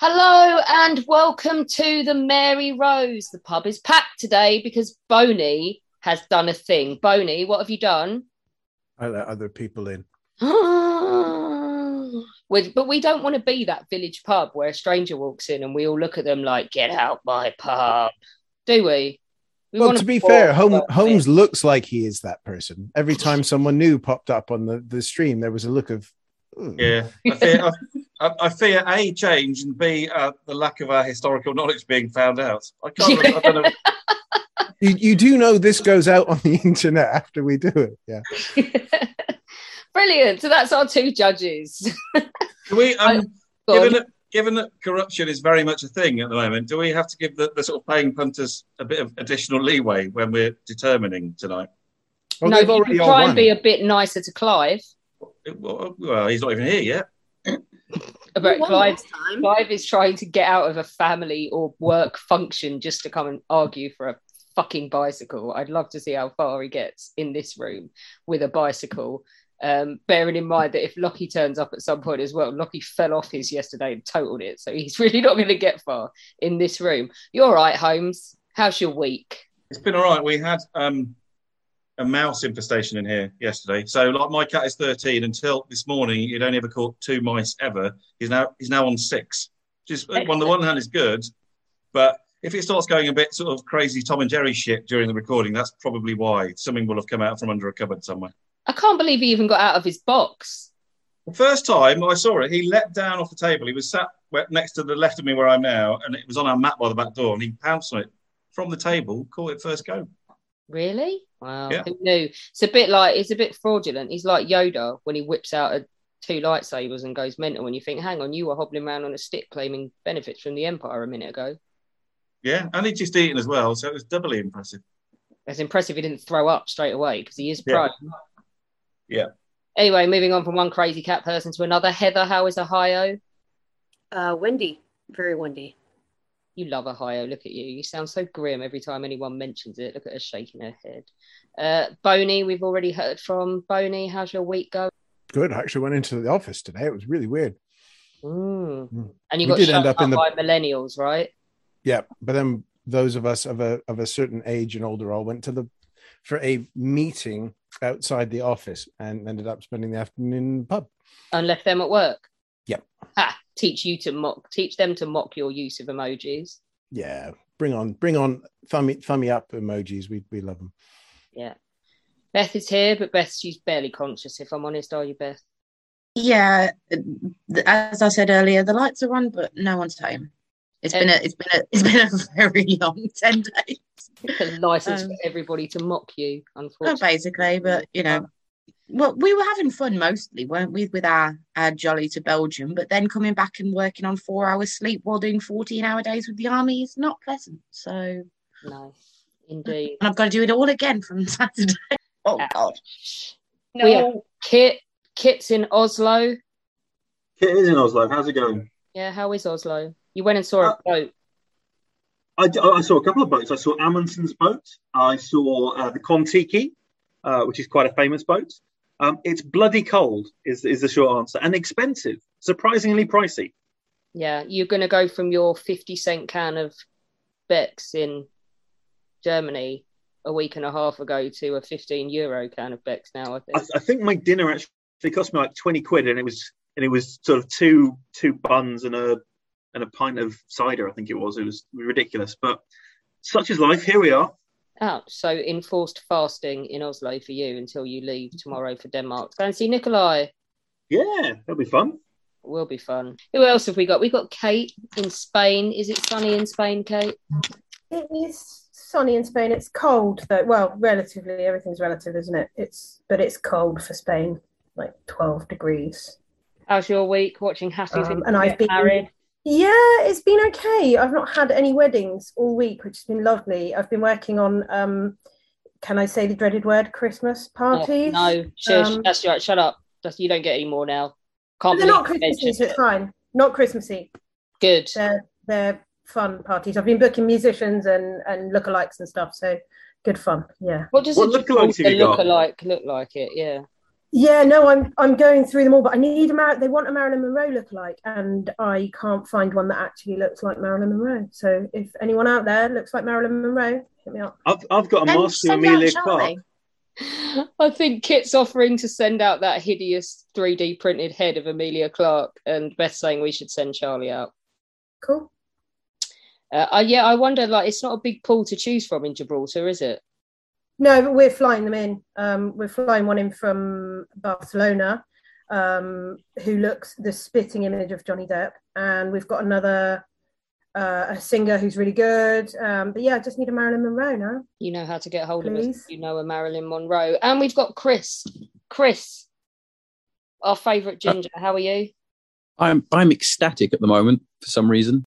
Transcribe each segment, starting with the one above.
Hello and welcome to the Mary Rose. The pub is packed today because Boney has done a thing. Boney, what have you done? I let other people in. With, but we don't want to be that village pub where a stranger walks in and we all look at them like, "Get out my pub," do we? We well, want to be fair, for Holmes looks like he is that person. Every time someone new popped up on the, the stream, there was a look of, "Ooh." Yeah, I fear, I, I- I fear a change and b uh, the lack of our historical knowledge being found out. I can't. I don't know. You, you do know this goes out on the internet after we do it. Yeah. Brilliant. So that's our two judges. Do we? Um, Go given that given that corruption is very much a thing at the moment, do we have to give the, the sort of paying punters a bit of additional leeway when we're determining tonight? Well, no, they've you can try and won. be a bit nicer to Clive. Well, well, he's not even here yet. about won Clive, last time. Clive is trying to get out of a family or work function just to come and argue for a fucking bicycle. I'd love to see how far he gets in this room with a bicycle. Um, bearing in mind that if Lockie turns up at some point as well, Lockie fell off his yesterday and totaled it, so he's really not going to get far in this room. You're right, Holmes. How's your week? It's been all right. We had um, a mouse infestation in here yesterday. So, like, my cat is 13. Until this morning, he'd only ever caught two mice ever. He's now he's now on six. Just on the one hand is good, but if it starts going a bit sort of crazy Tom and Jerry shit during the recording, that's probably why something will have come out from under a cupboard somewhere. I can't believe he even got out of his box. The first time I saw it, he leapt down off the table. He was sat next to the left of me where I'm now, and it was on our mat by the back door, and he pounced on it from the table, caught it first go. Really? Wow. Yeah. Who knew? It's a bit like it's a bit fraudulent. He's like Yoda when he whips out a, two lightsabers and goes mental. When you think, hang on, you were hobbling around on a stick claiming benefits from the Empire a minute ago. Yeah, and he'd just eaten as well, so it was doubly impressive. It's impressive he didn't throw up straight away because he is Yeah. Yeah. Anyway, moving on from one crazy cat person to another. Heather, how is Ohio? Uh, windy, very windy. You love Ohio. Look at you. You sound so grim every time anyone mentions it. Look at her shaking her head. Uh, Boney, we've already heard from. Boney, how's your week going? Good. I actually went into the office today. It was really weird. Mm. Mm. And you We got did shut end up up in the- by millennials, right? Yeah. But then those of us of a of a certain age and older all went to the for a meeting outside the office and ended up spending the afternoon in the pub. And left them at work. Yep. Ha! Teach you to mock. Teach them to mock your use of emojis. Yeah. Bring on bring on thummy thummy up emojis. We we love them. Yeah. Beth is here, but Beth, she's barely conscious. If I'm honest, are you, Beth? Yeah, as I said earlier, the lights are on, but no one's home. It's been a it's been a it's been a very long ten days. It's a license Um, for everybody to mock you. Well, Unfortunately, basically, but you know, well, we were having fun mostly, weren't we, with our, our jolly to Belgium? But then coming back and working on four hours sleep while doing fourteen hour days with the army is not pleasant. So, no, indeed. and I've got to do it all again from Saturday. Oh God, We have Kit. Kit's in Oslo. Kit is in Oslo. How's it going? Yeah, how is Oslo? You went and saw Uh, a boat. I, I saw a couple of boats. I saw Amundsen's boat. I saw uh, the Kon-Tiki, uh, which is quite a famous boat. Um, it's bloody cold, is, is the short answer, and expensive, surprisingly pricey. Yeah, you're going to go from your 50 cent can of Beck's in Germany a week and a half ago to a 15 euro can of Beck's now. I think. I, I think my dinner actually cost me like twenty quid, and it was and it was sort of two two buns and a and a pint of cider. I think it was. It was ridiculous, but such is life. Here we are. Oh, so enforced fasting in Oslo for you until you leave tomorrow for Denmark. Go and see Nikolai. Yeah, that'll be fun. Will be fun. Who else have we got? We've got Kate in Spain. Is it sunny in Spain, Kate? It is sunny in Spain. It's cold though. Well, relatively, everything's relative, isn't it? It's but it's cold for Spain, like twelve degrees. How's your week watching Hattie Um, and I've been married? Yeah, it's been okay. I've not had any weddings all week, which has been lovely. I've been working on um can I say the dreaded word Christmas Oh, parties? no, shush. Um, That's right. Shut up. That's, you don't get any more now. Can't they're not believe Christmassy, so it's fine. Not Christmassy. Good. They're they're fun parties. I've been booking musicians and and lookalikes and stuff, so good fun. Yeah. What does What a lookalikes have Gibraltar you lookalike look like? It yeah. Yeah, no, I'm I'm going through them all, but I need a Mar- they want a Marilyn Monroe lookalike, and I can't find one that actually looks like Marilyn Monroe. So if anyone out there looks like Marilyn Monroe, hit me up. I've I've got a Then master send Emilia Clarke. I think Kit's offering to send out that hideous 3D printed head of Emilia Clarke, and Beth's saying we should send Charlie out. Cool. Uh, uh, yeah, I wonder. Like, it's not a big pool to choose from in Gibraltar, is it? No, but we're flying them in. Um, we're flying one in from Barcelona, um, who looks the spitting image of Johnny Depp, and we've got another uh, a singer who's really good. Um, but yeah, I just need a Marilyn Monroe now. You know how to get hold of us. You know a Marilyn Monroe, and we've got Chris. Chris, our favourite ginger. How are you? I'm I'm ecstatic at the moment for some reason.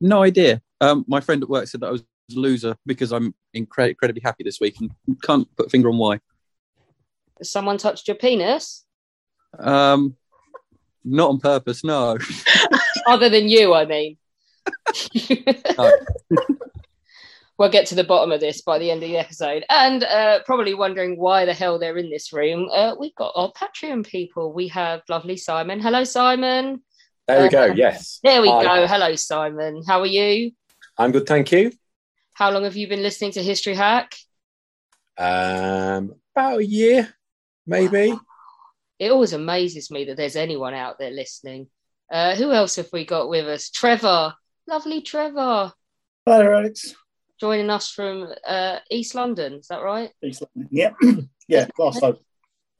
No idea. Um, my friend at work said that I was a loser because I'm incre- incredibly happy this week and can't put a finger on why. Has someone touched your penis? Um, not on purpose, no. Other than you, I mean. No. we'll get to the bottom of this by the end of the episode. And uh, probably wondering why the hell they're in this room. Uh, we've got our Patreon people. We have lovely Simon. Hello, Simon. There we go. Uh, Yes. There we Hi. go. Hello, Simon. How are you? I'm good, thank you. How long have you been listening to History Hack? Um, about a year, maybe. It always amazes me that there's anyone out there listening. Uh, who else have we got with us? Trevor. Lovely Trevor. Hello, Alex. Joining us from uh, East London. Is that right? East London. Yep. yeah, Glasgow.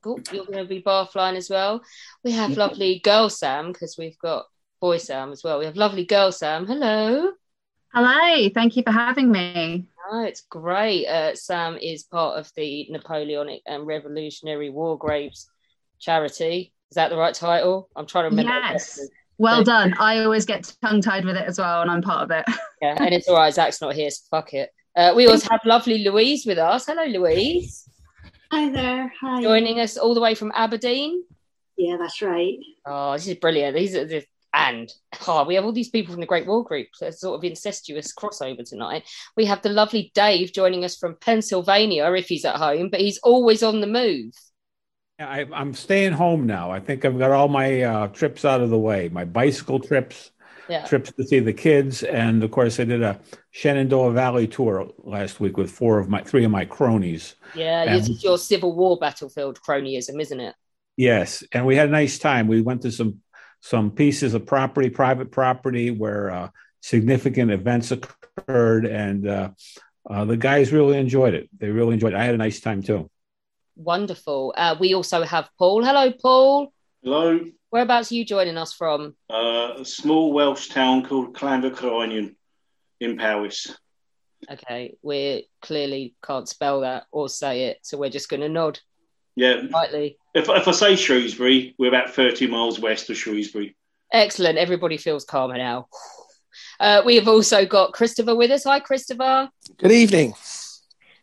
Cool. You're going to be bar flying as well. We have lovely girl Sam because we've got boy Sam as well. We have lovely girl Sam. Hello. Hello, thank you for having me. Oh, it's great. Uh, Sam is part of the Napoleonic and Revolutionary War Graves charity. Is that the right title? I'm trying to remember. Yes. Well done. I always get tongue tied with it as well, and I'm part of it. Yeah, and it's all right. Zach's not here, so fuck it. Uh, we also have lovely Louise with us. Hello, Louise. Hi there. Hi. Joining us all the way from Aberdeen. Yeah, that's right. Oh, this is brilliant. These are the and oh, we have all these people from the Great War Group. So it's sort of incestuous crossover tonight. We have the lovely Dave joining us from Pennsylvania if he's at home, but he's always on the move. I, I'm staying home now. I think I've got all my uh, trips out of the way. My bicycle trips, Yeah. trips to see the kids, and of course, I did a Shenandoah Valley tour last week with four of my three of my cronies. Yeah, And- this is your Civil War battlefield cronyism, isn't it? Yes, and we had a nice time. We went to some some pieces of property, private property, where uh, significant events occurred, and uh, uh, the guys really enjoyed it. They really enjoyed it. I had a nice time too. Wonderful. Uh, we also have Paul. Hello, Paul. Hello, Whereabouts are you joining us from? uh, a small Welsh town called Llanfair Caereinion in Powys. Okay, we clearly can't spell that or say it, so we're just going to nod Yeah, slightly. if, if I say Shrewsbury, we're about 30 miles west of Shrewsbury. Excellent. Everybody feels calmer now. Uh, we have also got Christopher with us. Hi, Christopher. Good evening.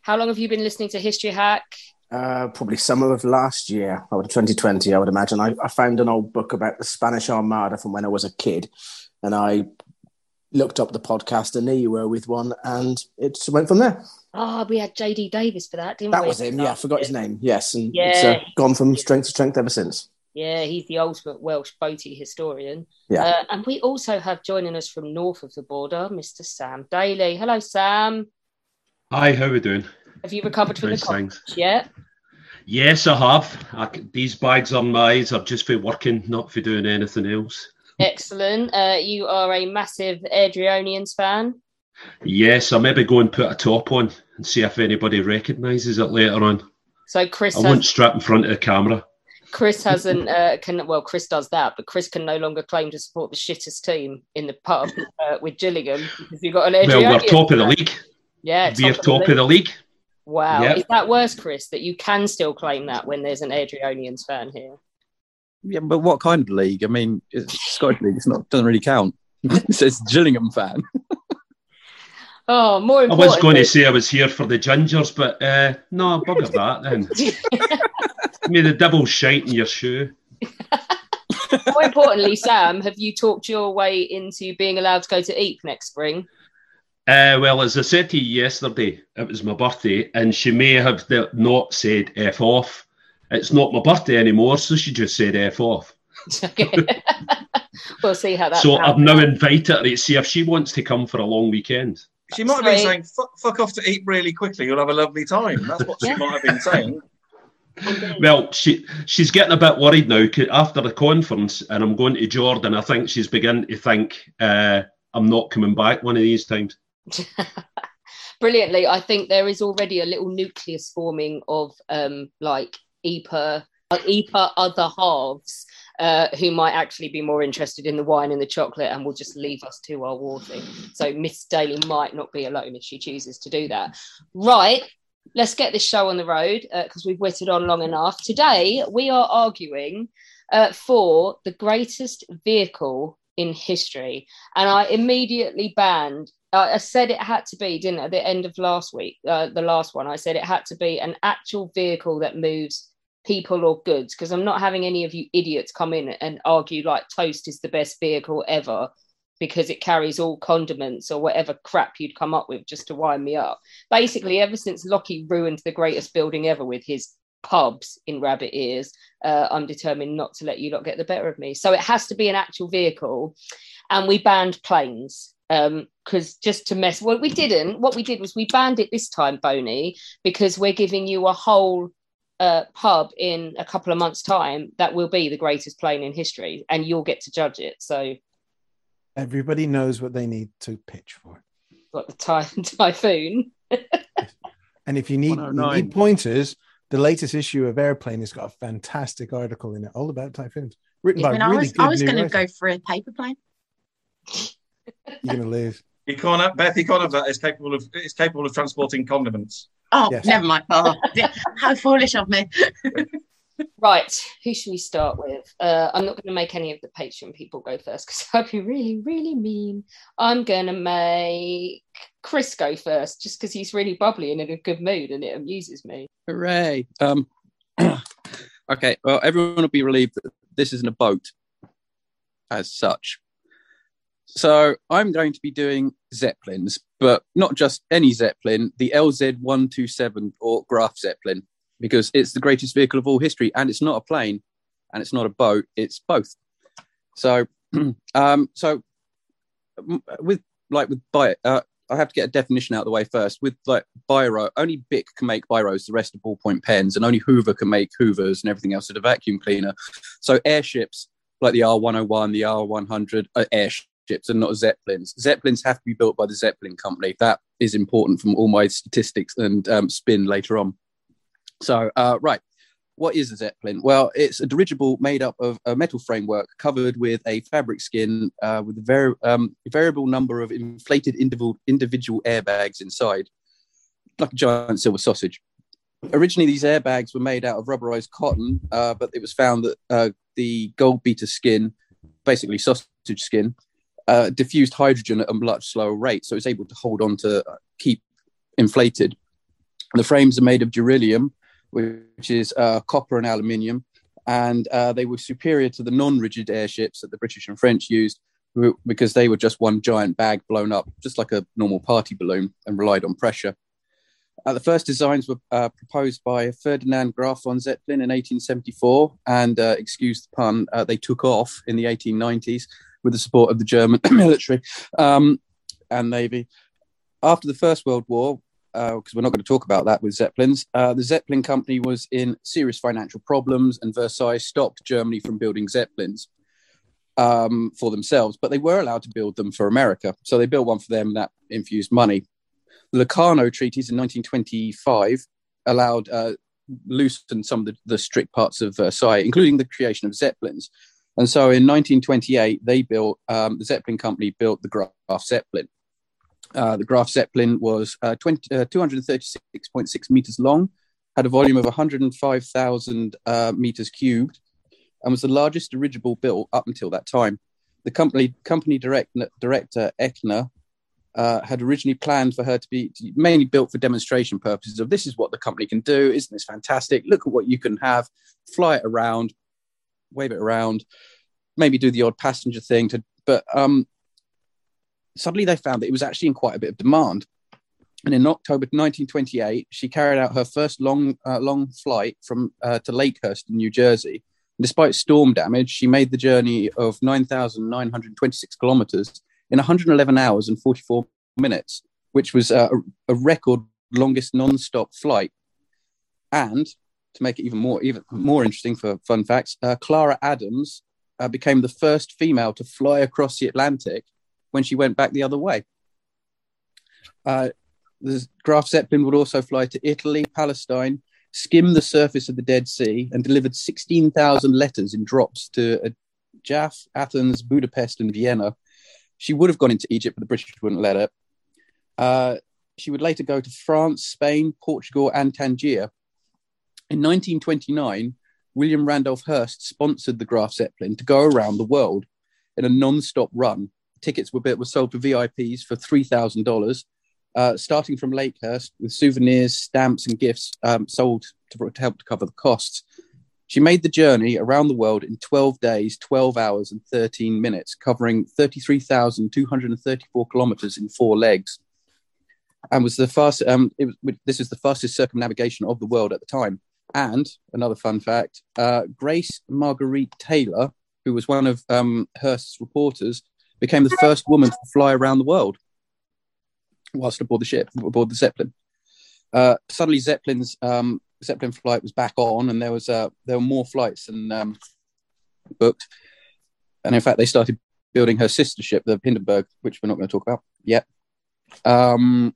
How long have you been listening to History Hack? Uh, probably summer of last year, or 2020, I would imagine. I, I found an old book about the Spanish Armada from when I was a kid, and I looked up the podcast, and there you were with one, and it went from there. Oh, we had JD Davies for that, didn't That we? was him. Yeah, I forgot his name. Yes, and Yeah. it's uh, gone from strength to strength ever since. Yeah, he's the ultimate Welsh boaty historian. Yeah. Uh, and we also have joining us from north of the border, Mr. Sam Daly. Hello, Sam. Hi, how are we doing? Have you recovered from Nice, the cough thanks. yet? Yes, I have. I c these bags on my eyes are just for working, not for doing anything else. Excellent. Uh, you are a massive Airdrieonians fan. Yes, I maybe go and put a top on and see if anybody recognises it later on. So Chris I won't has, strap in front of the camera. Chris hasn't uh, can well Chris does that, but Chris can no longer claim to support the shittest team in the pub uh, with Gillingham because you've got an Well, we're Airdrieonians top of the fan. league. Yeah, We're top of the league. Wow, Yep. is that worse, Chris? That you can still claim that when there's an Airdrieonians fan here? Yeah, but what kind of league? I mean, it's Scottish league. It's not doesn't really count. it says Gillingham fan. Oh, more I was going to say I was here for the gingers, but uh, no, bugger that then. May the devil shite in your shoe. more importantly, Sam, have you talked your way into being allowed to go to Eep next spring? Uh, well, as I said to you yesterday, it was my birthday, and she may have not said F off. It's not my birthday anymore, so she just said F off. Okay. We'll see how that. so I've now invited her to see if she wants to come for a long weekend. She might have been saying, fuck, fuck off to eat really quickly. You'll have a lovely time. That's what she might have been saying. Well, she she's getting a bit worried now after the conference, and I'm going to Jordan. I think she's beginning to think uh, I'm not coming back one of these times. brilliantly. I think there is already a little nucleus forming of um, like EPA, uh, EPA other halves uh, who might actually be more interested in the wine and the chocolate and will just leave us to our war. So Miss Daly might not be alone if she chooses to do that. Right. Let's get this show on the road because we've witted on long enough. Today, we are arguing uh, for the greatest vehicle in history. And I immediately banned uh, I said it had to be, didn't I, at the end of last week, uh, the last one, I said it had to be an actual vehicle that moves people or goods because I'm not having any of you idiots come in and argue like toast is the best vehicle ever because it carries all condiments or whatever crap you'd come up with just to wind me up. Basically, ever since Lockie ruined the greatest building ever with his pubs in rabbit ears, uh, I'm determined not to let you lot get the better of me. So it has to be an actual vehicle. And we banned planes because just to mess well we didn't what we did was we banned it this time boney because we're giving you a whole uh, pub in a couple of months time that will be the greatest plane in history and you'll get to judge it so Everybody knows what they need to pitch for. got the ty- typhoon And if you need, you need pointers, the latest issue of Airplane has got a fantastic article in it all about typhoons, written I by mean, really I was, good I was going to go for a paper plane. You're going to lose. You can't have, Beth, you can't have that. It's capable of it's capable of transporting condiments. Oh, Yes. never mind. Oh, how foolish of me. right who should we start with uh, i'm not going to make any of the patreon people go first because i'd be really really mean i'm going to make chris go first just because he's really bubbly and in a good mood and it amuses me Hooray! Um, okay, well, everyone will be relieved that this isn't a boat as such. So I'm going to be doing Zeppelins, but not just any Zeppelin, the LZ127 or Graf Zeppelin, because it's the greatest vehicle of all history, and it's not a plane, and it's not a boat, it's both. So, um, so with like with bi- uh, I have to get a definition out of the way first. With like biro, only Bic can make biros, the rest are ballpoint pens, and only Hoover can make Hoovers and everything else is a vacuum cleaner. So airships like the R101, the R100 are airships and not Zeppelins. Zeppelins have to be built by the Zeppelin company. That is important from all my statistics and um, spin later on. So, uh, right. What is a Zeppelin? Well, it's a dirigible made up of a metal framework covered with a fabric skin uh, with a um, variable number of inflated individual, individual airbags inside, like a giant silver sausage. Originally, these airbags were made out of rubberized cotton, uh, but it was found that uh, the gold beater skin, basically sausage skin, uh, diffused hydrogen at a much slower rate, so it's able to hold on to uh, keep inflated. The frames are made of beryllium, which is uh, copper and aluminium, and uh, they were superior to the non-rigid airships that the British and French used because they were just one giant bag blown up, just like a normal party balloon, and relied on pressure. Uh, the first designs were uh, proposed by Ferdinand Graf von Zeppelin in 1874, and uh, excuse the pun, they took off in the 1890s with the support of the German military um, and navy. After the First World War, because we're not going to talk about that with Zeppelins. Uh, the Zeppelin company was in serious financial problems, and Versailles stopped Germany from building Zeppelins um, for themselves, but they were allowed to build them for America. So they built one for them that infused money. The Locarno treaties in 1925 allowed uh, loosened some of the, the strict parts of Versailles, including the creation of Zeppelins. And so in 1928, they built um, the Zeppelin company built the Graf Zeppelin. Uh, the Graf Zeppelin was uh, 20, uh, 236.6 meters long, had a volume of 105,000 uh, meters cubed, and was the largest dirigible built up until that time. The company company direct, director Eckener uh, had originally planned for her to be mainly built for demonstration purposes of this is what the company can do. Isn't this fantastic? Look at what you can have. Fly it around, wave it around, maybe do the odd passenger thing. To, but um, suddenly they found that it was actually in quite a bit of demand. And in October 1928, she carried out her first long, uh, long flight from uh, to Lakehurst in New Jersey. And despite storm damage, she made the journey of 9,926 kilometers in 111 hours and 44 minutes, which was uh, a, a record longest non-stop flight. And to make it even more even more interesting for fun facts, uh, Clara Adams uh, became the first female to fly across the Atlantic when she went back the other way. Uh, Graf Zeppelin would also fly to Italy, Palestine, skim the surface of the Dead Sea, and delivered 16,000 letters in drops to uh, Jaffa, Athens, Budapest, and Vienna. She would have gone into Egypt, but the British wouldn't let her. Uh, she would later go to France, Spain, Portugal, and Tangier. In 1929, William Randolph Hearst sponsored the Graf Zeppelin to go around the world in a non-stop run. Tickets were, were sold to VIPs for three thousand uh, dollars, starting from Lakehurst, with souvenirs, stamps, and gifts um, sold to, to help to cover the costs. She made the journey around the world in 12 days, 12 hours, and 13 minutes, covering 33,234 kilometers in four legs, and was the fast. Um, was, this is the fastest circumnavigation of the world at the time. And another fun fact: uh, Grace Marguerite Taylor, who was one of um, Hearst's reporters, became the first woman to fly around the world whilst aboard the ship, aboard the Zeppelin. Uh, suddenly, Zeppelin's um, Zeppelin flight was back on, and there was uh, there were more flights than um, booked. And in fact, they started building her sister ship, the Hindenburg, which we're not going to talk about yet. Um,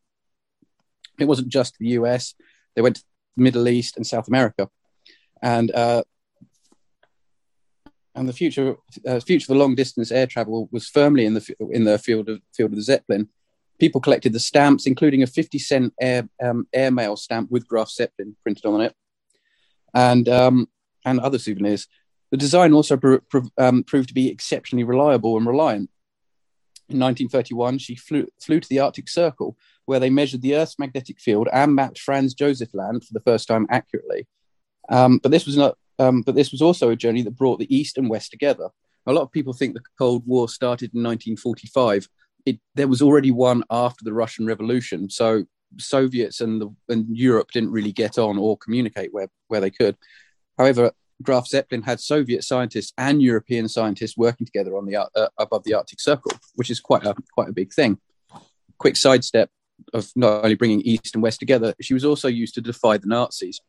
it wasn't just the US; they went Middle East and South America, and uh, and the future uh, future for long distance air travel was firmly in the in the field of field of the Zeppelin. People collected the stamps, including a 50 cent air um, airmail stamp with Graf Zeppelin printed on it, and um, and other souvenirs. The design also um, proved to be exceptionally reliable and reliant. In 1931, she flew, flew to the Arctic Circle, where they measured the Earth's magnetic field and mapped Franz Josef Land for the first time accurately. Um, but this was not. Um, but this was also a journey that brought the East and West together. A lot of people think the Cold War started in 1945. It, there was already one after the Russian Revolution, so Soviets and the, and Europe didn't really get on or communicate where where they could. However, Graf Zeppelin had Soviet scientists and European scientists working together on the uh, above the Arctic Circle, which is quite a quite a big thing. Quick sidestep of not only bringing East and West together, she was also used to defy the Nazis.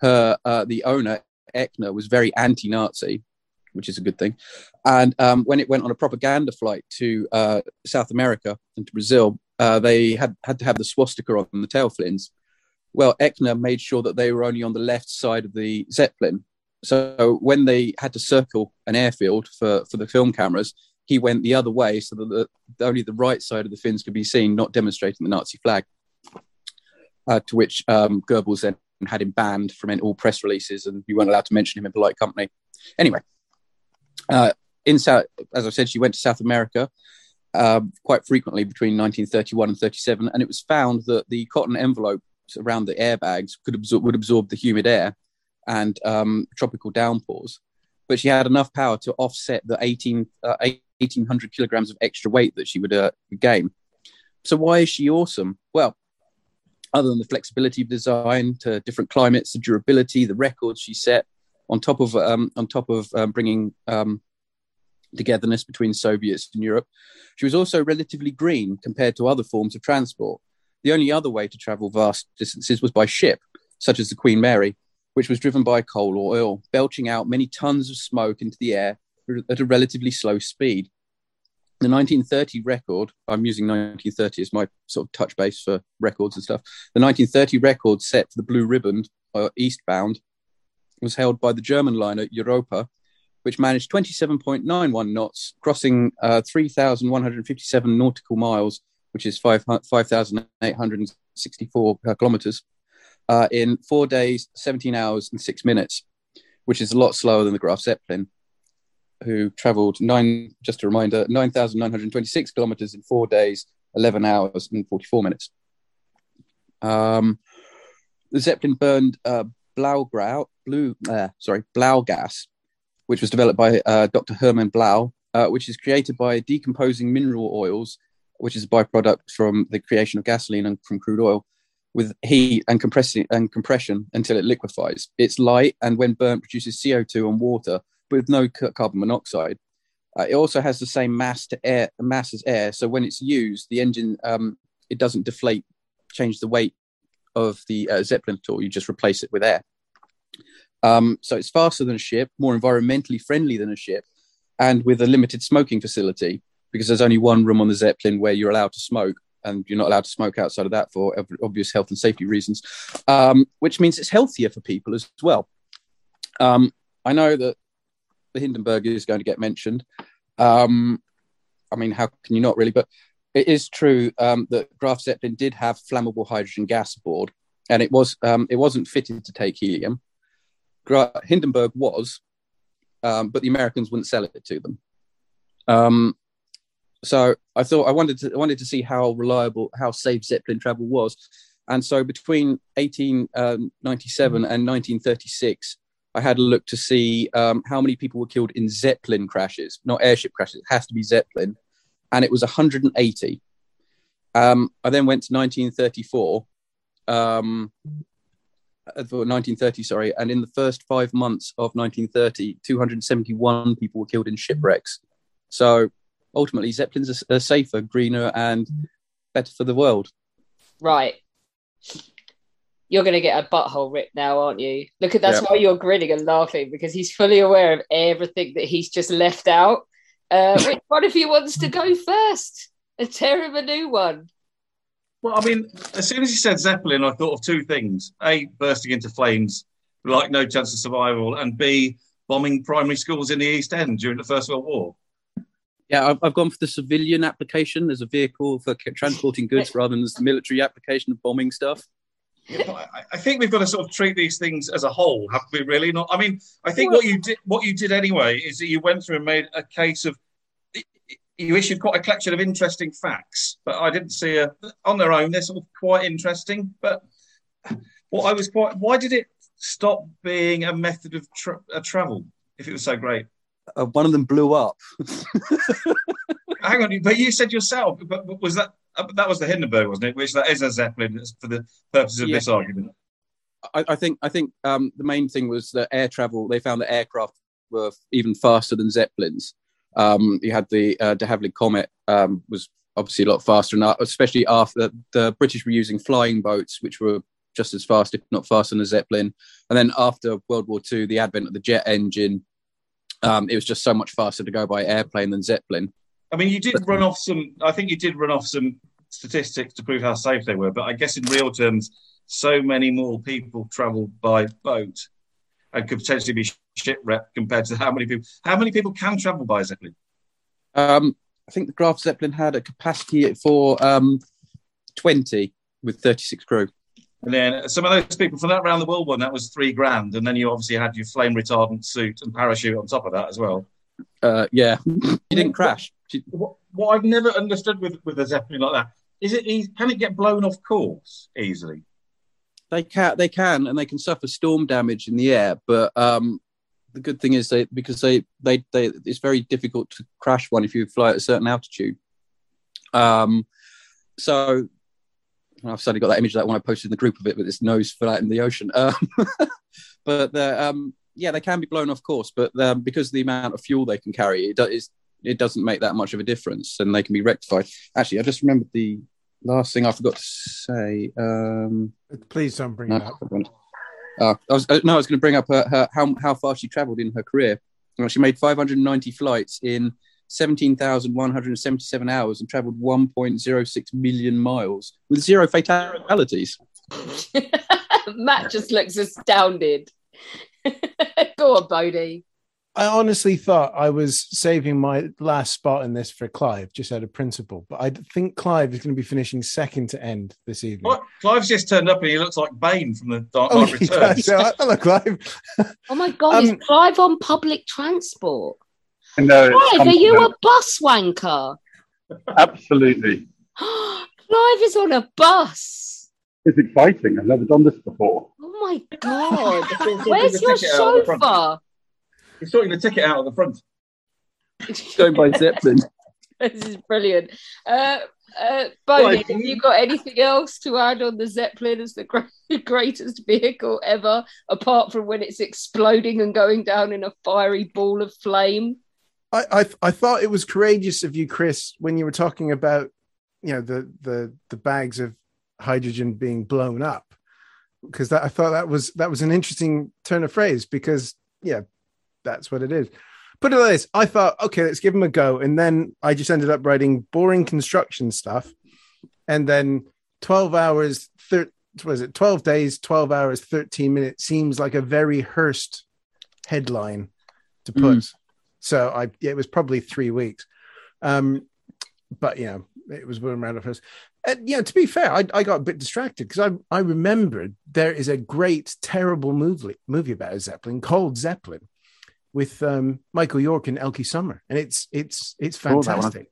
Her uh, the owner Eckener, was very anti-Nazi, which is a good thing. And um, when it went on a propaganda flight to uh, South America and to Brazil, uh, they had had to have the swastika on the tail fins. Well, Eckener made sure that they were only on the left side of the Zeppelin. So when they had to circle an airfield for, for the film cameras, he went the other way so that the, only the right side of the fins could be seen, not demonstrating the Nazi flag. Uh, to which um, Goebbels then had him banned from all press releases, and you weren't allowed to mention him in polite company. Anyway, uh, in South, as I said, she went to South America um, quite frequently between 1931 and 37, and it was found that the cotton envelopes around the airbags could absorb would absorb the humid air and um, tropical downpours. But she had enough power to offset the 18, uh, 1800 kilograms of extra weight that she would uh, gain. So why is she awesome? Well, other than the flexibility of design to different climates, the durability, the records she set, on top of um, on top of um, bringing um, togetherness between Soviets and Europe, she was also relatively green compared to other forms of transport. The only other way to travel vast distances was by ship, such as the Queen Mary, which was driven by coal or oil, belching out many tons of smoke into the air at a relatively slow speed. The 1930 record, I'm using 1930 as my sort of touch base for records and stuff. The 1930 record set for the Blue Ribbon uh, eastbound was held by the German liner Europa, which managed 27.91 knots, crossing uh, 3,157 nautical miles, which is 5 5,864 uh, kilometers, uh, in four days, 17 hours, and six minutes, which is a lot slower than the Graf Zeppelin, who traveled nine, just a reminder, 9,926 kilometers in four days, 11 hours, and 44 minutes. Um, the Zeppelin burned uh, Blaugrau, blue, uh, sorry, Blau gas, which was developed by uh, Dr. Hermann Blau, uh, which is created by decomposing mineral oils, which is a byproduct from the creation of gasoline and from crude oil, with heat and compressing and compression until it liquefies. It's light and when burnt produces CO2 and water, with no carbon monoxide. Uh, it also has the same mass to air mass as air, so when it's used, the engine um, it doesn't deflate, change the weight of the uh, Zeppelin at all. You just replace it with air. Um, so it's faster than a ship, more environmentally friendly than a ship, and with a limited smoking facility because there's only one room on the Zeppelin where you're allowed to smoke, and you're not allowed to smoke outside of that for obvious health and safety reasons, um, which means it's healthier for people as well. Um, I know that the Hindenburg is going to get mentioned. Um, I mean, how can you not really? But it is true um, that Graf Zeppelin did have flammable hydrogen gas aboard, and it was um, it wasn't fitted to take helium. Gra- Hindenburg was, um, but the Americans wouldn't sell it to them. Um, so I thought I wanted to I wanted to see how reliable, how safe Zeppelin travel was, and so between 1897 and 1936, I had a look to see um, how many people were killed in Zeppelin crashes, not airship crashes. It has to be Zeppelin, and it was 180. Um, I then went to 1934, um, uh, 1930, sorry, and in the first five months of 1930, 271 people were killed in shipwrecks. So ultimately, Zeppelins are, are safer, greener, and better for the world. Right. You're going to get a butthole ripped now, aren't you? Look at that's Yep. why you're grinning and laughing because he's fully aware of everything that he's just left out. Uh, which one of you wants to go first? And tear him a new one. Well, I mean, as soon as you said Zeppelin, I thought of two things: a, bursting into flames, like no chance of survival, and b, bombing primary schools in the East End during the First World War. Yeah, I've, I've gone for the civilian application as a vehicle for transporting goods rather than the military application of bombing stuff. I, I think we've got to sort of treat these things as a whole, have we? Really? Not. I mean, I think what you did, what you did anyway, is that you went through and made a case of. You issued quite a collection of interesting facts, but I didn't see a on their own. They're sort of quite interesting, but what I was quite. Why did it stop being a method of tra- uh, travel if it was so great? Uh, one of them blew up. Hang on, but you said yourself, but, but was that that was the Hindenburg, wasn't it? Which that is a Zeppelin for the purposes of Yeah. this argument. I, I think I think um, the main thing was that air travel. They found that aircraft were even faster than zeppelins. Um, you had the uh, de Havilland Comet um, was obviously a lot faster, and uh, especially after the British were using flying boats, which were just as fast, if not faster, than a zeppelin. And then after World War II, the advent of the jet engine, um, it was just so much faster to go by airplane than zeppelin. I mean, you did run off some. I think you did run off some statistics to prove how safe they were. But I guess in real terms, so many more people travelled by boat and could potentially be shipwrecked compared to how many people. How many people can travel by Zeppelin? Um, I think the Graf Zeppelin had a capacity for um, 20 with 36 crew. And then some of those people from that round the world one, that was three grand. And then you obviously had your flame retardant suit and parachute on top of that as well. Uh, yeah, you didn't crash. What, what I've never understood with, with a Zeppelin like that is it can it get blown off course easily? They can, they can, and they can suffer storm damage in the air. But um, the good thing is they because they, they they it's very difficult to crash one if you fly at a certain altitude. Um, so I've suddenly got that image of that one I posted in the group of it with its nose flat in the ocean. Um, but um, yeah, they can be blown off course, but um, because of the amount of fuel they can carry, it, does, it doesn't make that much of a difference, and they can be rectified. Actually, I just remembered the last thing I forgot to say. Um, Please don't bring no, it up. uh, I was, uh, no, I was going to bring up her, her how how far she travelled in her career. Well, she made 590 flights in 17,177 hours and travelled 1.06 million miles with zero fatalities. Matt just looks astounded. Go on, Bodie. I honestly thought I was saving my last spot in this for Clive, just out of principle. But I think Clive is going to be finishing second to end this evening. What? Clive's just turned up and he looks like Bane from the Dark Oh, Knight he Returns. does. So, hello, Clive. Oh my God, Um, is Clive on public transport? No, Clive, are you a something- bus wanker? Absolutely. Clive is on a bus. It's exciting. I've never done this before. Oh my God. Where's your ticket out of the front. chauffeur? He's sorting the ticket out of the front. Going by Zeppelin. This is brilliant. Uh, uh, Bodie, Right. have you got anything else to add on the Zeppelin as the gr- greatest vehicle ever, apart from when it's exploding and going down in a fiery ball of flame? I, I I thought it was courageous of you, Chris, when you were talking about you know the the the bags of hydrogen being blown up, because that I thought that was that was an interesting turn of phrase because yeah, that's what it is. Put it like this: I thought, okay, let's give them a go, and then I just ended up writing boring construction stuff, and then twelve hours, thir- was it twelve days, twelve hours, thirteen minutes seems like a very Hearst headline to put. So I it was probably three weeks. Um, but you know, it was one round of first. And yeah, to be fair, I, I got a bit distracted because I I remembered there is a great terrible movie movie about a Zeppelin called Zeppelin with um, Michael York and Elke Sommer, and it's it's it's Oh, that one I fantastic.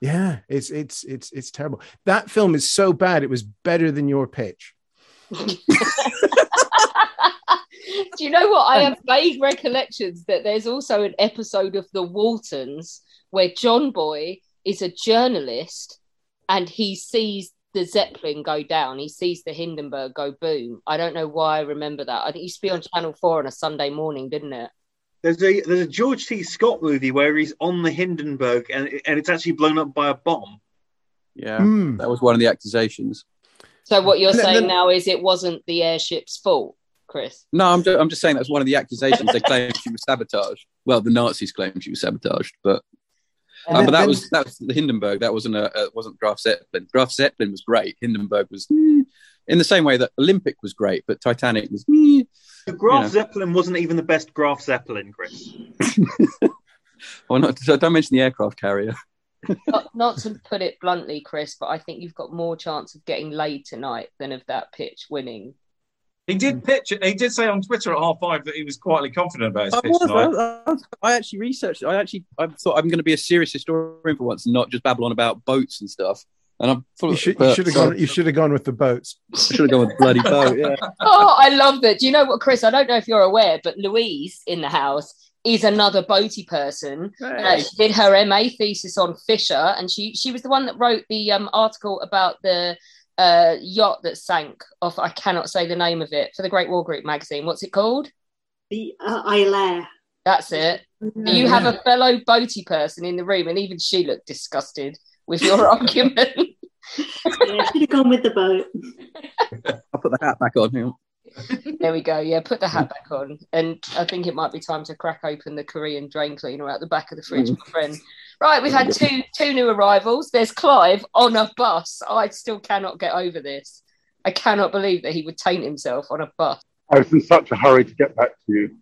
Yeah, it's it's it's it's terrible. That film is so bad it was better than your pitch. Do you know what? I have vague recollections that there's also an episode of The Waltons where John Boy is a journalist and he sees the Zeppelin go down. He sees the Hindenburg go boom. I don't know why I remember that. I think it used to be on Channel 4 on a Sunday morning, didn't it? There's a there's a George C. Scott movie where he's on the Hindenburg and and it's actually blown up by a bomb. Yeah, Hmm. that was one of the accusations. So what you're No, saying no. now is it wasn't the airship's fault, Chris? No, I'm just, I'm just saying that's one of the accusations. They claimed she was sabotaged. Well, the Nazis claimed she was sabotaged, but um, then- but that then- was that was the Hindenburg. That wasn't a, a wasn't Graf Zeppelin. Graf Zeppelin was great. Hindenburg was mm, in the same way that Olympic was great, but Titanic was. mm, The Graf know. Zeppelin wasn't even the best Graf Zeppelin, Chris. well, not don't mention the aircraft carrier. not, not to put it bluntly, Chris, but I think you've got more chance of getting laid tonight than of that pitch winning. He did pitch. He did say on Twitter at half five that he was quietly confident about his I, pitch was, tonight. I, was- I actually researched. I actually I thought I'm going to be a serious historian for once, and not just babble on about boats and stuff. And I'm full You of. should you should have gone you should have gone with the boats. I should have gone with bloody boat. Yeah. Oh, I love that. Do you know what, Chris? I don't know if you're aware, but Louise in the house is another boaty person. Uh, she did her MA thesis on Fisher, and she she was the one that wrote the um, article about the uh, yacht that sank off. I cannot say the name of it for the Great War Group magazine. What's it called? The uh, Iolaire. That's it. you have a fellow boaty person in the room, and even she looked disgusted with your argument. Yeah, should have gone with the boat. I'll put the hat back on. Hang. There we go. Yeah, put the hat back on. And I think it might be time to crack open the Korean drain cleaner out the back of the fridge, Mm. my friend. Right, we've had two two new arrivals. There's Clive on a bus. I still cannot get over this. I cannot believe that he would taint himself on a bus. I was in such a hurry to get back to you.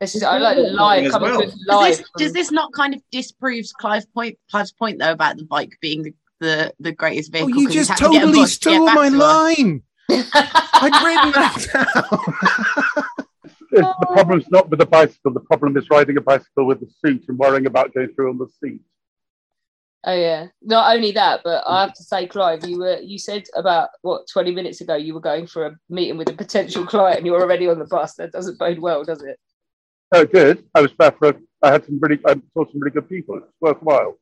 This is I like live coming with Does live. this, does this not kind of disproves Clive's point, Clive's point though about the bike being the, the, the greatest Oh, vehicle? you 'cause he's just to totally bus to stole back my to line. I'd written that down. The problem's not with the bicycle. The problem is riding a bicycle with the seat and worrying about going through on the seat. Oh yeah. Not only that, but I have to say, Clive, you were you said about what twenty minutes ago you were going for a meeting with a potential client and you're already on the bus. That doesn't bode well, does it? Oh, good. I was there for. A, I had some really. I saw some really good people. It's worthwhile.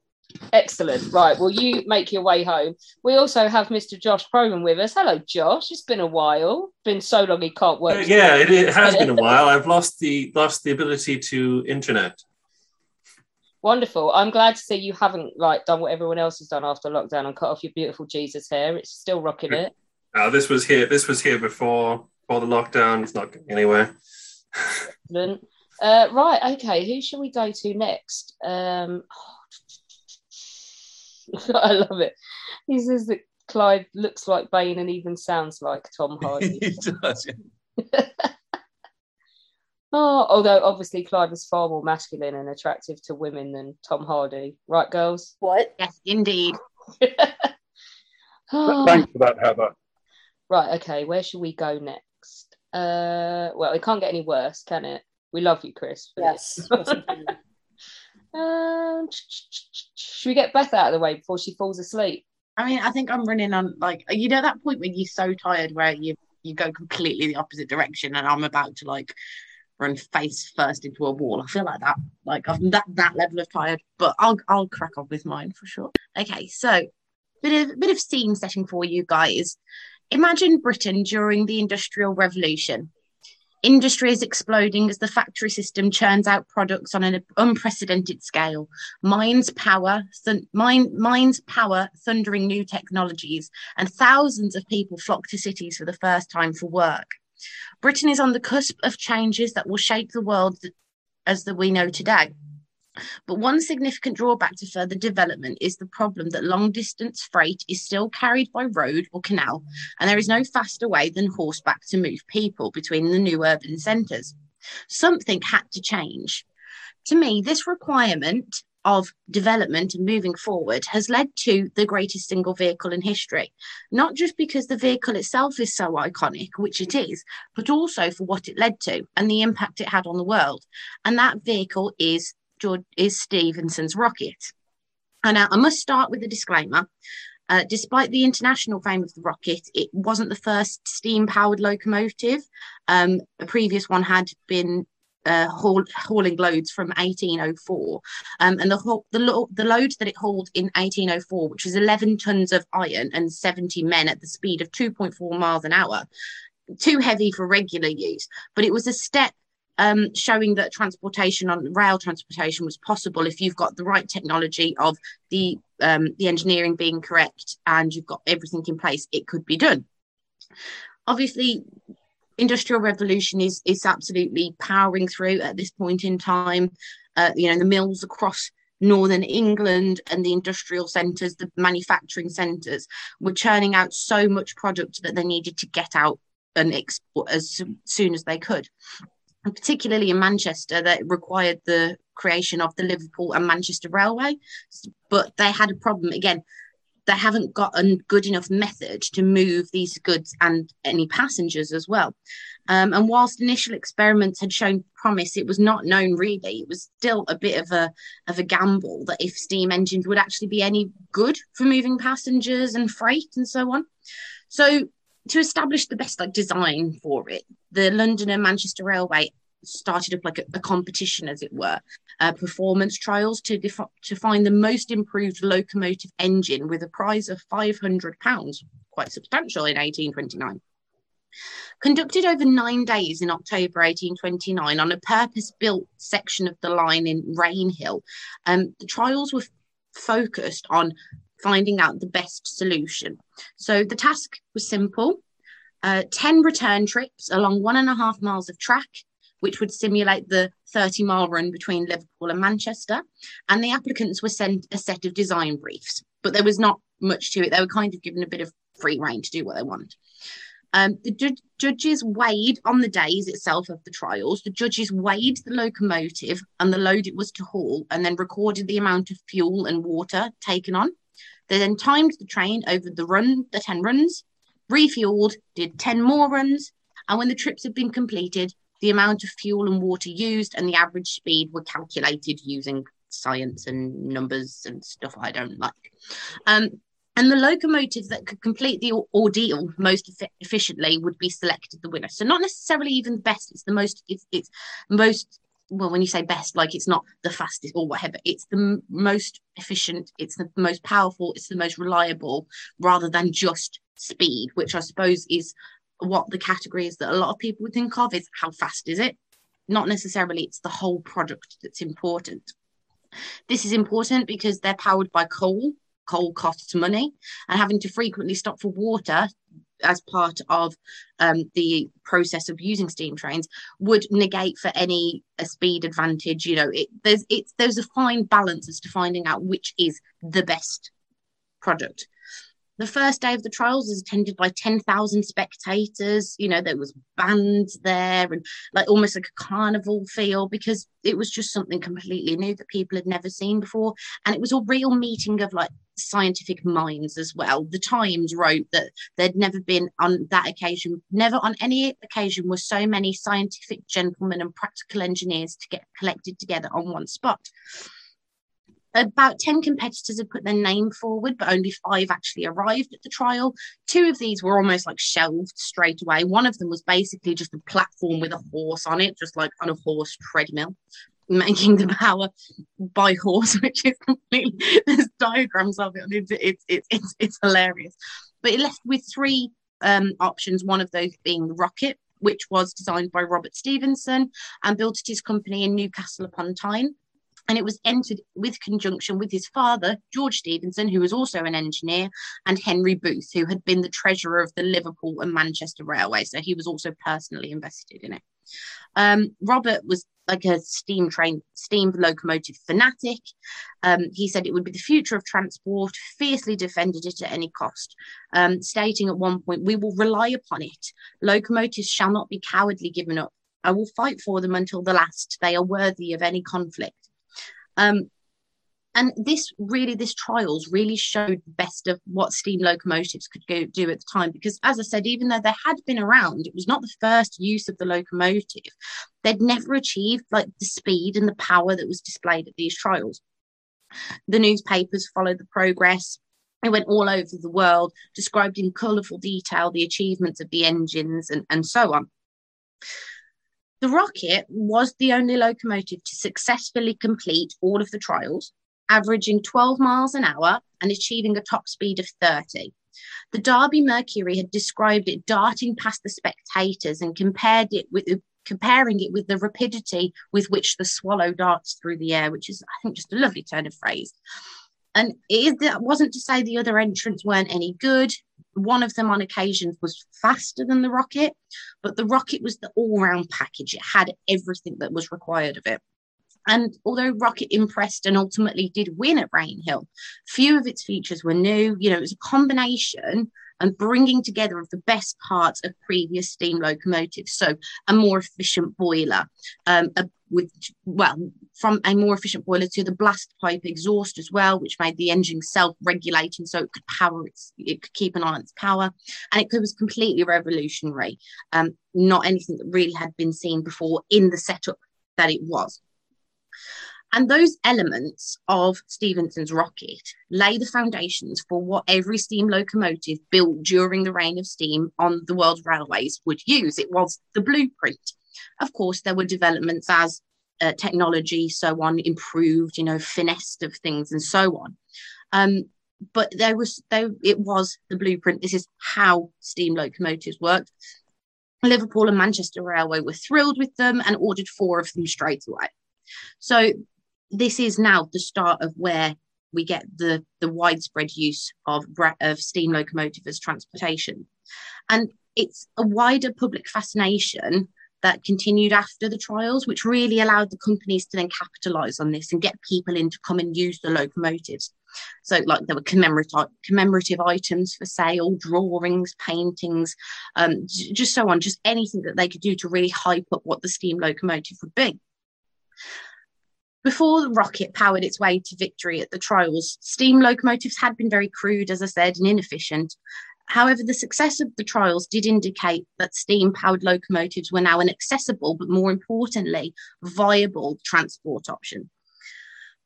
Excellent. Right. Well, you make your way home. We also have Mr. Josh Proman with us. Hello, Josh. It's been a while. Been so long he can't work. Uh, yeah, it, it has been a while. I've lost the lost the ability to internet. Wonderful. I'm glad to see you haven't like done what everyone else has done after lockdown and cut off your beautiful Jesus hair. It's still rocking it. Uh, this was here. This was here before before the lockdown. It's not going anywhere. Excellent. Uh, right. Okay. Who shall we go to next? Um, I love it. He says that Clive looks like Bane and even sounds like Tom Hardy. he does. Oh, although obviously Clive is far more masculine and attractive to women than Tom Hardy, right, girls? What? Yes, indeed. Oh. Thanks for that, Heather. Right, okay, where should we go next? Uh, well, it can't get any worse, can it? We love you, Chris. for Yes. um, should we get Beth out of the way before she falls asleep? I mean, I think I'm running on like you know that point when you're so tired where you you go completely the opposite direction, and I'm about to like run face first into a wall. I feel like that, like I'm that that level of tired. But I'll I'll crack on with mine for sure. Okay, so bit of bit of scene setting for you guys. Imagine Britain during the Industrial Revolution. Industry is exploding as the factory system churns out products on an unprecedented scale. Mines power, mine, mines power, thundering new technologies, and thousands of people flock to cities for the first time for work. Britain is on the cusp of changes that will shape the world as that we know today. But one significant drawback to further development is the problem that long distance freight is still carried by road or canal, and there is no faster way than horseback to move people between the new urban centres. Something had to change. To me, this requirement of development and moving forward has led to the greatest single vehicle in history, not just because the vehicle itself is so iconic, which it is, but also for what it led to and the impact it had on the world. And that vehicle is George is Stephenson's rocket. And now I must start with a disclaimer. Uh, despite the international fame of the rocket, it wasn't the first steam powered locomotive. Um, a previous one had been uh, haul, hauling loads from 1804. Um, and the, the, the load that it hauled in 1804, which was 11 tons of iron and 70 men at the speed of 2.4 miles an hour, too heavy for regular use. But it was a step um, showing that transportation on rail transportation was possible if you've got the right technology of the um, the engineering being correct and you've got everything in place, it could be done. Obviously, industrial revolution is is absolutely powering through at this point in time. Uh, you know, the mills across northern England and the industrial centres, the manufacturing centres, were churning out so much product that they needed to get out and export as soon as they could particularly in Manchester, that required the creation of the Liverpool and Manchester Railway. But they had a problem again. They haven't got a good enough method to move these goods and any passengers as well. Um, and whilst initial experiments had shown promise, it was not known really. It was still a bit of a of a gamble that if steam engines would actually be any good for moving passengers and freight and so on. So to establish the best like design for it, the London and Manchester Railway started up like a, a competition, as it were, uh, performance trials to def- to find the most improved locomotive engine with a prize of five hundred pounds, quite substantial in eighteen twenty nine. Conducted over nine days in October 1829 on a purpose built section of the line in Rainhill, um, the trials were focused on finding out the best solution. So the task was simple uh, 10 return trips along one and a half miles of track, which would simulate the 30 mile run between Liverpool and Manchester. And the applicants were sent a set of design briefs, but there was not much to it. They were kind of given a bit of free reign to do what they want. Um, the ju- judges weighed on the days itself of the trials. The judges weighed the locomotive and the load it was to haul, and then recorded the amount of fuel and water taken on. They then timed the train over the run, the 10 runs, refueled, did 10 more runs, and when the trips had been completed, the amount of fuel and water used and the average speed were calculated using science and numbers and stuff I don't like. Um, and the locomotive that could complete the ordeal most effi- efficiently would be selected the winner. So not necessarily even the best; it's the most. It's it's most. Well, when you say best, like it's not the fastest or whatever. It's the m- most efficient. It's the most powerful. It's the most reliable, rather than just speed, which I suppose is what the category is that a lot of people would think of is how fast is it? Not necessarily. It's the whole product that's important. This is important because they're powered by coal. Coal costs money, and having to frequently stop for water as part of um, the process of using steam trains would negate for any a speed advantage. You know, it, there's it's there's a fine balance as to finding out which is the best product. The first day of the trials was attended by 10,000 spectators. You know, there was bands there and like almost like a carnival feel because it was just something completely new that people had never seen before. And it was a real meeting of like scientific minds as well. The Times wrote that there'd never been on that occasion, never on any occasion were so many scientific gentlemen and practical engineers to get collected together on one spot about 10 competitors had put their name forward, but only five actually arrived at the trial. Two of these were almost like shelved straight away. One of them was basically just a platform with a horse on it, just like on a horse treadmill, making the power by horse, which is completely, there's diagrams of it, it's, it's, it's, it's, it's hilarious. But it left with three um, options, one of those being the rocket, which was designed by Robert Stephenson and built at his company in Newcastle upon Tyne and it was entered with conjunction with his father, George Stephenson, who was also an engineer, and Henry Booth, who had been the treasurer of the Liverpool and Manchester Railway. So he was also personally invested in it. Um, Robert was like a steam train, steam locomotive fanatic. Um, he said it would be the future of transport, fiercely defended it at any cost, um, stating at one point, We will rely upon it. Locomotives shall not be cowardly given up. I will fight for them until the last. They are worthy of any conflict. Um, and this really, this trials really showed the best of what steam locomotives could go, do at the time. Because, as I said, even though they had been around, it was not the first use of the locomotive. They'd never achieved like the speed and the power that was displayed at these trials. The newspapers followed the progress. It went all over the world, described in colourful detail the achievements of the engines and, and so on. The Rocket was the only locomotive to successfully complete all of the trials, averaging 12 miles an hour and achieving a top speed of 30. The Derby Mercury had described it darting past the spectators and compared it with comparing it with the rapidity with which the swallow darts through the air, which is, I think, just a lovely turn of phrase. And that wasn't to say the other entrants weren't any good one of them on occasions was faster than the rocket, but the rocket was the all round package. It had everything that was required of it. And although Rocket impressed and ultimately did win at Rainhill, few of its features were new. You know, it was a combination and bringing together of the best parts of previous steam locomotives. So a more efficient boiler, um, a, with well, from a more efficient boiler to the blast pipe exhaust as well, which made the engine self-regulating, so it could power its, it could keep an eye on its power, and it was completely revolutionary. Um, not anything that really had been seen before in the setup that it was. And those elements of Stephenson's rocket lay the foundations for what every steam locomotive built during the reign of steam on the world's railways would use. It was the blueprint. Of course, there were developments as uh, technology, so on, improved, you know, finessed of things and so on. Um, but there was, though it was the blueprint. This is how steam locomotives worked. Liverpool and Manchester Railway were thrilled with them and ordered four of them straight away. So this is now the start of where we get the the widespread use of of steam locomotive as transportation, and it's a wider public fascination that continued after the trials, which really allowed the companies to then capitalize on this and get people in to come and use the locomotives. So, like there were commemorative commemorative items for sale, drawings, paintings, um, just so on, just anything that they could do to really hype up what the steam locomotive would be. Before the rocket powered its way to victory at the trials, steam locomotives had been very crude, as I said, and inefficient. However, the success of the trials did indicate that steam powered locomotives were now an accessible, but more importantly, viable transport option.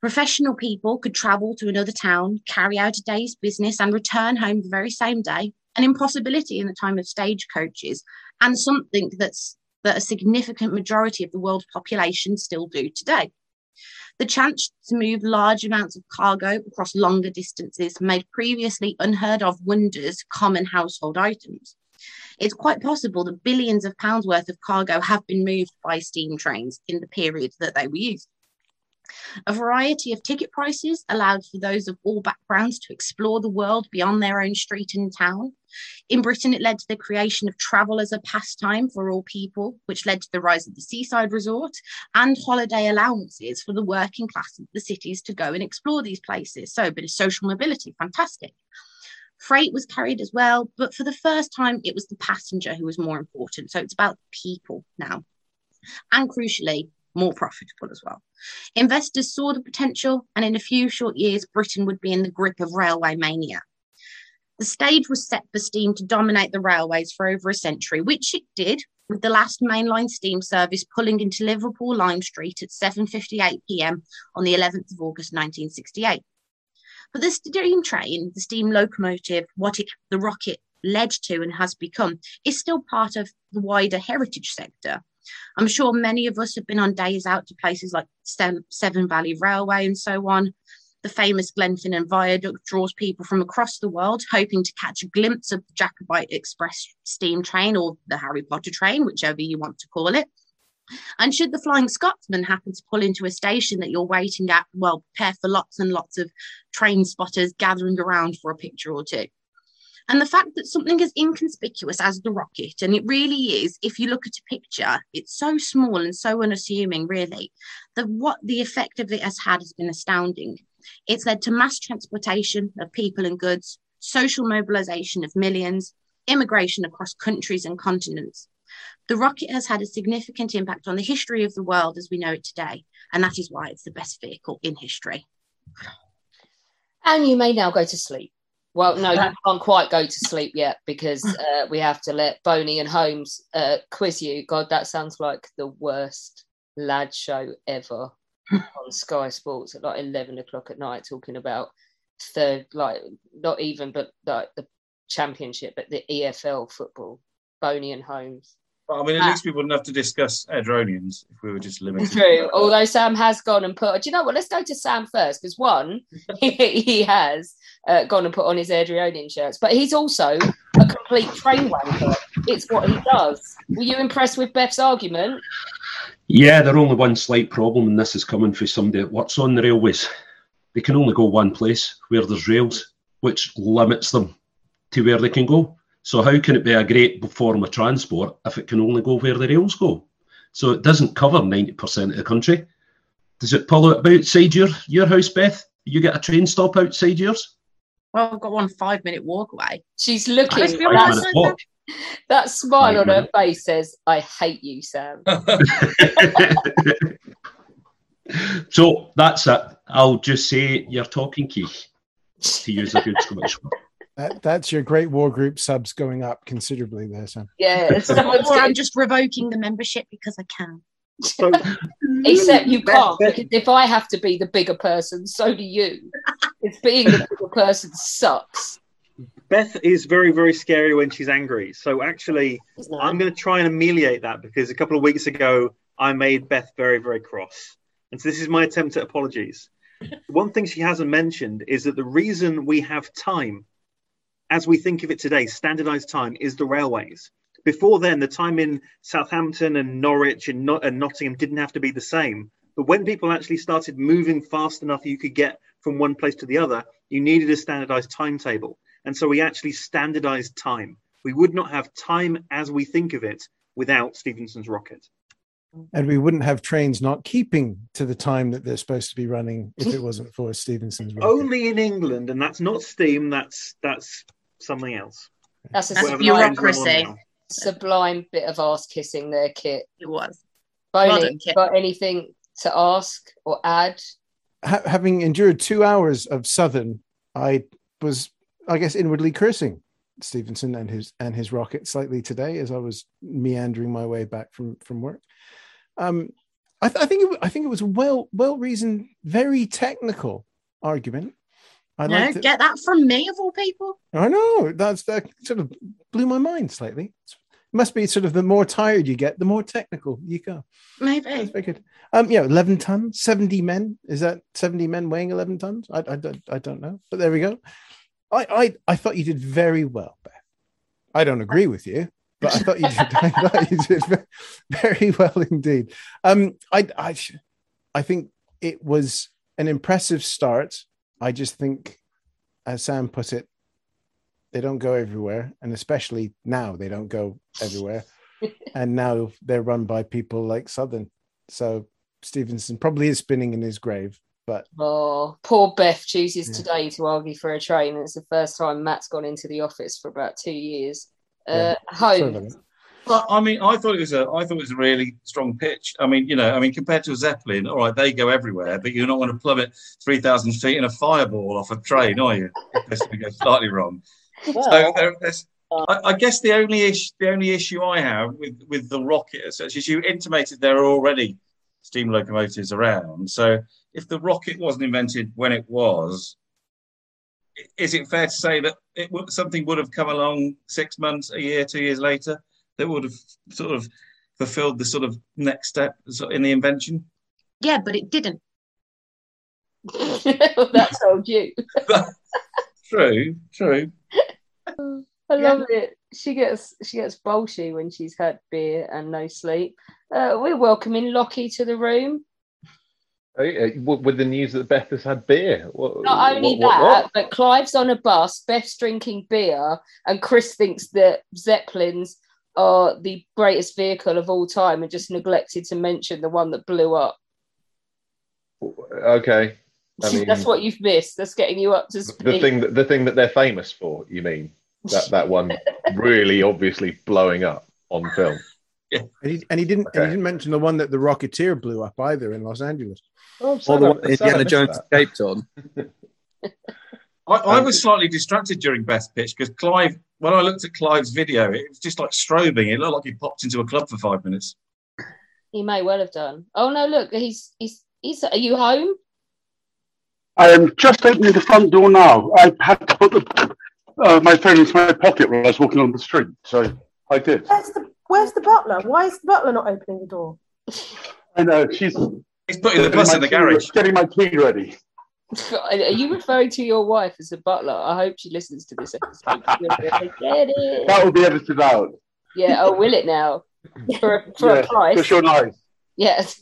Professional people could travel to another town, carry out a day's business, and return home the very same day, an impossibility in the time of stagecoaches, and something that's that a significant majority of the world's population still do today. The chance to move large amounts of cargo across longer distances made previously unheard of wonders common household items. It's quite possible that billions of pounds worth of cargo have been moved by steam trains in the period that they were used. A variety of ticket prices allowed for those of all backgrounds to explore the world beyond their own street and town. In Britain, it led to the creation of travel as a pastime for all people, which led to the rise of the seaside resort and holiday allowances for the working class of the cities to go and explore these places. So, a bit of social mobility, fantastic. Freight was carried as well, but for the first time, it was the passenger who was more important. So, it's about people now. And crucially, more profitable as well. Investors saw the potential, and in a few short years, Britain would be in the grip of railway mania. The stage was set for steam to dominate the railways for over a century, which it did, with the last mainline steam service pulling into Liverpool Lime Street at 7:58 p.m. on the 11th of August 1968. But the steam train, the steam locomotive, what it, the rocket led to and has become, is still part of the wider heritage sector. I'm sure many of us have been on days out to places like Severn Valley Railway and so on. The famous Glenfinnan Viaduct draws people from across the world hoping to catch a glimpse of the Jacobite Express steam train or the Harry Potter train, whichever you want to call it. And should the Flying Scotsman happen to pull into a station that you're waiting at, well, prepare for lots and lots of train spotters gathering around for a picture or two. And the fact that something as inconspicuous as the rocket, and it really is, if you look at a picture, it's so small and so unassuming, really, that what the effect of it has had has been astounding. It's led to mass transportation of people and goods, social mobilization of millions, immigration across countries and continents. The rocket has had a significant impact on the history of the world as we know it today, and that is why it's the best vehicle in history. And you may now go to sleep. Well, no, you can't quite go to sleep yet because uh, we have to let Boney and Holmes uh, quiz you. God, that sounds like the worst lad show ever on Sky Sports at like 11 o'clock at night, talking about third, like, not even, but like the championship, but the EFL football. Boney and Holmes. But, I mean, at least we wouldn't have to discuss Airdrieonians if we were just limited. True. Although Sam has gone and put, do you know what? Let's go to Sam first because one, he, he has uh, gone and put on his Airdrieonian shirts, but he's also a complete train wanker. It's what he does. Were you impressed with Beth's argument? Yeah, there's only one slight problem, and this is coming from somebody that works on the railways. They can only go one place where there's rails, which limits them to where they can go. So how can it be a great form of transport if it can only go where the rails go? So it doesn't cover 90% of the country. Does it pull out outside your, your house, Beth? You get a train stop outside yours? Well, I've got one five minute walk away. She's looking. Let's be Five honest. minute walk. That smile Five on her face says, I hate you, Sam. So that's it. I'll just say you're talking keech, to use a good Scottish word. That, that's your great war group subs going up considerably there, Sam. Yeah, or I'm just revoking the membership because I can. Except you can't, because if I have to be the bigger person, so do you. It's being the bigger person sucks. Beth is very, very scary when she's angry. So actually, I'm going to try and ameliorate that because a couple of weeks ago, I made Beth very, very cross. And so this is my attempt at apologies. One thing she hasn't mentioned is that the reason we have time, as we think of it today, standardized time, is the railways. Before then, the time in Southampton and Norwich and, Not- and Nottingham didn't have to be the same. But when people actually started moving fast enough you could get from one place to the other, you needed a standardized timetable. And so we actually standardized time. We would not have time as we think of it without Stephenson's rocket. And we wouldn't have trains not keeping to the time that they're supposed to be running if it wasn't for Stephenson's rocket. Only in England, and that's not steam, that's that's something else. That's a Whatever sublime, train's going on now. sublime bit of ass kissing there, Kit. It was. Boney, Well Kit. got anything to ask or add? Ha- having endured two hours of Southern, I was, I guess, inwardly cursing Stephenson and his and his rocket slightly today as I was meandering my way back from from work. Um, I, th- I think it, wa- I think it was a well well reasoned, very technical argument. I no, it. get that from me of all people. I know that's that sort of blew my mind slightly. It must be sort of the more tired you get, the more technical you go. Maybe. That's very good. Um, yeah, eleven tons, seventy men. Is that seventy men weighing eleven tons? I, I don't, I don't know, but there we go. I, I, I thought you did very well, Beth. I don't agree with you, but I thought you did. I thought you did ve- very well indeed. Um, I, I, I think it was an impressive start. I just think, as Sam put it, they don't go everywhere, and especially now they don't go everywhere. and now they're run by people like Southern. So Stephenson probably is spinning in his grave, but Oh, poor Beth chooses Yeah. today to argue for a train. It's the first time Matt's gone into the office for about two years. Uh, Yeah. home. I mean, I thought it was a, I thought it was a really strong pitch. I mean, you know, I mean, compared to a Zeppelin, all right, they go everywhere, but you're not going to plummet three thousand feet in a fireball off a train, are you? Unless we go slightly wrong. So there, uh, there's, I, I guess the only issue, the only issue I have with with the rocket, as such, is you intimated there are already steam locomotives around. So if the rocket wasn't invented when it was, is it fair to say that it something would have come along six months, a year, two years later that would have sort of fulfilled the sort of next step in the invention? Yeah, but it didn't. That's told you. True, true. I love it. She gets she gets bolshy when she's had beer and no sleep. Uh, we're welcoming Lockie to the room. Uh, With the news that Beth has had beer. What, Not only what- what- that, what? but Clive's on a bus, Beth's drinking beer, and Chris thinks that Zeppelins are the greatest vehicle of all time and just neglected to mention the one that blew up. Okay. I mean, That's what you've missed. That's getting you up to speed. the thing that the thing that they're famous for. You mean that that one really obviously blowing up on film? and he, and he didn't and he didn't mention the one that the Rocketeer blew up either in Los Angeles. Oh, Or the one Indiana Jones escaped on. I, I was slightly distracted during Best Pitch because Clive, when I looked at Clive's video, it was just like strobing. It looked like he popped into a club for five minutes. He may well have done. Oh no, look, he's he's he's are you home? I am just opening the front door now. I had to put the, uh, my phone into my pocket when I was walking on the street, so I did. Where's the Where's the butler? Why is the butler not opening the door? I know she's. He's putting the bus in the garage. Getting my tea ready. Are you referring to your wife as a butler? I hope she listens to this episode. She'll be like, Get it. That will be edited out. Yeah, oh, will it now? For, for Yeah, a price. Because you're nice. Yes.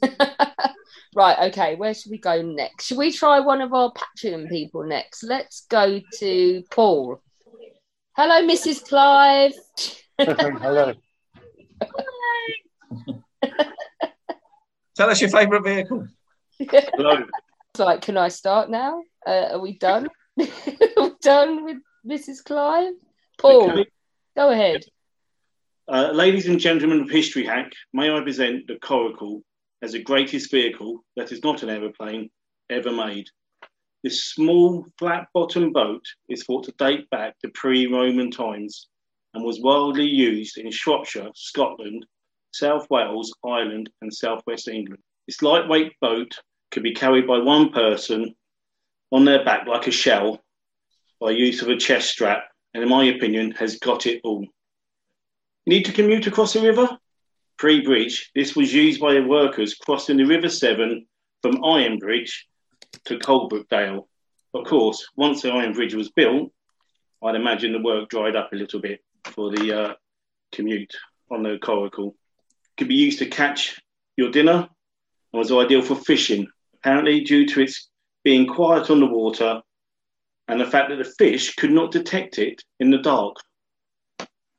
right, okay, where should we go next? Should we try one of our Patreon people next? Let's go to Paul. Hello, Mrs. Clive. Hello. Tell us your favourite vehicle. Like, can I start now? Uh, are we done? we done with Mrs. Clive? Paul, Okay. go ahead. Uh, ladies and gentlemen of History Hack, may I present the Coracle as the greatest vehicle that is not an aeroplane ever made. This small, flat bottomed boat is thought to date back to pre Roman times and was widely used in Shropshire, Scotland, South Wales, Ireland, and Southwest England. This lightweight boat could be carried by one person on their back like a shell by use of a chest strap, and in my opinion, has got it all. Need to commute across the river? Pre bridge, this was used by the workers crossing the River Severn from Iron Bridge to Coalbrookdale. Of course, once the Iron Bridge was built, I'd imagine the work dried up a little bit for the uh, commute on the coracle. Could be used to catch your dinner and was ideal for fishing. Apparently, due to its being quiet on the water and the fact that the fish could not detect it in the dark.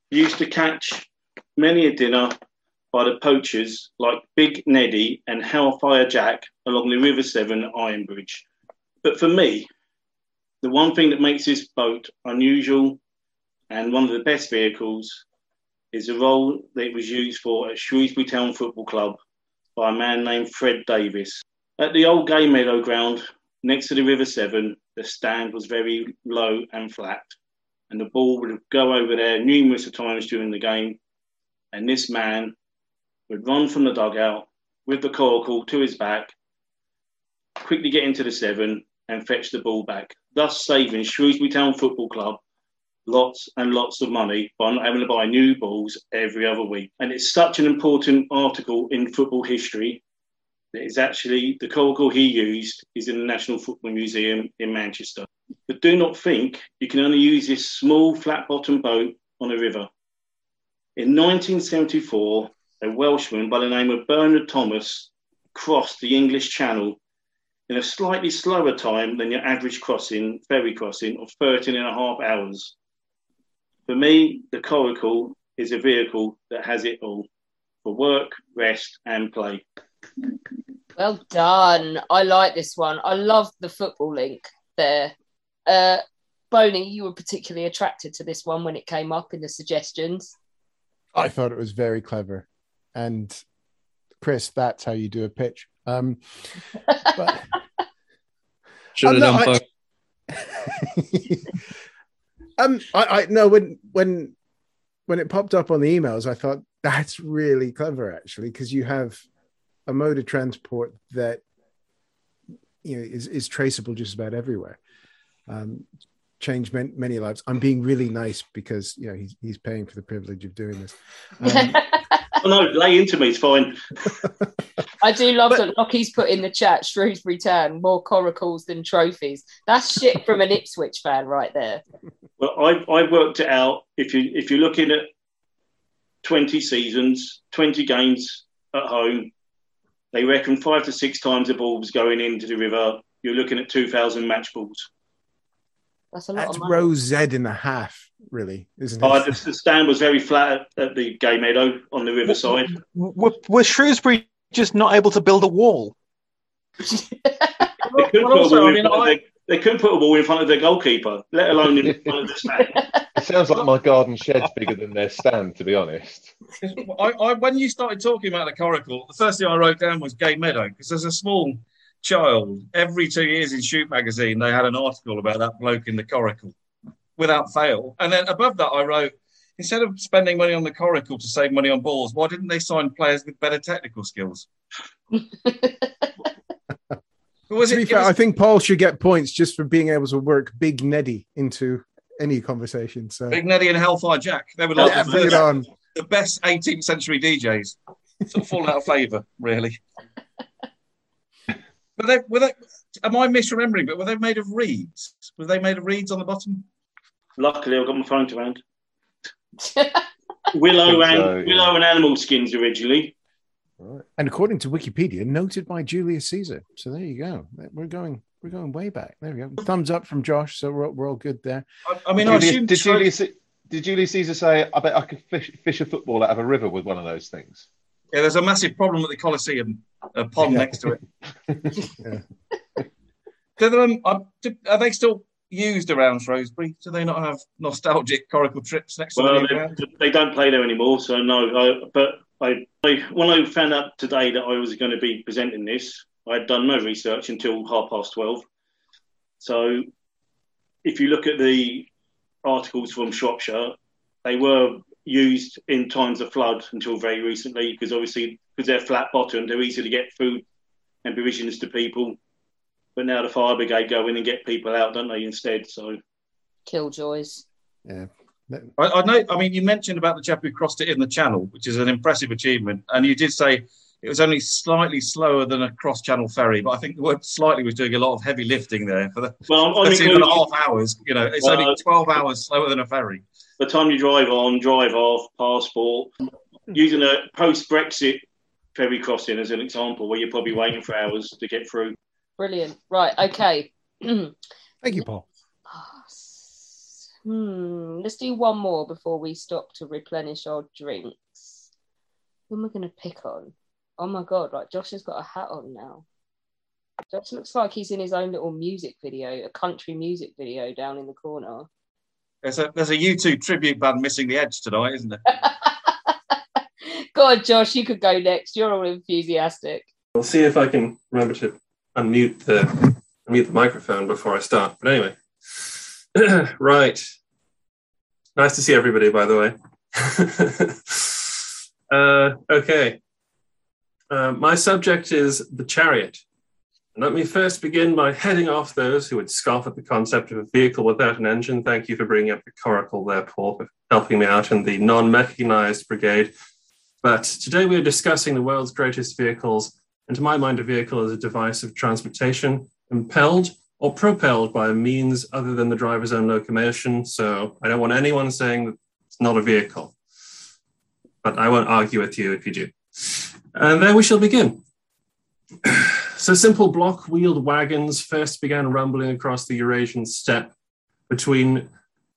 Used to catch many a dinner by the poachers like Big Neddy and Hellfire Jack along the River Severn Iron Bridge. But for me, the one thing that makes this boat unusual and one of the best vehicles is the role that it was used for at Shrewsbury Town Football Club by a man named Fred Davis. At the old Gay Meadow ground next to the River Severn, the stand was very low and flat, and the ball would go over there numerous times during the game. And this man would run from the dugout with the coracle to his back, quickly get into the Severn, and fetch the ball back, thus saving Shrewsbury Town Football Club lots and lots of money by not having to buy new balls every other week. And it's such an important article in football history that it's actually the coracle he used is in the National Football Museum in Manchester. But do not think you can only use this small flat bottom boat on a river. In 1974, a Welshman by the name of Bernard Thomas crossed the English Channel in a slightly slower time than your average crossing, ferry crossing, of 13 and a half hours. For me, the Coracle is a vehicle that has it all for work, rest, and play. Well done. I like this one. I love the football link there. Uh, Boney, you were particularly attracted to this one when it came up in the suggestions. I thought it was very clever. And Chris, that's how you do a pitch. Um, but Should have Um, no, done I- both. um, I, I no when when when it popped up on the emails, I thought that's really clever actually because you have a mode of transport that you know is, is traceable just about everywhere. Um, changed many, many lives. I'm being really nice because you know he's he's paying for the privilege of doing this. Um, Oh, no, lay into me, it's fine. I do love that Lockie's put in the chat Shrewsbury Town, more coracles than trophies. That's shit from an Ipswich fan right there. Well, I I worked it out. If you if you're looking at twenty seasons, twenty games at home, they reckon five to six times the balls going into the river. You're looking at two thousand match balls. That's a lot that's of money. row Z in a half, really, isn't Oh, it? the, the stand was very flat at, at the Gay Meadow on the riverside. Were, were Shrewsbury just not able to build a wall? They Well, also, I mean, I- their, they couldn't put a wall in front of their goalkeeper, let alone in front of the stand. It sounds like my garden shed's bigger than their stand, to be honest. I, I, when you started talking about the coracle, the first thing I wrote down was Gay Meadow because as a small child, every two years in Shoot magazine, they had an article about that bloke in the coracle without fail. And then above that, I wrote, instead of spending money on the coracle to save money on balls, why didn't they sign players with better technical skills? was to be it- it fair, was- I think Paul should get points just for being able to work Big Neddy into any conversation. So Big Neddy and Hellfire Jack. They were like Yeah, the, bring best, on. the best 18th century DJs. Sort of fall out of favour, really. Were they, were they, am I misremembering, but were they made of reeds? Were they made of reeds on the bottom? Luckily, I've got my phone to hand. Willow and so, yeah. willow and animal skins originally. And according to Wikipedia, noted by Julius Caesar. So there you go. We're going we're going way back. There we go. Thumbs up from Josh. So we're, we're all good there. I, mean, Julius- I assume did so- Julius did Julius Caesar say, "I bet I could fish, fish a football out of a river with one of those things"? Yeah, there's a massive problem at the Colosseum, a pond next to it. Do they, um, are, do- are they still used around Shrewsbury? Do they not have nostalgic coracle trips next to Well, the they, they don't play there anymore, so no. I, but I, I, when I found out today that I was going to be presenting this, I had done no research until half past twelve. So, if you look at the articles from Shropshire, they were used in times of flood until very recently, because obviously because they're flat bottomed, they're easy to get food and provisions to people. But now the fire brigade go in and get people out, don't they? Instead, so Killjoys. Yeah. I, I know. I mean, you mentioned about the chap who crossed it in the channel, which is an impressive achievement, and you did say it was only slightly slower than a cross-channel ferry. But I think the word "slightly" was doing a lot of heavy lifting there for the Well, I'm- I'm and a including- half hours. You know, it's Well, only twelve hours slower than a ferry. the time you drive on, drive off, passport, using a post Brexit ferry crossing as an example, where you're probably waiting for hours to get through. Brilliant. Right. Okay. Thank you, Paul. Hmm. Let's do one more before we stop to replenish our drinks. Who am I going to pick on? Oh my god! Right, Josh has got a hat on now. Josh looks like he's in his own little music video, a country music video down in the corner. There's a there's a YouTube tribute band missing the edge tonight, isn't there? God, Josh. You could go next. You're all enthusiastic. We'll see if I can remember to unmute the unmute the microphone before I start. But anyway, right. Nice to see everybody, by the way. uh, okay. Uh, my subject is the chariot. Let me first begin by heading off those who would scoff at the concept of a vehicle without an engine. Thank you for bringing up the coracle there, Paul, for helping me out in the non mechanized brigade. But today we are discussing the world's greatest vehicles. And to my mind, a vehicle is a device of transportation impelled or propelled by means other than the driver's own locomotion. So I don't want anyone saying that it's not a vehicle. But I won't argue with you if you do. And there we shall begin. So simple block wheeled wagons first began rumbling across the Eurasian steppe between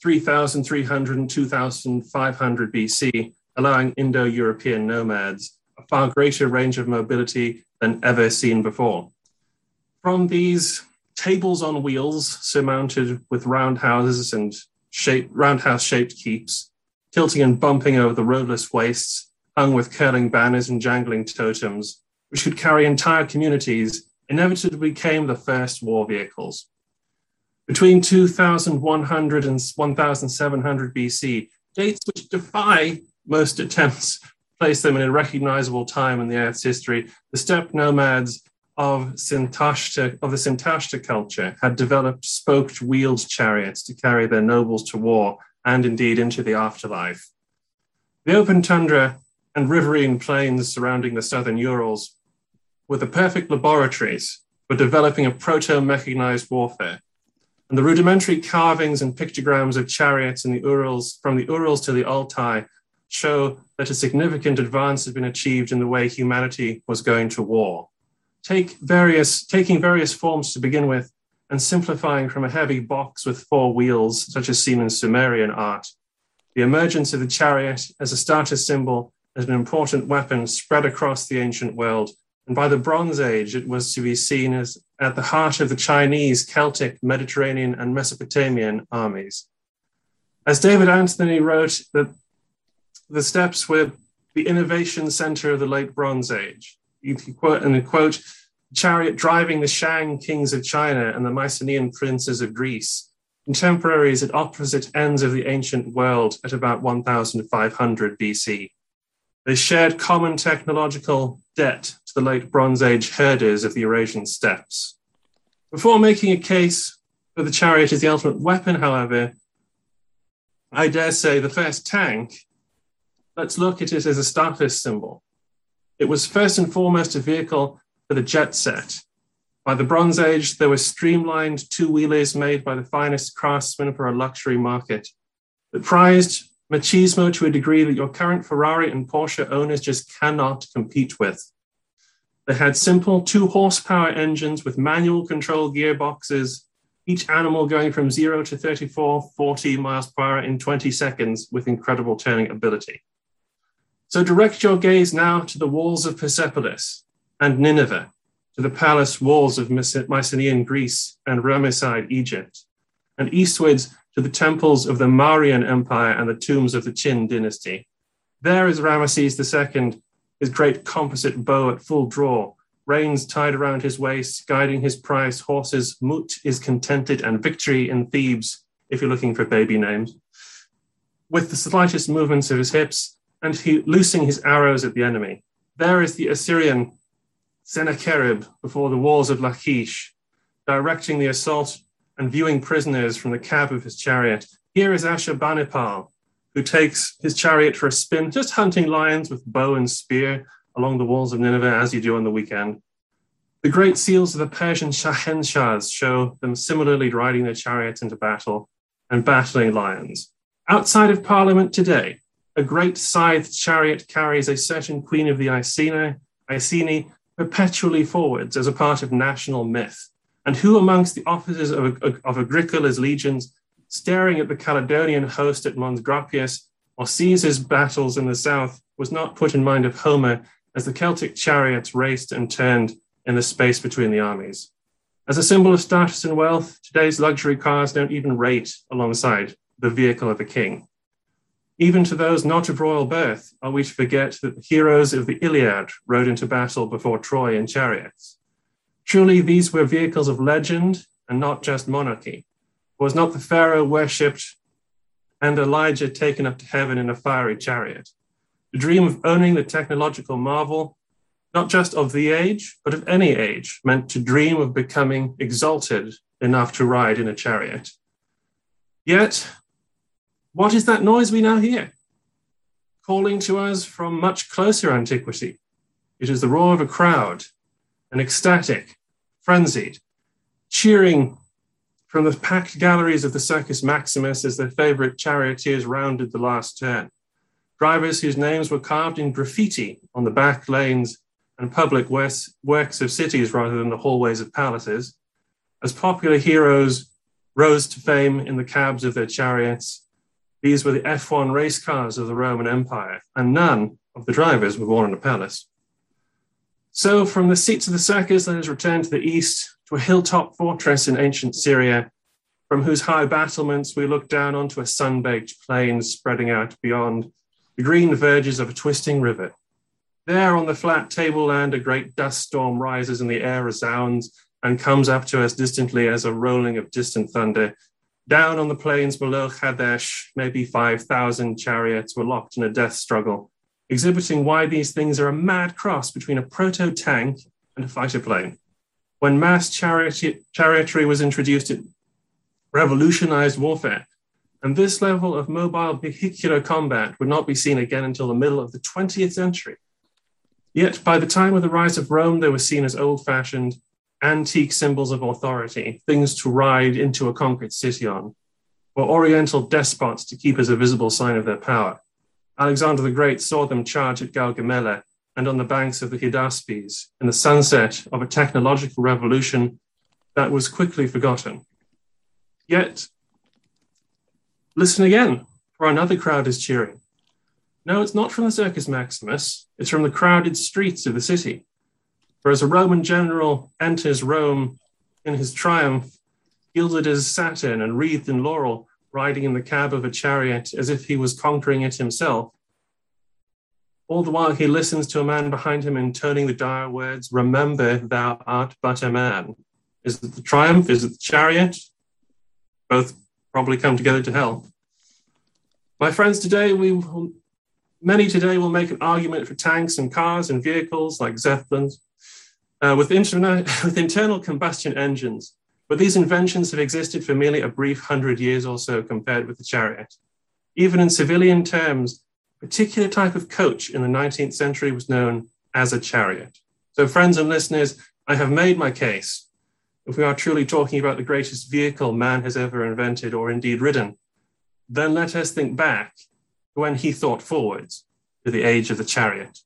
3,300 and 2,500 BC, allowing Indo European nomads a far greater range of mobility than ever seen before. From these tables on wheels, surmounted with roundhouses and shape, roundhouse shaped keeps, tilting and bumping over the roadless wastes, hung with curling banners and jangling totems, which could carry entire communities, inevitably became the first war vehicles. Between 2100 and 1700 BC, dates which defy most attempts to place them in a recognizable time in the Earth's history, the steppe nomads of, Sintashta, of the Sintashta culture had developed spoked wheeled chariots to carry their nobles to war and indeed into the afterlife. The open tundra and riverine plains surrounding the southern Urals were the perfect laboratories for developing a proto mechanized warfare. And the rudimentary carvings and pictograms of chariots in the Urals, from the Urals to the Altai, show that a significant advance had been achieved in the way humanity was going to war. Take various, taking various forms to begin with, and simplifying from a heavy box with four wheels, such as seen in Sumerian art. The emergence of the chariot as a status symbol as an important weapon spread across the ancient world and by the Bronze Age, it was to be seen as at the heart of the Chinese, Celtic, Mediterranean, and Mesopotamian armies. As David Anthony wrote, that the steppes were the innovation center of the late Bronze Age. You can quote, and quote, chariot driving the Shang kings of China and the Mycenaean princes of Greece, contemporaries at opposite ends of the ancient world at about 1500 BC. They shared common technological debt to the late Bronze Age herders of the Eurasian steppes. Before making a case for the chariot as the ultimate weapon, however, I dare say the first tank, let's look at it as a status symbol. It was first and foremost a vehicle for the jet set. By the Bronze Age, there were streamlined two wheelers made by the finest craftsmen for a luxury market that prized machismo to a degree that your current Ferrari and Porsche owners just cannot compete with. They had simple two horsepower engines with manual control gearboxes, each animal going from 0 to 34, 40 miles per hour in 20 seconds with incredible turning ability. So direct your gaze now to the walls of Persepolis and Nineveh, to the palace walls of Mycenaean Greece and Ramesside Egypt, and eastwards to the temples of the Mauryan Empire and the tombs of the Qin dynasty. There is Ramesses II, his great composite bow at full draw, reins tied around his waist, guiding his prized horses. Mut is contented, and victory in Thebes, if you're looking for baby names, with the slightest movements of his hips, and he loosing his arrows at the enemy. There is the Assyrian Sennacherib before the walls of Lachish, directing the assault and viewing prisoners from the cab of his chariot. Here is Ashurbanipal, who takes his chariot for a spin, just hunting lions with bow and spear along the walls of Nineveh, as you do on the weekend. The great seals of the Persian Shahenshahs show them similarly riding their chariots into battle and battling lions. Outside of Parliament today, a great scythed chariot carries a certain queen of the Iceni, Iceni perpetually forwards as a part of national myth. And who amongst the officers of, of Agricola's legions, staring at the Caledonian host at Mons Graupius or Caesar's battles in the south, was not put in mind of Homer as the Celtic chariots raced and turned in the space between the armies? As a symbol of status and wealth, today's luxury cars don't even rate alongside the vehicle of a king. Even to those not of royal birth, are we to forget that the heroes of the Iliad rode into battle before Troy in chariots? Truly, these were vehicles of legend and not just monarchy. Was not the Pharaoh worshipped and Elijah taken up to heaven in a fiery chariot? The dream of owning the technological marvel, not just of the age, but of any age, meant to dream of becoming exalted enough to ride in a chariot. Yet, what is that noise we now hear? Calling to us from much closer antiquity. It is the roar of a crowd, an ecstatic, frenzied, cheering from the packed galleries of the Circus Maximus as their favorite charioteers rounded the last turn. Drivers whose names were carved in graffiti on the back lanes and public works, of cities rather than the hallways of palaces, as popular heroes rose to fame in the cabs of their chariots, these were the F1 race cars of the Roman Empire, and none of the drivers were born in a palace. So, from the seats of the circus, let us return to the east, to a hilltop fortress in ancient Syria, from whose high battlements we look down onto a sun baked plain spreading out beyond the green verges of a twisting river. There on the flat tableland, a great dust storm rises and the air resounds and comes up to us distantly as a rolling of distant thunder. Down on the plains below Kadesh, maybe 5,000 chariots were locked in a death struggle, exhibiting why these things are a mad cross between a proto tank and a fighter plane. When mass chariot- chariotry was introduced, it revolutionized warfare. And this level of mobile vehicular combat would not be seen again until the middle of the 20th century. Yet by the time of the rise of Rome, they were seen as old fashioned, antique symbols of authority, things to ride into a conquered city on, or oriental despots to keep as a visible sign of their power. Alexander the Great saw them charge at Gaugamela and on the banks of the Hydaspes in the sunset of a technological revolution that was quickly forgotten. Yet, listen again, for another crowd is cheering. No, it's not from the Circus Maximus, it's from the crowded streets of the city. For as a Roman general enters Rome in his triumph, gilded as satin and wreathed in laurel, riding in the cab of a chariot as if he was conquering it himself, all the while he listens to a man behind him intoning the dire words, Remember, thou art but a man. Is it the triumph? Is it the chariot? Both probably come together to help. My friends, today we will, many today will make an argument for tanks and cars and vehicles like Zeppelins uh, with, interna- with internal combustion engines. But these inventions have existed for merely a brief hundred years or so compared with the chariot. Even in civilian terms, a particular type of coach in the 19th century was known as a chariot. So, friends and listeners, I have made my case. If we are truly talking about the greatest vehicle man has ever invented or indeed ridden, then let us think back when he thought forwards to the age of the chariot.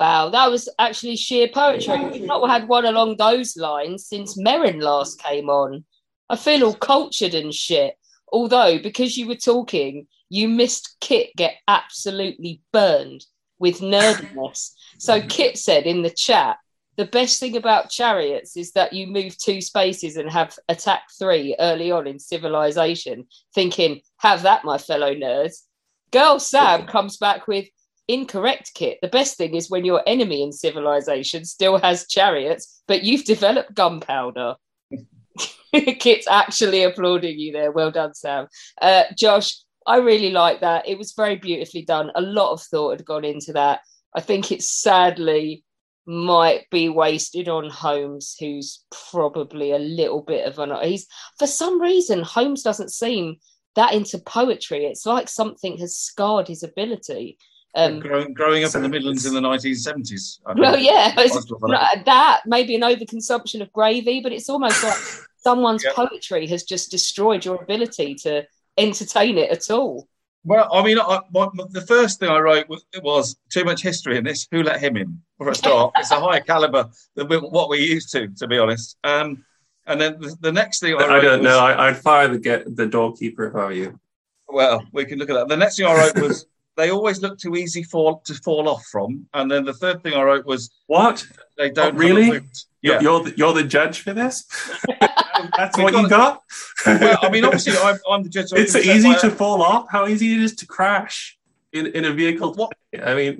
Wow, that was actually sheer poetry. We've not had one along those lines since Merrin last came on. I feel all cultured and shit. Although, because you were talking, you missed Kit get absolutely burned with nerdiness. So Kit said in the chat, the best thing about chariots is that you move two spaces and have attack three early on in civilization, thinking, have that, my fellow nerds. Girl Sam comes back with incorrect kit. The best thing is when your enemy in civilization still has chariots, but you've developed gunpowder. Kit's actually applauding you there. Well done, Sam. Uh, Josh, I really like that. It was very beautifully done. A lot of thought had gone into that. I think it sadly might be wasted on Holmes, who's probably a little bit of an. He's for some reason Holmes doesn't seem that into poetry. It's like something has scarred his ability. Um, growing, growing up in the Midlands in the 1970s. I well, think. yeah, it's Most that. not- that maybe an overconsumption of gravy, but it's almost like someone's Yeah. poetry has just destroyed your ability to entertain it at all. Well, I mean, I, my, the first thing I wrote was, was too much history in this. Who let him in? For a start, it's a higher caliber than we- what we're used to, to be honest. Um, and then the, the next thing I, I don't was, know. I, I'd fire the get the doorkeeper if I were you. Well, we can look at that. The next thing I wrote was they always look too easy for to fall off from. And then the third thing I wrote was what they don't Oh, really? have a route. You're, Yeah. you're, the, you're the judge for this? Um, that's We've what you got? well, I mean, obviously, I'm, I'm the judge. so it's easy to fall off. How easy it is to crash in, in a vehicle. What? I mean,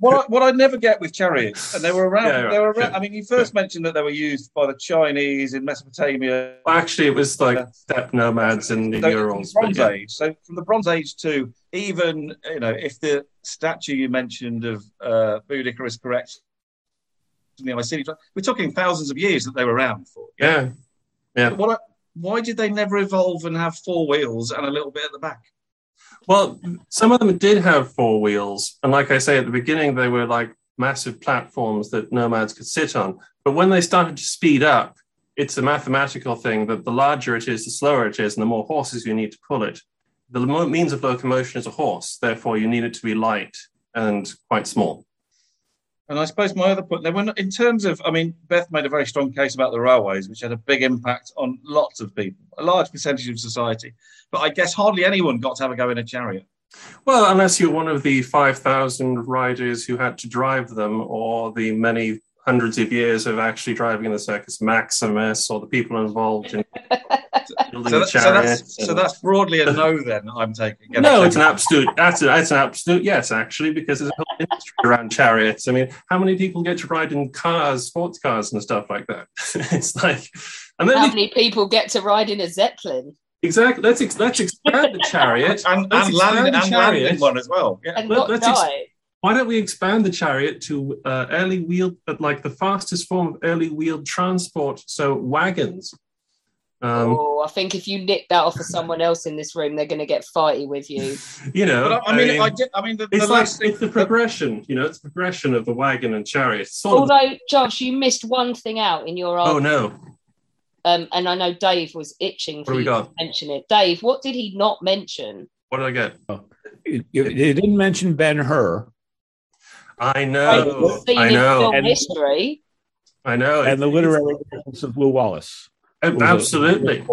What I, what I never get with chariots, and they were around. Yeah, right, they were around. sure. I mean, you first mentioned that they were used by the Chinese in Mesopotamia. well, actually, it was like steppe nomads in the So from the Urals. but Bronze yeah. Age. So from the Bronze Age to even you know, if the statue you mentioned of uh, Boudicca is correct, in the we're talking thousands of years that they were around for. Yeah, yeah. What? I- why did they never evolve and have four wheels and a little bit at the back? Well, some of them did have four wheels, and like I say at the beginning, they were like massive platforms that nomads could sit on. But when they started to speed up, it's a mathematical thing that the larger it is, the slower it is, and the more horses you need to pull it. The means of locomotion is a horse, therefore you need it to be light and quite small. And I suppose my other point, they were not, in terms of, I mean, Beth made a very strong case about the railways, which had a big impact on lots of people, a large percentage of society. But I guess hardly anyone got to have a go in a chariot. Well, unless you're one of the 5,000 riders who had to drive them, or the many hundreds of years of actually driving in the Circus Maximus, or the people involved in building So, the that- so that's, so that's broadly a no then, I'm taking. No, it's an absolute. That's a, that's an absolute yes, actually, because there's a whole industry around chariots. I mean, how many people get to ride in cars, sports cars, and stuff like that? it's like, and then How many people get to ride in a zeppelin? exactly. Let's ex- let's expand the chariot and, Let's and land, expand the and land chariot. one as well. Yeah. And Let- not let's ex- die. why don't we expand the chariot to uh, early wheeled, but like the fastest form of early wheeled transport? So wagons. Um, oh, I think if you nick that off of someone else in this room, they're going to get fighty with you. you know, But I, I mean, I, did, I mean, the, the it's like thing, it's the progression. You know, it's the progression of the wagon and chariot. It's sort of- Although, Josh, you missed one thing out in your oh no, Um, and I know Dave was itching for you got? to mention it. Dave, what did he not mention? what did I get? You, you didn't mention Ben Hur. I know, Scenic I know, film history. I know. and the literary reference of Lew Wallace. Ab- was a- Absolutely.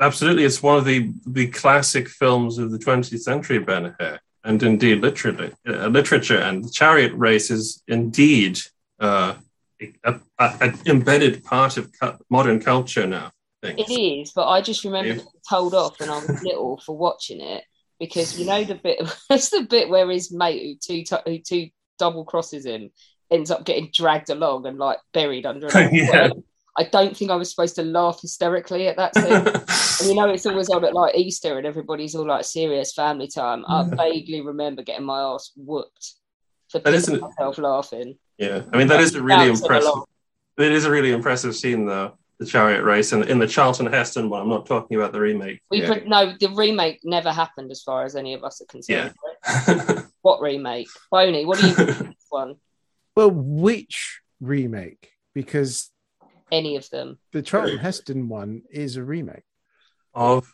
Absolutely. It's one of the, the classic films of the 20th century, Ben Hur, and indeed literature. Uh, literature and the chariot race is indeed uh, a, a, an embedded part of cu- modern culture now. It is, but I just remember Yeah. being told off when I was little for watching it because you know the bit that's the bit where his mate who two who two double crosses him ends up getting dragged along and like buried under an Yeah. Worm. I don't think I was supposed to laugh hysterically at that scene. and you know it's always on at like Easter and everybody's all like serious family time. I vaguely remember getting my ass whooped for That pissing isn't- myself laughing. Yeah, I mean that is a really Bouncing impressive. It is a really impressive scene, though. The chariot race, and in the Charlton Heston one. I'm not talking about the remake. We Yeah. put, no, the remake never happened as far as any of us are concerned. Yeah. What remake? Boney, what do you think of this one? Well, which remake? Because Any of them? the Charlton Heston one is a remake of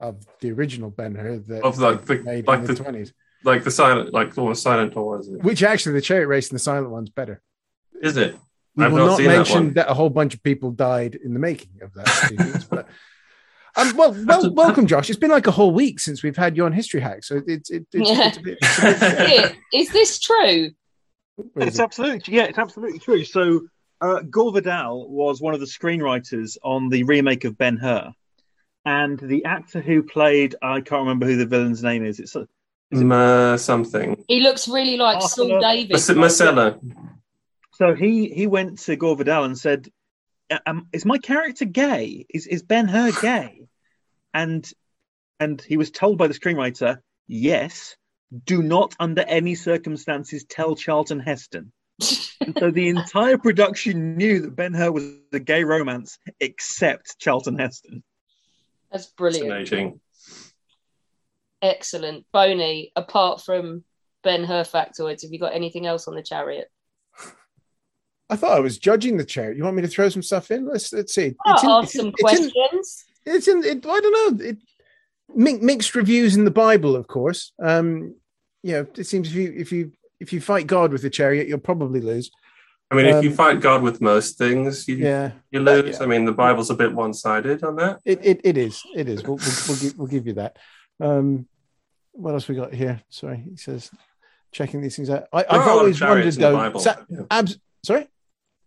of the original Ben Hur that of like the made like in the the twenties. like the silent like almost silent or is it? Which actually, the chariot race and the silent one's better. Is it? We I've will not not seen that mention that, a whole bunch of people died in the making of that sequence, but um, well, well, welcome, Josh. It's been like a whole week since we've had you on History Hack, so it's it, it's, Yeah. it's a bit. It's a bit Is, is this true? It's absolutely yeah, it's absolutely true. So uh, Gore Vidal was one of the screenwriters on the remake of Ben Hur, and the actor who played I can't remember who the villain's name is. It's a, Ma something. He looks really like Saul Arthur- Davis. Mas- Marcella. so he he went to Gore Vidal and said, um, "Is my character gay? Is is Ben Hur gay?" And and he was told by the screenwriter, "Yes." Do not, under any circumstances, tell Charlton Heston. And so the entire production knew that Ben Hur was a gay romance, except Charlton Heston. That's brilliant. Fascinating. Excellent. Boney, apart from Ben Hur factoids, have you got anything else on the chariot? I thought I was judging the chariot. You want me to throw some stuff in? Let's let's see. I'll in- ask some it's in- questions. it's in it, i don't know it, mi- mixed reviews in the bible of course um you know it seems if you if you if you fight god with a chariot you'll probably lose. I mean, if you Um, fight God with most things, you yeah. you lose. I mean, the Bible's a bit one-sided on that. it it, it is it is. We'll, we'll, we'll, give, we'll give you that. Um what else we got here? Sorry he says checking these things out. I, There i've are a lot of always wondered though sa- yeah. abs- sorry?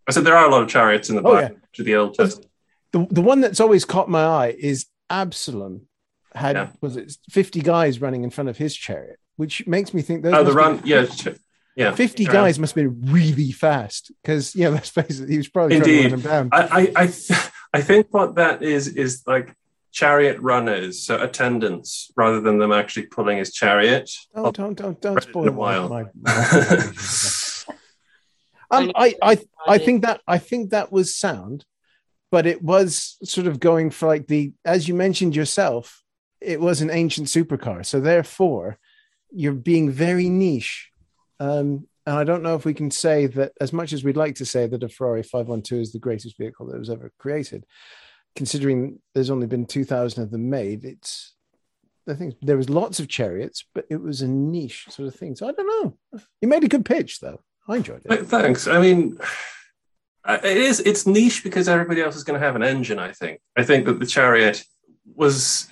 I said there are a lot of chariots in the Bible, Oh, Bible to the Old Testament. the, the one that's always caught my eye is absalom had Yeah. was it 50 guys running in front of his chariot which makes me think those Oh, the run, be- yeah, yeah. 50 yeah. guys must have been really fast because yeah let's face it he was probably trying to Indeed, run them down I, I, I, th- I think what that is is like chariot runners, so attendants, rather than them actually pulling his chariot. don't don't don't, don't Read it in a while. my, my- um, I, I I think that I think that was sound but it was sort of going for like the as you mentioned yourself it was an ancient supercar so therefore you're being very niche um, and I don't know if we can say that as much as we'd like to say that a Ferrari 512 is the greatest vehicle that was ever created, considering there's only been 2,000 of them made, it's, I think there was lots of chariots, but it was a niche sort of thing. So I don't know. You made a good pitch though. I enjoyed it. Thanks. I mean, it is. It's niche because everybody else is going to have an engine. I think. I think that the Chariot was,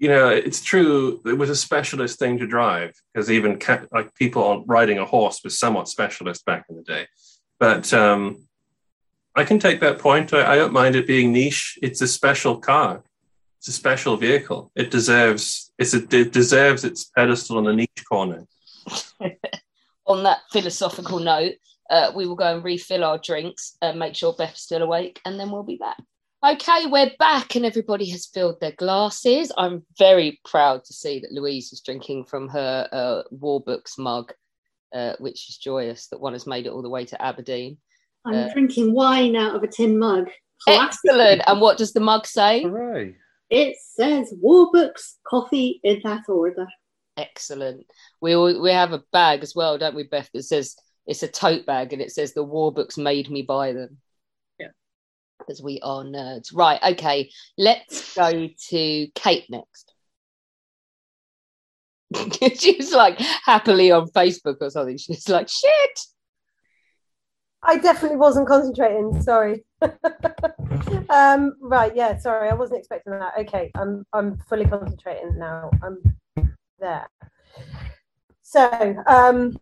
you know, it's true. It was a specialist thing to drive because even ca- like people riding a horse was somewhat specialist back in the day. But um, I can take that point. I, I don't mind it being niche. It's a special car. It's a special vehicle. It deserves. It's a, it deserves its pedestal in the niche corner. On that philosophical note, uh, we will go and refill our drinks and make sure Beth's still awake, and then we'll be back. Okay, we're back, and everybody has filled their glasses. I'm very proud to see that Louise is drinking from her uh, War Books mug, uh, which is joyous that one has made it all the way to Aberdeen. I'm Uh, drinking wine out of a tin mug. Classic. Excellent. And what does the mug say? Hooray. It says War Books, coffee in that order. Excellent. We all, we have a bag as well, don't we, Beth? That says it's a tote bag, and it says the war books made me buy them. Yeah. Because we are nerds. Right. Okay. Let's go to Kate next. She's like happily on Facebook or something. She's like, shit. I definitely wasn't concentrating. Sorry. um, right. Yeah. Sorry. I wasn't expecting that. Okay. I'm I'm fully concentrating now. I'm there. So, um,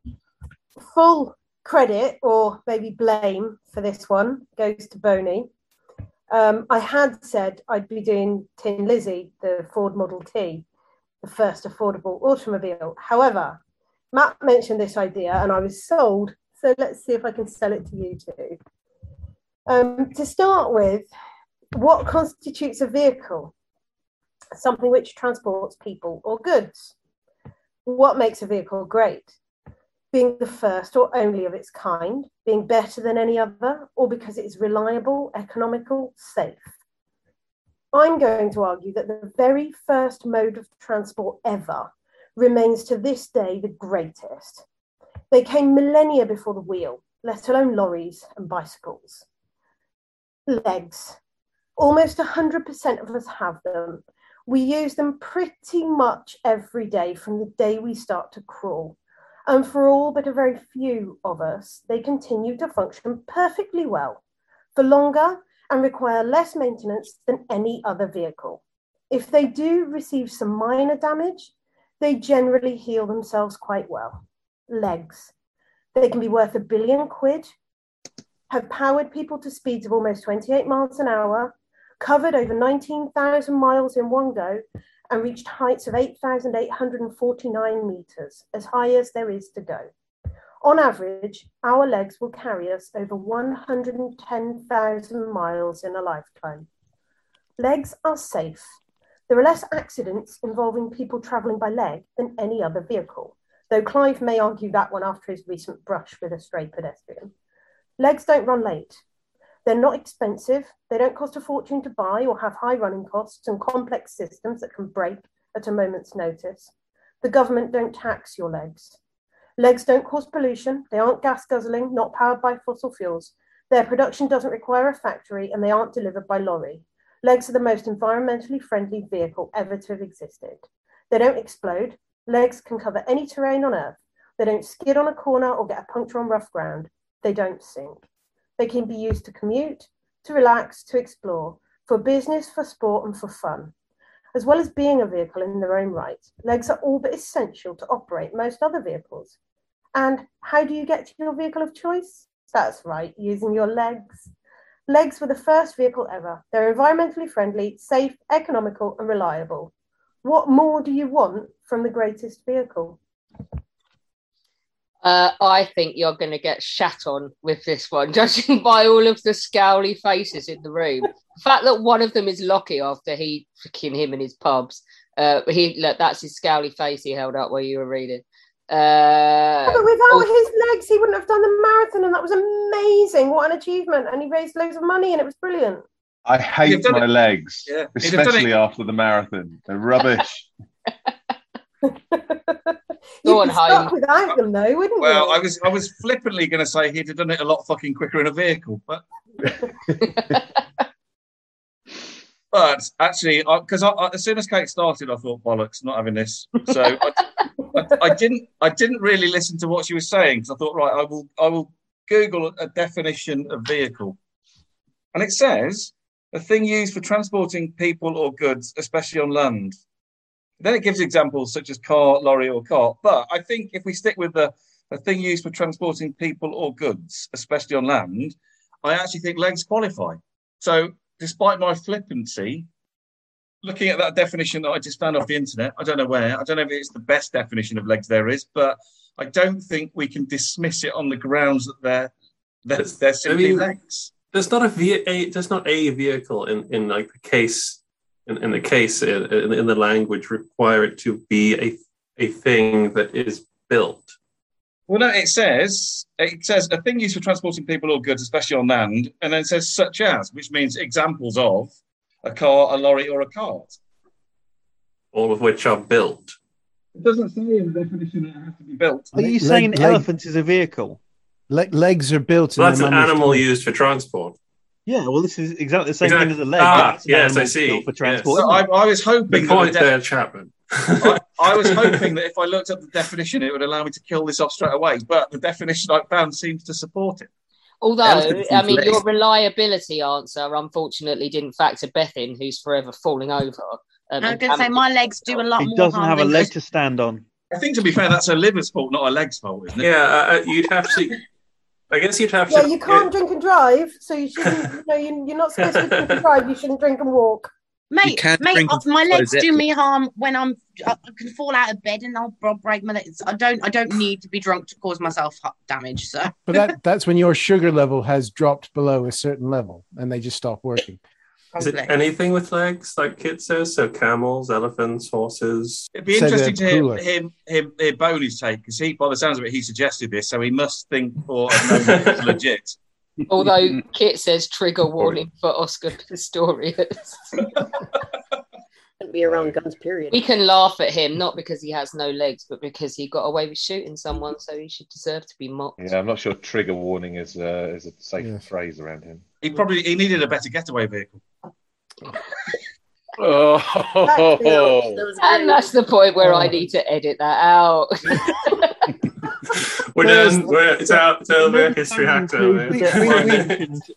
full credit or maybe blame for this one goes to Boney. Um, I had said I'd be doing Tin Lizzie, the Ford Model T, the first affordable automobile. However, Matt mentioned this idea and I was sold. So let's see if I can sell it to you too. Um, to start with, what constitutes a vehicle? Something which transports people or goods. What makes a vehicle great? Being the first or only of its kind, being better than any other, or because it is reliable, economical, safe. I'm going to argue that the very first mode of transport ever remains to this day the greatest. They came millennia before the wheel, let alone lorries and bicycles. Legs. Almost 100% of us have them. We use them pretty much every day from the day we start to crawl. And for all but a very few of us, they continue to function perfectly well for longer and require less maintenance than any other vehicle. If they do receive some minor damage, they generally heal themselves quite well. Legs. They can be worth a billion quid, have powered people to speeds of almost 28 miles an hour, covered over 19,000 miles in one go, and reached heights of 8,849 meters, as high as there is to go. On average, our legs will carry us over 110,000 miles in a lifetime. Legs are safe. There are less accidents involving people travelling by leg than any other vehicle, though Clive may argue that one after his recent brush with a stray pedestrian. Legs don't run late. They're not expensive, they don't cost a fortune to buy or have high running costs and complex systems that can break at a moment's notice. The government don't tax your legs. Legs don't cause pollution, they aren't gas guzzling, not powered by fossil fuels. Their production doesn't require a factory and they aren't delivered by lorry. Legs are the most environmentally friendly vehicle ever to have existed. They don't explode. Legs can cover any terrain on Earth. They don't skid on a corner or get a puncture on rough ground. They don't sink. They can be used to commute, to relax, to explore, for business, for sport, and for fun. As well as being a vehicle in their own right, legs are all but essential to operate most other vehicles. And how do you get to your vehicle of choice? That's right, using your legs. Legs were the first vehicle ever. They're environmentally friendly, safe, economical, and reliable. What more do you want from the greatest vehicle? Uh, I think you're going to get shat on with this one, judging by all of the scowly faces in the room. the fact that one of them is Lockie after he freaking him and his pubs. Uh, he look, that's his scowly face he held up while you were reading. Uh, but without his legs, he wouldn't have done the marathon, and that was amazing. What an achievement! And he raised loads of money, and it was brilliant. I hate my it- legs, Yeah. He'd have done especially after the marathon. They're rubbish. You'd Go on be stuck home. without them, though, wouldn't Well, you? I was I was flippantly going to say he'd have done it a lot fucking quicker in a vehicle, but but actually, because I, I, as soon as Kate started, I thought bollocks, not having this. So I, I, I didn't. I didn't really listen to what she was saying because I thought, right, I will. I will Google a definition of vehicle, and it says a thing used for transporting people or goods, especially on land. Then it gives examples such as car, lorry, or cart. But I think if we stick with the a thing used for transporting people or goods, especially on land, I actually think legs qualify. So, despite my flippancy, looking at that definition that I just found off the internet, I don't know where, I don't know if it's the best definition of legs there is, but I don't think we can dismiss it on the grounds that they're they're, they're simply mean, legs. There's not a, ve- a there's not a vehicle in, in like the case in, in the case in, in, in the language require it to be a a thing that is built. Well, no, it says it says a thing used for transporting people or goods, especially on land, and then it says such as, which means examples of a car, a lorry, or a cart. all of which are built. It doesn't say in the definition that it has to be built. Are you Leg- saying leg- elephant is a vehicle? Le- legs are built. So in that's an animal tummy. used for transport. Yeah, well, this is exactly the same Exact- thing as a leg. Ah, yes, I see. built For Yes. transport. So I. I was hoping The that point the de- there, Chapman. I, I was hoping that if I looked up the definition, it would allow me to kill this off straight away. But the definition I found seems to support it. Although, I mean, your reliability answer unfortunately didn't factor Beth in, who's forever falling over. Um, I was going to say my legs do a lot He more doesn't have a leg to stand on. I think, to be fair, that's her liver's fault, not her leg's fault, isn't it? Yeah, uh, uh, you'd have to. I guess you'd have Yeah, to. you can't drink and drive, so you shouldn't. You know, you, you're not supposed to drink and drive. You shouldn't drink and walk. Mate, mate, uh, my legs do me harm when I'm. I I can fall out of bed and I'll break my legs. I don't. I don't need to be drunk to cause myself damage. So But that that's when your sugar level has dropped below a certain level, and they just stop working. Is it anything with legs, like Kit says? So camels, elephants, horses. It'd be So interesting to hear cooler. him, him, hear Boney's take because he, by the sounds of it, he suggested this, so he must think or have known it's legit. Although Kit says trigger warning for Oscar Pistorius. Shouldn't be around guns, period. we can laugh at him not because he has no legs, but because he got away with shooting someone, so he should deserve to be mocked. Yeah, I'm not sure trigger warning is uh, is a safe Yes. phrase around him. He probably he needed a better getaway vehicle. Oh, That And that's the point where I need to edit that out. We're There's- done. We're, it's out. It's over. History hacked over. We-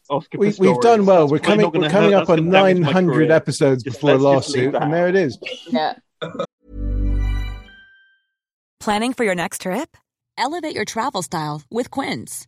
Oscar We, we've done well. We're coming. We're coming hurt- up on gonna damage my 900 episodes Just- before let's just leave lawsuit, and there it is. yeah. Planning for your next trip? Elevate your travel style with Quince.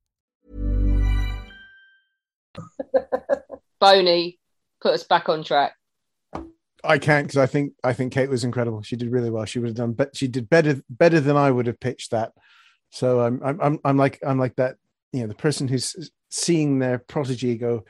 Boney, put us back on track. I can't because I think I think Kate was incredible. She did really well. She would have done, but she did better better than I would have pitched that. So I'm I'm I'm, I'm like I'm like that. You know, the person who's seeing their prodigy go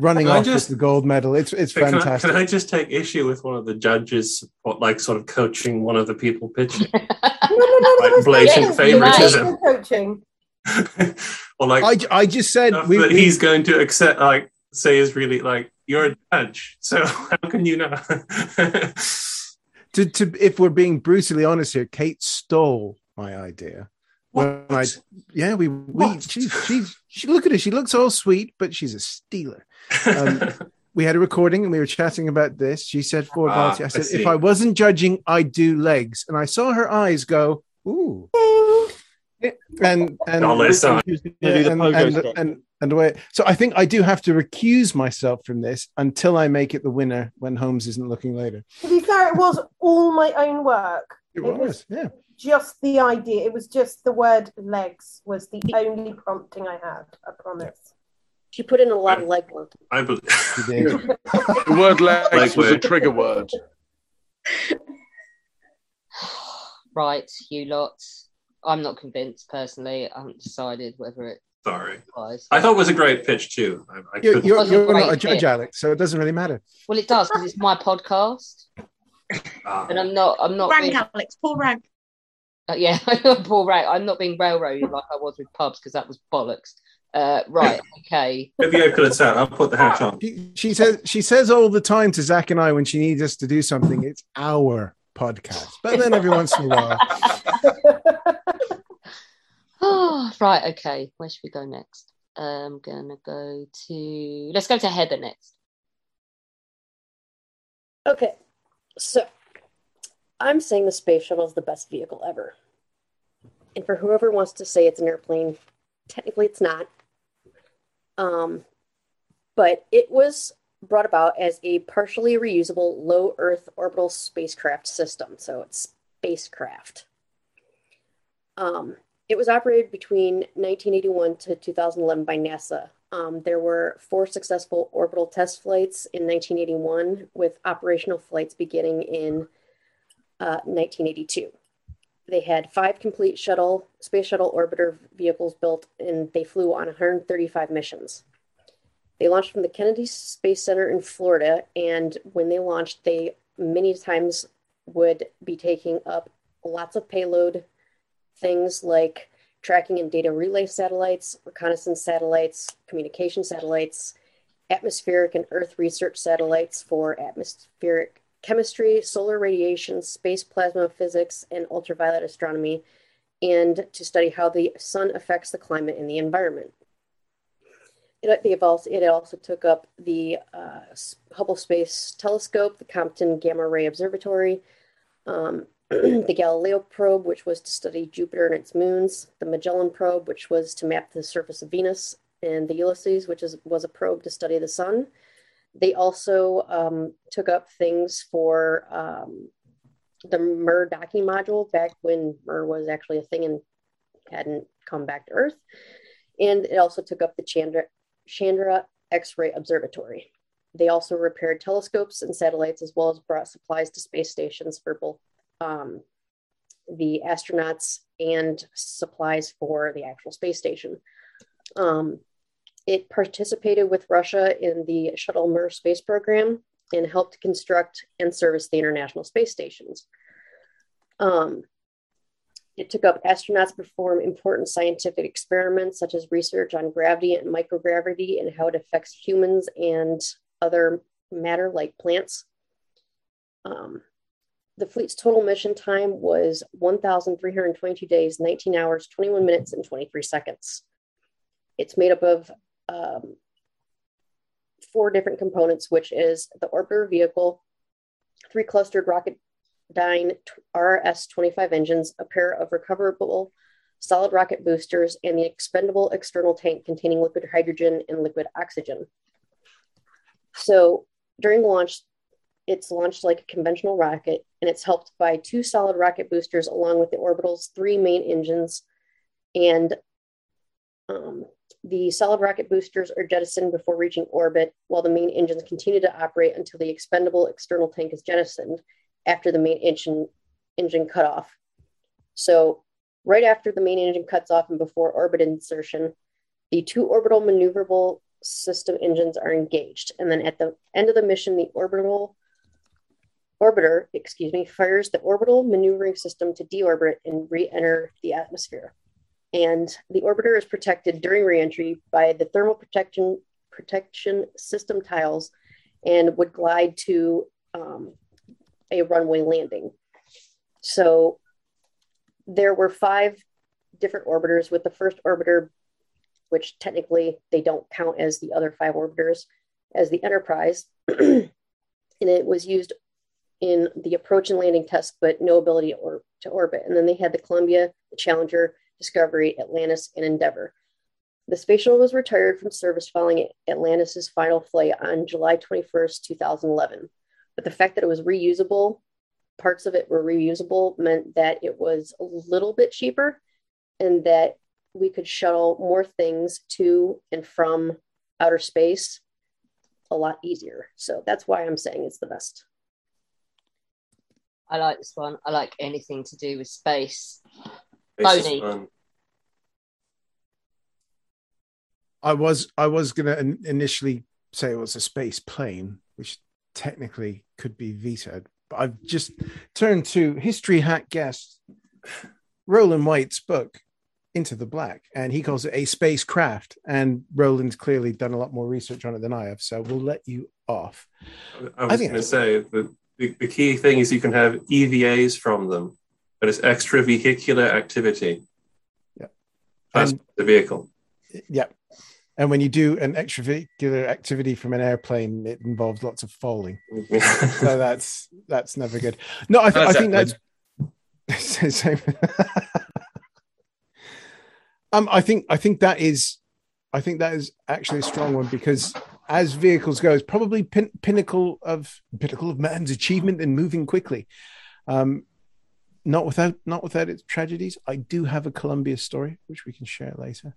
running Can off just- with the gold medal. It's it's Can I, fantastic. can I just take issue with one of the judges, what, like sort of coaching one of the people pitching? No, no, no, no. Like it's blatant favoritism. Coaching. or like I, I just said we, that we- he's going to accept, like say is really like you're a judge, so how can you know? to to if we're being brutally honest here, Kate stole my idea. When I yeah, we we she she she look at her, she looks all sweet, but she's a stealer. Um, we had a recording and we were chatting about this. She said Ford Ah, Model T. I I said, see. if I wasn't judging, I'd do legs. And I saw her eyes go, ooh. And and Dollar sign. Who's gonna yeah, do the and, pogo and, and, and the so I think I do have to recuse myself from this until I make it the winner when Holmes isn't looking later. To be fair, it was all my own work. It was, was, yeah. Just the idea. It was just the word legs was the only prompting I had. I promise. She put in a lot of legwork. I believe. The word legs was a trigger word. Right, you lot. I'm not convinced personally. I haven't decided whether it Sorry. applies. I thought it was a great pitch too. I, I You're, couldn't- you're, you're great not a judge, fit. Alex, so it doesn't really matter. Well, it does because it's my podcast, Ah. and I'm not. I'm not. rank, being- Alex. Full rank. Uh, yeah, Paul Rank. I'm not being railroaded like I was with pubs because that was bollocks. Uh, right. Okay. Maybe I could have said, I'll put the hat on. She, she says she says all the time to Zach and I when she needs us to do something, it's our podcast. But then every once in a while, Oh, right. Okay. Where should we go next? I'm gonna go to. Let's go to Heather next. Okay, so I'm saying the space shuttle is the best vehicle ever. And for whoever wants to say it's an airplane, technically it's not. Um, but it was brought about as a partially reusable low Earth orbital spacecraft system. So it's spacecraft. Um, it was operated between 1981 to 2011 by NASA. Um, there were four successful orbital test flights in 1981, with operational flights beginning in uh, 1982. They had five complete shuttle, space shuttle orbiter vehicles built, and they flew on 135 missions. They launched from the Kennedy Space Center in Florida, and when they launched, they many times would be taking up lots of payload, things like tracking and data relay satellites, reconnaissance satellites, communication satellites, atmospheric and Earth research satellites for atmospheric chemistry, solar radiation, space plasma physics, and ultraviolet astronomy, and to study how the sun affects the climate and the environment. It, they've also, it also took up the uh, Hubble Space Telescope, the Compton Gamma Ray Observatory, um, the Galileo probe, which was to study Jupiter and its moons, the Magellan probe, which was to map the surface of Venus, and the Ulysses, which is, was a probe to study the sun. They also um, took up things for um, the Mir docking module back when Mir was actually a thing and hadn't come back to Earth. And it also took up the Chandra, Chandra X ray Observatory. They also repaired telescopes and satellites, as well as brought supplies to space stations for both um, the astronauts and supplies for the actual space station. Um, it participated with Russia in the Shuttle Mir space program and helped construct and service the International Space Stations. Um, it took up astronauts perform important scientific experiments, such as research on gravity and microgravity and how it affects humans and other matter like plants. Um, the fleet's total mission time was 1,322 days, 19 hours, 21 minutes, and 23 seconds. It's made up of um, four different components, which is the orbiter vehicle, three clustered Rocketdyne RS-25 engines, a pair of recoverable solid rocket boosters, and the expendable external tank containing liquid hydrogen and liquid oxygen. So during launch, it's launched like a conventional rocket, and it's helped by two solid rocket boosters along with the orbital's three main engines. And um, the solid rocket boosters are jettisoned before reaching orbit, while the main engines continue to operate until the expendable external tank is jettisoned after the main engine engine cutoff. So, right after the main engine cuts off and before orbit insertion, the two orbital maneuverable system engines are engaged, and then at the end of the mission, the orbital orbiter, excuse me, fires the orbital maneuvering system to deorbit and re-enter the atmosphere. And the orbiter is protected during reentry by the thermal protection protection system tiles and would glide to um, a runway landing. So there were five different orbiters, with the first orbiter, which technically they don't count as the other five orbiters, as the Enterprise. and it was used in the approach and landing test, but no ability or, to orbit. And then they had the Columbia, the Challenger, Discovery, Atlantis, and Endeavour. The space shuttle was retired from service following Atlantis's final flight on July 21st, 2011. But the fact that it was reusable parts of it were reusable meant that it was a little bit cheaper and that we could shuttle more things to and from outer space a lot easier. So that's why I'm saying it's the best. I like this one. I like anything to do with space. Space is Boney. I was I was gonna initially say it was a space plane, which technically could be vetoed, but I've just turned to history hack guest Rowland White's book Into the Black, and he calls it a spacecraft. And Rowland's clearly done a lot more research on it than I have, so we'll let you off. I was going to say the, the the key thing is you can have EVAs from them, but it's extravehicular activity. Yeah. That's And- the vehicle. Yeah. And when you do an extravehicular activity from an airplane, it involves lots of falling. so that's that's never good. No, I, th- I think that's same. um, I think I think that is, I think that is actually a strong one because as vehicles go, it's probably pin- pinnacle of pinnacle of man's achievement in moving quickly. Um, not without not without its tragedies. I do have a Columbia story which we can share later,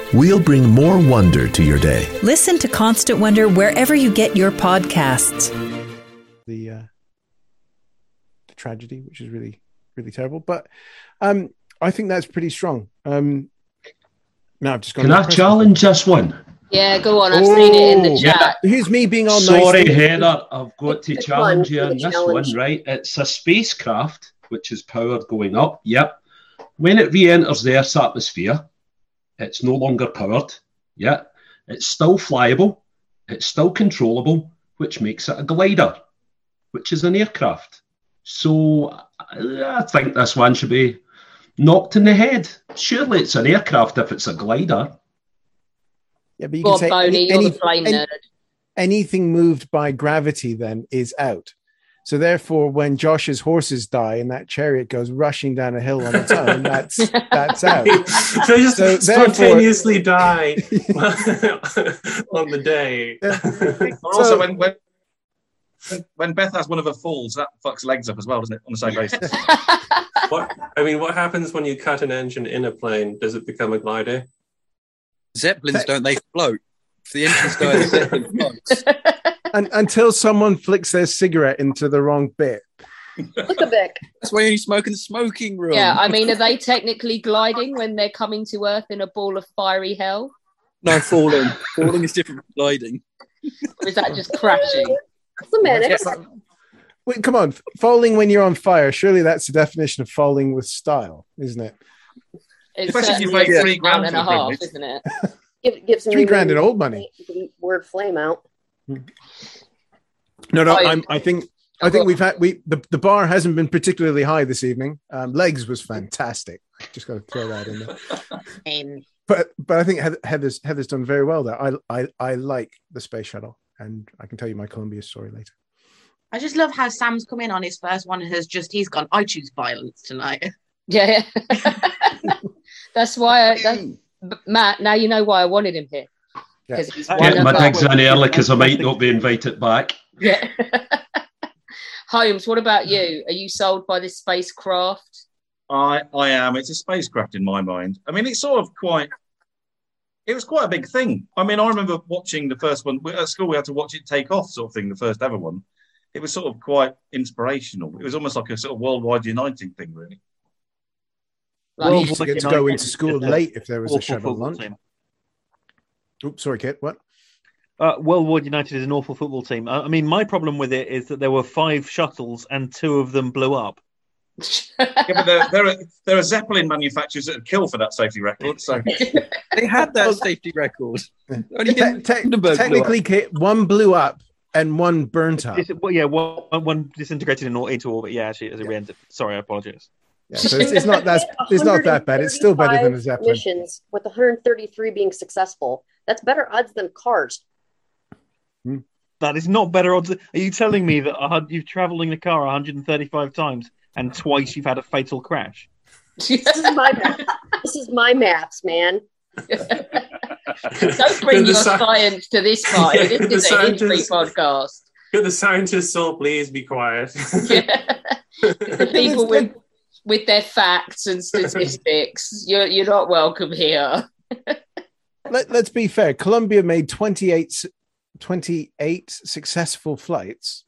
We'll bring more wonder to your day. Listen to Constant Wonder wherever you get your podcasts. the uh, the tragedy, which is really really terrible. But um, I think that's pretty strong. Um, now I've just got Can I challenge this one? Yeah, go on. I've seen it in the chat. Here's me being on. Sorry, nice. Heather, I've got to challenge one, you on this challenge. one, right? It's a spacecraft which is powered going up. Yep. When it re enters the Earth's atmosphere, it's no longer powered. Yeah. It's still flyable, it's still controllable, which makes it a glider, which is an aircraft. So I I think this one should be knocked in the head. Surely it's an aircraft if it's a glider. Yeah, but you Go can say Boney, any- you're the any- anything moved by gravity then is out. So therefore, when Josh's horses die and that chariot goes rushing down a hill on its own, that's that's out. they just So therefore- spontaneously die on the day. But also, when, when when Beth has one of her falls, that fucks legs up as well, doesn't it? On the same basis. what I mean, what happens when you cut an engine in a plane? Does it become a glider? Zeppelins don't they float? If the engine's going, the Zeppelin floats. And, until someone flicks their cigarette into the wrong bit. Look a bit. That's why you smoke in the smoking room. Yeah, I mean, are they technically gliding when they're coming to Earth in a ball of fiery hell? no falling. falling is different from gliding. Or is that just crashing? Semantics. Wait, come on, falling when you're on fire. Surely that's the definition of falling with style, isn't it? It's Especially if you certainly pay three grand and a half, isn't it? Give, give some Three grand in old money. Word flame out. No, no, I'm, I think I think we've had we the, the bar hasn't been particularly high this evening. Um, legs was fantastic. Just got to throw that in there. Um, But but I think Heather's Heather's done very well there. I I I like the space shuttle, and I can tell you my Columbia story later. I just love how Sam's come in on his first one and has just he's gone. I choose violence tonight. Yeah, that's why. I, that, but Matt, now you know why I wanted him here. Because Get my digs in early because I might not be invited back. Yeah. Holmes, what about you? Are you sold by this spacecraft? I I am. It's a spacecraft in my mind. I mean, it's sort of quite. It was quite a big thing. I mean, I remember watching the first one at school. We had to watch it take off, sort of thing. The first ever one. It was sort of quite inspirational. It was almost like a sort of worldwide uniting thing, really. we used to get to go into school late if there was a awful shuttle football lunch. team. Oops, sorry, Kit. What? Uh, World War United is an awful football team. I I mean, my problem with it is that there were five shuttles and two of them blew up. yeah, but there, there are there are Zeppelin manufacturers that would kill for that safety record. So they had that safety record. Te- te- Hindenburg blew up. technically, Kit, one blew up and one burnt up. Dis- well, yeah, one, one disintegrated in, or- into orbit. Yeah, actually, as it re-entered. Sorry, I apologize. Yeah, so it's, it's not that's it's not that bad. It's still better than the 135 zeppelin. Missions with 133 being successful. That's better odds than cars. Hmm. That is not better odds. Are you telling me that you've travelled in a car 135 times and twice you've had a fatal crash? This is my this is my maths, man. Don't bring the your sci- science to this party. Yeah, This the is a history podcast. Could the scientists all please be quiet? The people with with their facts and statistics, you're you're not welcome here. Let, let's be fair. Columbia made 28, s- 28 successful flights.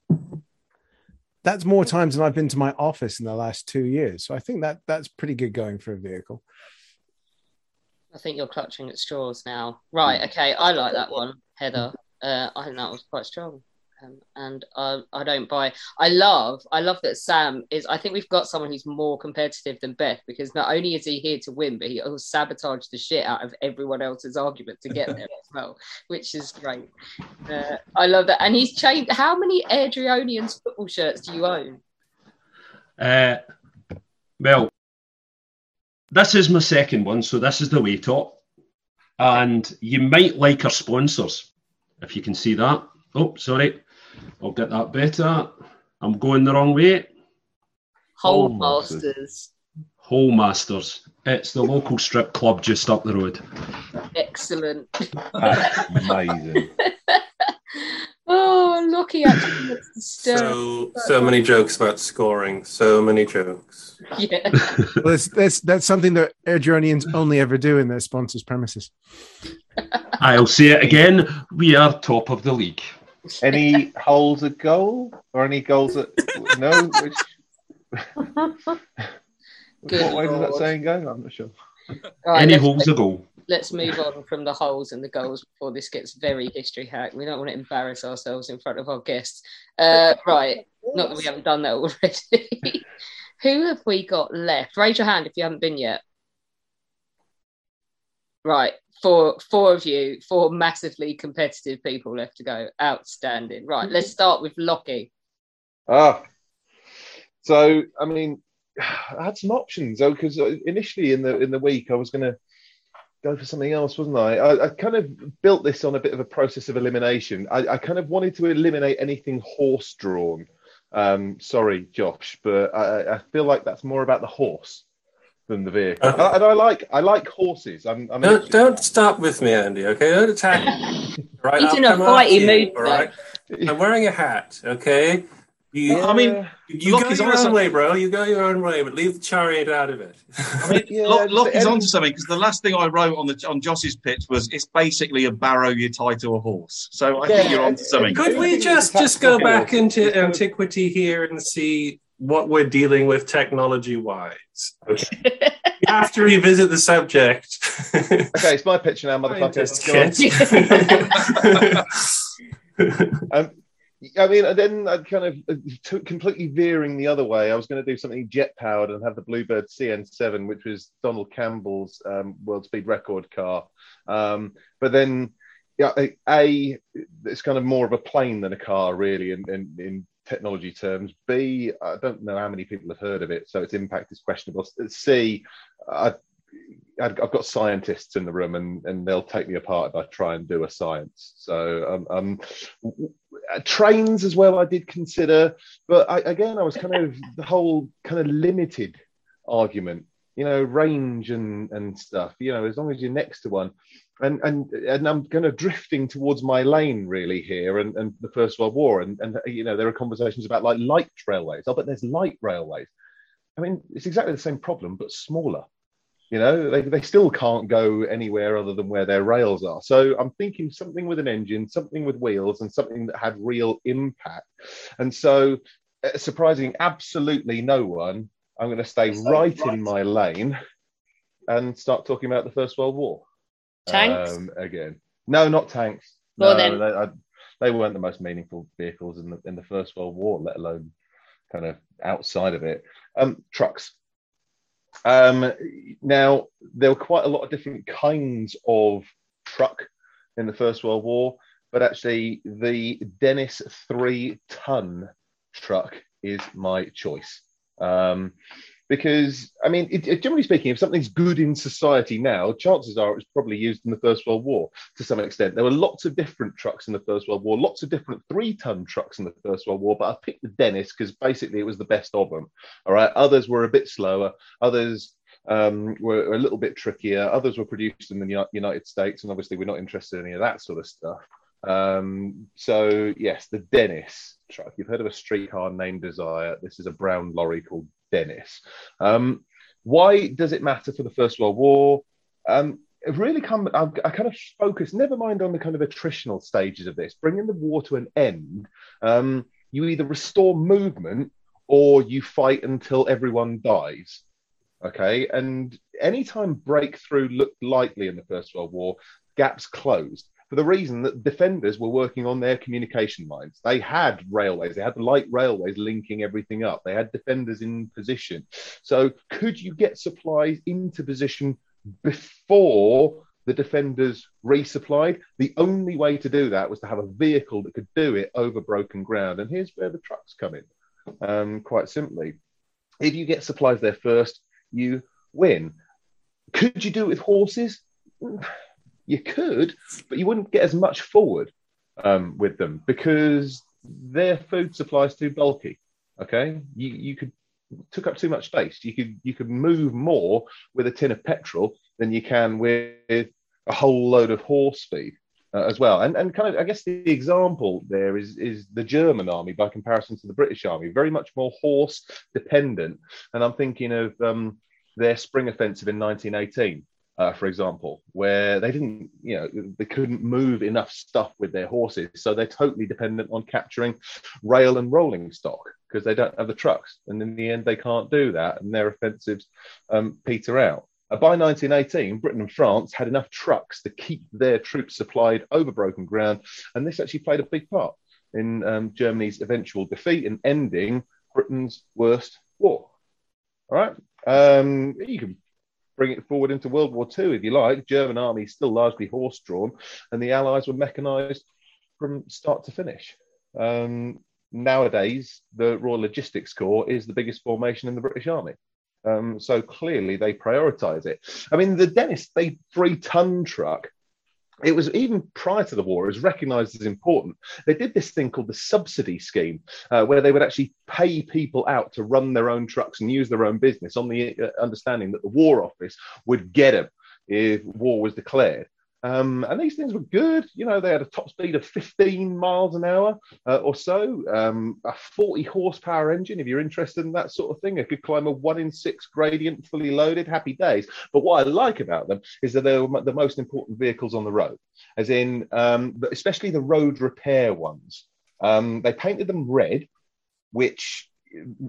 That's more times than I've been to my office in the last two years. So I think that that's pretty good going for a vehicle. I think you're clutching at straws now. Right, okay, I like that one, Heather. Uh, I think that was quite strong. And I, I don't buy. I love, I love that Sam is. I think we've got someone who's more competitive than Beth because not only is he here to win, but he also sabotaged the shit out of everyone else's argument to get there as well, which is great. Uh, I love that, and he's changed. How many Airdrieonians football shirts do you own? Uh, well, this is my second one, so this is the way top. And you might like our sponsors, if you can see that. Oh, sorry. I'll get that better. I'm going the wrong way. Whole Masters. Masters. Whole Masters. It's the local strip club just up the road. Excellent. Amazing. oh, lucky actually. wants so so many jokes about scoring. So many jokes. Yeah. well, that's, that's that's something that Airdrieonians only ever do in their sponsors' premises. I'll say it again. We are top of the league. Any holes at goal or any goals at no? Which, what way does that saying go? I'm not sure. Right, Any holes a goal. Let's move on from the holes and the goals before this gets very history hack. We don't want to embarrass ourselves in front of our guests. Uh, right. Not that we haven't done that already. Who have we got left? Raise your hand if you haven't been yet. Right. Four, four of you, four massively competitive people left to go. Outstanding. Right. Let's start with Lockie. Ah, so I mean, I had some options though because initially in the in the week I was going to go for something else, wasn't I? I? I kind of built this on a bit of a process of elimination. I, I kind of wanted to eliminate anything horse drawn. Um, sorry, Josh, but I, I feel like that's more about the horse than the vehicle. Uh-huh. Okay. And I like I like horses. I'm, I'm Don't don't stop with me, Andy. Okay, don't attack. me. All right, He's I'll in a come fighty you, mood All right, I'm wearing a hat. Okay. You, I mean, you go Lockie's your honest- own way, bro. You go your own way, but leave the chariot out of it. I mean, Lock, Lockie's onto something because the last thing I wrote on the on Josh's pitch was it's basically a barrow you tie to a horse. So I think you're onto something. Could we just just go back into antiquity here and see what we're dealing with technology wise? Okay. we have to revisit the subject. okay, it's my pitch now, motherfucker. Just Go on. um, I mean, and then I kind of uh, took completely veering the other way. I was going to do something jet powered and have the Bluebird CN7, which was Donald Campbell's um, world speed record car. Um, but then, yeah, a, a it's kind of more of a plane than a car, really, in, in, in technology terms. B, I don't know how many people have heard of it, so its impact is questionable. C, I, I've got scientists in the room and, and they'll take me apart if I try and do a science. So um, um, trains as well, I did consider, but I, again, I was kind of the whole kind of limited argument, you know, range and and stuff. You know, as long as you're next to one, and and and I'm kind of drifting towards my lane really here, and, and the First World War, and and you know, there are conversations about like light railways. Oh, but there's light railways. I mean, it's exactly the same problem, but smaller. You know, they, they still can't go anywhere other than where their rails are. So I'm thinking something with an engine, something with wheels, and something that had real impact. And so, uh, surprising absolutely no one, I'm going to stay right in my lane and start talking about the First World War. Tanks? Um, again. No, not tanks. Well, no, then- they, I, they weren't the most meaningful vehicles in the in the First World War, let alone kind of outside of it. Um, trucks. Um, now there were quite a lot of different kinds of truck in the First World War, but actually the Dennis three ton truck is my choice. Um, because I mean, it, it- generally speaking, if something's good in society now, chances are it was probably used in the First World War to some extent. There were lots of different trucks in the First World War, lots of different three-ton trucks in the First World War, but I picked the Dennis because basically it was the best of them. All right, others were a bit slower, others um, were a little bit trickier, others were produced in the United States, and obviously we're not interested in any of that sort of stuff. Um, so yes, the Dennis truck. You've heard of a streetcar named Desire. This is a brown lorry called Dennis. Um, why does it matter for the First World War? Um, it really come. I, I kind of focus. Never mind on the kind of attritional stages of this. Bringing the war to an end. Um, you either restore movement or you fight until everyone dies. Okay, and anytime breakthrough looked likely in the First World War, gaps closed for the reason that defenders were working on their communication lines. They had railways, they had light railways linking everything up, they had defenders in position. So, could you get supplies into position before the defenders resupplied? The only way to do that was to have a vehicle that could do it over broken ground. And here's where the trucks come in, um, quite simply. If you get supplies there first, you win. Could you do it with horses? You could, but you wouldn't get as much forward um, with them because their food supply is too bulky. Okay, you you could took up too much space. You could you could move more with a tin of petrol than you can with a whole load of horse feed uh, as well. And and kind of I guess the example there is is the German army by comparison to the British army, very much more horse dependent. And I'm thinking of um, their spring offensive in 1918 uh, for example, where they didn't, you know, they couldn't move enough stuff with their horses. So they're totally dependent on capturing rail and rolling stock because they don't have the trucks. And in the end, they can't do that. And their offensives um, peter out. Uh, by 1918, Britain and France had enough trucks to keep their troops supplied over broken ground. And this actually played a big part in um, Germany's eventual defeat and ending Britain's worst war. All right. Um, you can bring it forward into World War II if you like. German army still largely horse drawn, and the Allies were mechanized from start to finish. Um, nowadays, the Royal Logistics Corps is the biggest formation in the British Army. Um, so clearly they prioritize it. I mean, the Dennis they three ton truck it was even prior to the war, it was recognized as important. They did this thing called the subsidy scheme, uh, where they would actually pay people out to run their own trucks and use their own business on the uh, understanding that the War Office would get them if war was declared. Um, and these things were good. You know, they had a top speed of 15 miles an hour uh, or so, um, a 40 horsepower engine. If you're interested in that sort of thing, it could climb a one in six gradient, fully loaded, happy days. But what I like about them is that they're the most important vehicles on the road, as in, um, especially the road repair ones. Um, they painted them red, which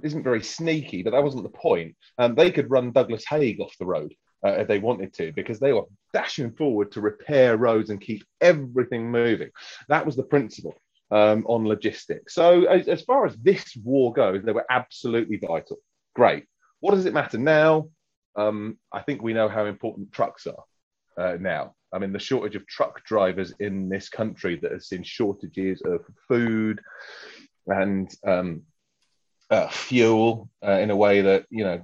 isn't very sneaky, but that wasn't the point. Um, they could run Douglas Haig off the road uh, if they wanted to, because they were dashing forward to repair roads and keep everything moving. That was the principle um, on logistics. So, as, as far as this war goes, they were absolutely vital. Great. What does it matter now? Um, I think we know how important trucks are uh, now. I mean, the shortage of truck drivers in this country that has seen shortages of food and um, uh, fuel uh, in a way that you know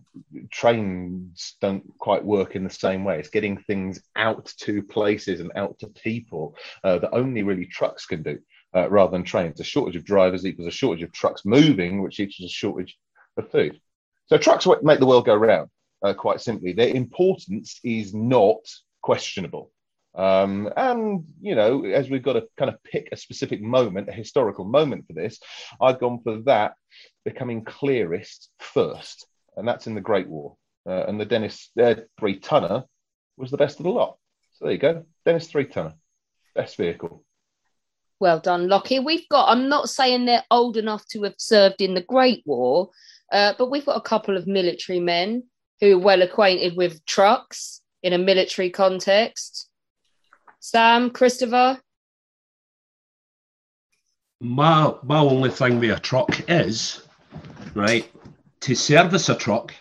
trains don't quite work in the same way. It's getting things out to places and out to people uh, that only really trucks can do, uh, rather than trains. A shortage of drivers equals a shortage of trucks moving, which equals a shortage of food. So trucks make the world go round. Uh, quite simply, their importance is not questionable. Um, and you know, as we've got to kind of pick a specific moment, a historical moment for this, I've gone for that becoming clearest first, and that's in the Great War. Uh, and the Dennis uh, three tonner was the best of the lot. So there you go, Dennis three tonner, best vehicle. Well done, Lockie. We've got, I'm not saying they're old enough to have served in the Great War, uh, but we've got a couple of military men who are well acquainted with trucks in a military context. Sam, Christopher, My my only thing with a truck is, right, to service a truck,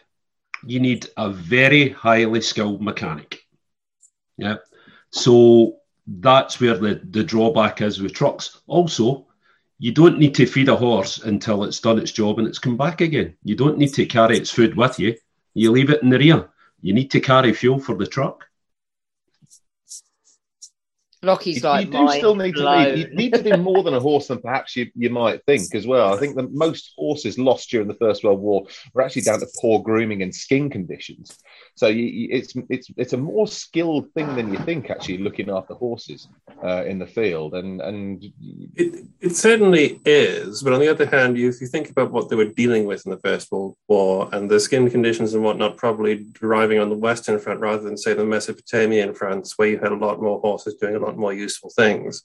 you need a very highly skilled mechanic. Yeah. So that's where the, the drawback is with trucks. Also, you don't need to feed a horse until it's done its job and it's come back again. You don't need to carry its food with you You leave it in the rear. You need to carry fuel for the truck. Lockie's you, like you do still need to be, you need to be more than a horse than perhaps you, you might think as well. I think the most horses lost during the First World War were actually down to poor grooming and skin conditions. So you, you, it's it's it's a more skilled thing than you think actually looking after horses uh, in the field and and It, it certainly is, but on the other hand, you, if you think about what they were dealing with in the First World War and the skin conditions and whatnot, probably deriving on the Western Front rather than, say, the Mesopotamian fronts, where you had a lot more horses doing a lot more useful things.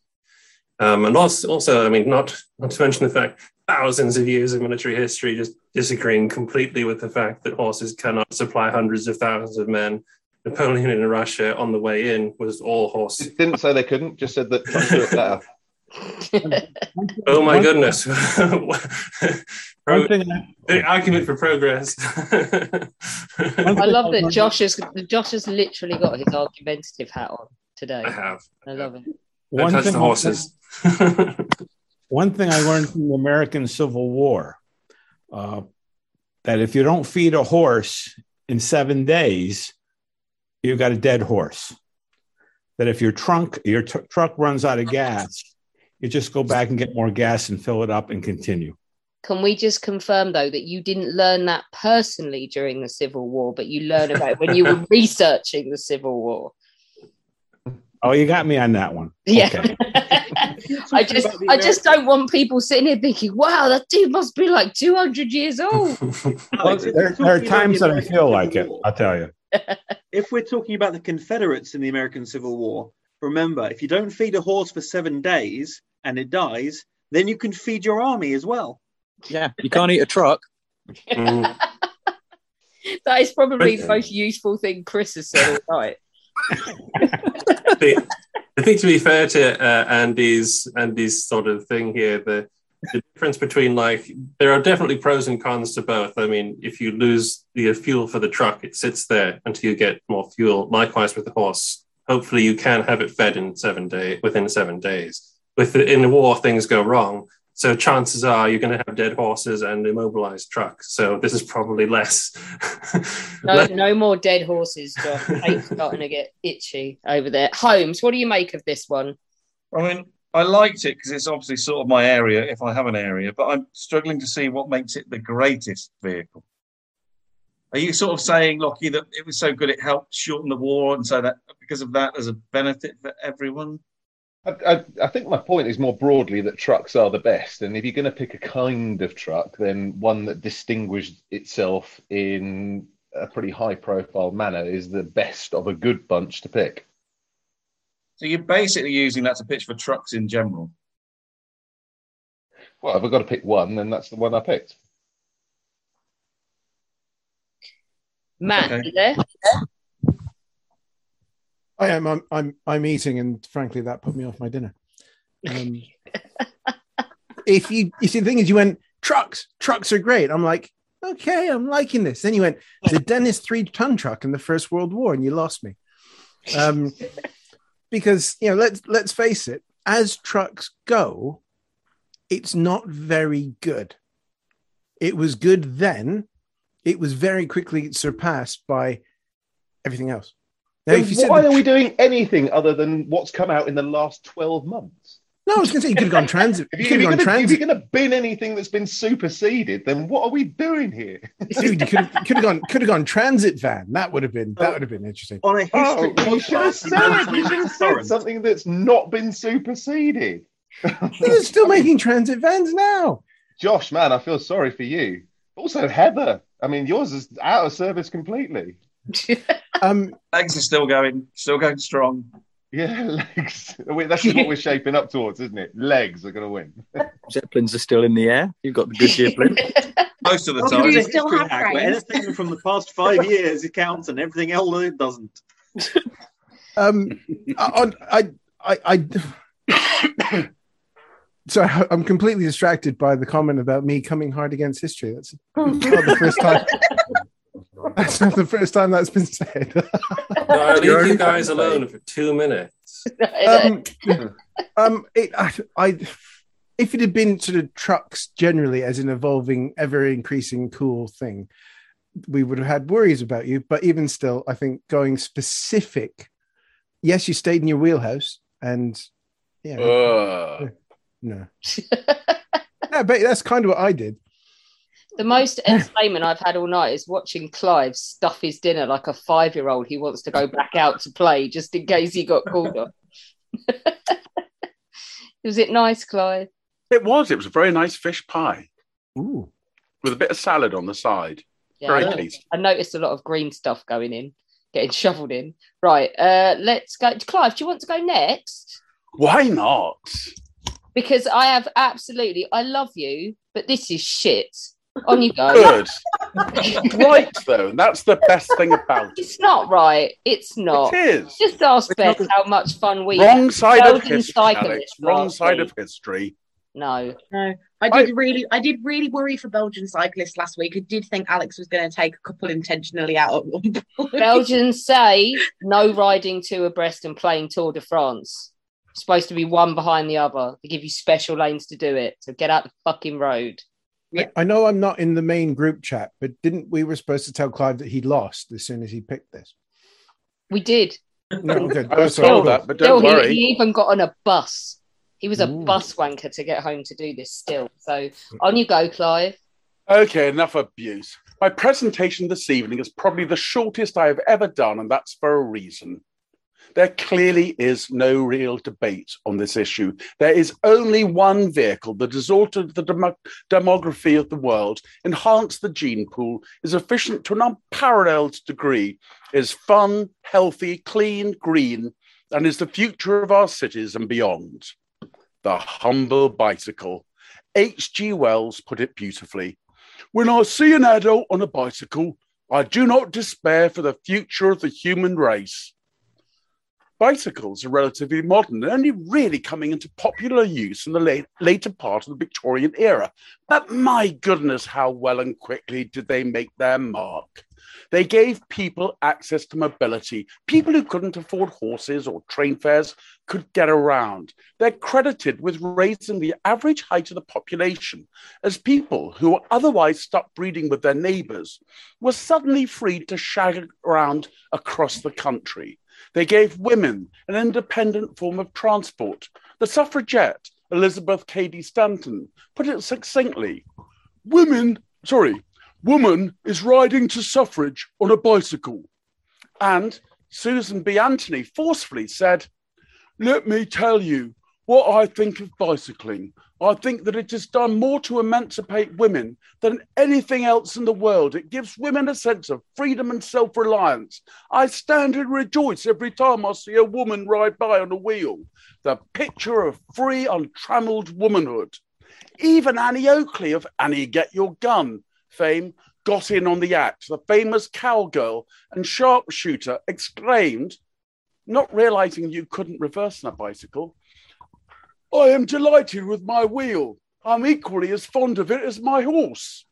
Um, and also, also, I mean, not, not to mention the fact thousands of years of military history just disagreeing completely with the fact that horses cannot supply hundreds of thousands of men. Napoleon in Russia on the way in was all horse. didn't say they couldn't, just said that trucks do it better. Oh my goodness. Pro- One thing argument for progress. I love that Josh has Josh has literally got his argumentative hat on today. I have. I love it. Don't touch the horses. one thing I learned from the American Civil War uh, that if you don't feed a horse in seven days, you've got a dead horse. That if your trunk your tr- truck runs out of gas, you just go back and get more gas and fill it up and continue. Can we just confirm though that you didn't learn that personally during the Civil War, but you learned about it when you were researching the Civil War? Oh, you got me on that one. Yeah. Okay. I just I just don't want people sitting here thinking, wow, that dude must be like 200 years old. Well, there, there are times that I feel like it. I'll tell you. if we're talking about the Confederates in the American Civil War, remember if you don't feed a horse for seven days and it dies, then you can feed your army as well. Yeah, you can't eat a truck. That is probably the most useful thing Chris has said all night. The- I think to be fair to uh, Andy's Andy's sort of thing here, the the difference between like there are definitely pros and cons to both. I mean, if you lose the fuel for the truck, it sits there until you get more fuel. Likewise with the horse. Hopefully, you can have it fed in seven day within seven days. With the, in the war, things go wrong. So chances are you're going to have dead horses and immobilized trucks. So this is probably less. No, no more dead horses, Josh. Hate's starting to get itchy over there. Holmes, what do you make of this one? I mean, I liked it because it's obviously sort of my area, if I have an area, but I'm struggling to see what makes it the greatest vehicle. Are you sort of saying, Lockie, that it was so good it helped shorten the war, and so that because of that, there's a benefit for everyone? I, I, I think my point is more broadly that trucks are the best, and if you're going to pick a kind of truck, then one that distinguished itself in a pretty high-profile manner is the best of a good bunch to pick. So you're basically using that to pitch for trucks in general. Well, if I've got to pick one, then that's the one I picked. Matt, Okay. you there? I am. I'm. I'm. I'm eating, and frankly, that put me off my dinner. Um, if you, you see, the thing is, you went trucks. Trucks are great. I'm like, okay, I'm liking this. Then you went the Dennis three-ton truck in the First World War, and you lost me. Um, because you know, let's let's face it. As trucks go, it's not very good. It was good then. It was very quickly surpassed by everything else. Now, if you why the are we doing anything other than what's come out in the last 12 months? No, I was going to say you could have gone transit. If, You you, could if, have you're gone gonna, if transit. you're going to bin anything that's been superseded, then what are we doing here? Dude, you could have, could have gone could have gone transit van. That would have been that would have been interesting. On a Oh, history, you should have said, you should have said something that's not been superseded. They're still making transit vans now. Josh, man, I feel sorry for you. Also, Heather, I mean, yours is out of service completely. Um, Legs are still going, still going strong. Yeah, legs. That's what we're shaping up towards, isn't it? Legs are going to win. Zeppelins are still in the air. You've got the Goodyear blimp. Most of the Well, time. it's still have hack anything from the past five years it counts and everything else it doesn't. um, I, I, I, I so I- I'm completely distracted by the comment about me coming hard against history. That's not the first time. That's not the first time that's been said. No, I'll leave you guys alone for two minutes. um, um, it, I, I, if it had been sort of trucks generally as an evolving, ever increasing cool thing, we would have had worries about you. But even still, I think going specific. Yes, you stayed in your wheelhouse, and yeah, Ugh. no, yeah, but that's kind of what I did. The most entertainment I've had all night is watching Clive stuff his dinner like a five year old. He wants to go back out to play just in case he got called on. was it nice, Clive? It was. It was a very nice fish pie. Ooh. With a bit of salad on the side. Yeah, very I noticed- tasty. I noticed a lot of green stuff going in, getting shoveled in. Right, uh, let's go. Clive, do you want to go next? Why not? Because I have absolutely, I love you, but this is shit. On you go. Good. right, though. and That's the best thing about it. It's not right. It's not. It is. Just ask Beth how much fun we Wrong side of history, Alex. Wrong side of history. No. No, I did really, I did really worry for Belgian cyclists last week. I did think Alex was going to take a couple intentionally out at one point. Belgians say no riding two abreast and playing Tour de France. It's supposed to be one behind the other. They give you special lanes to do it. So get out the fucking road. I, I know I'm not in the main group chat, but didn't we were supposed to tell Clive that he lost as soon as he picked this? We did. No, good. I was told that, but don't he, worry. he even got on a bus. He was a Ooh. bus wanker to get home to do this still. So on you go, Clive. Okay, enough abuse. My presentation this evening is probably the shortest I have ever done, and that's for a reason. There clearly is no real debate on this issue. There is only one vehicle that has altered the demo- demography of the world, enhanced the gene pool, is efficient to an unparalleled degree, is fun, healthy, clean, green, and is the future of our cities and beyond. The humble bicycle. H.G. Wells put it beautifully. When I see an adult on a bicycle, I do not despair for the future of the human race. Bicycles are relatively modern and only really coming into popular use in the late, later part of the Victorian era. But my goodness, how well and quickly did they make their mark? They gave people access to mobility. People who couldn't afford horses or train fares could get around. They're credited with raising the average height of the population as people who were otherwise stuck breeding with their neighbors were suddenly freed to shag around across the country. They gave women an independent form of transport. The suffragette, Elizabeth Cady Stanton, put it succinctly Women, sorry, woman is riding to suffrage on a bicycle. And Susan B. Anthony forcefully said, Let me tell you what I think of bicycling. I think that it has done more to emancipate women than anything else in the world. It gives women a sense of freedom and self reliance. I stand and rejoice every time I see a woman ride by on a wheel. The picture of free, untrammeled womanhood. Even Annie Oakley of Annie Get Your Gun fame got in on the act. The famous cowgirl and sharpshooter exclaimed, not realizing you couldn't reverse on a bicycle, I am delighted with my wheel. I'm equally as fond of it as my horse.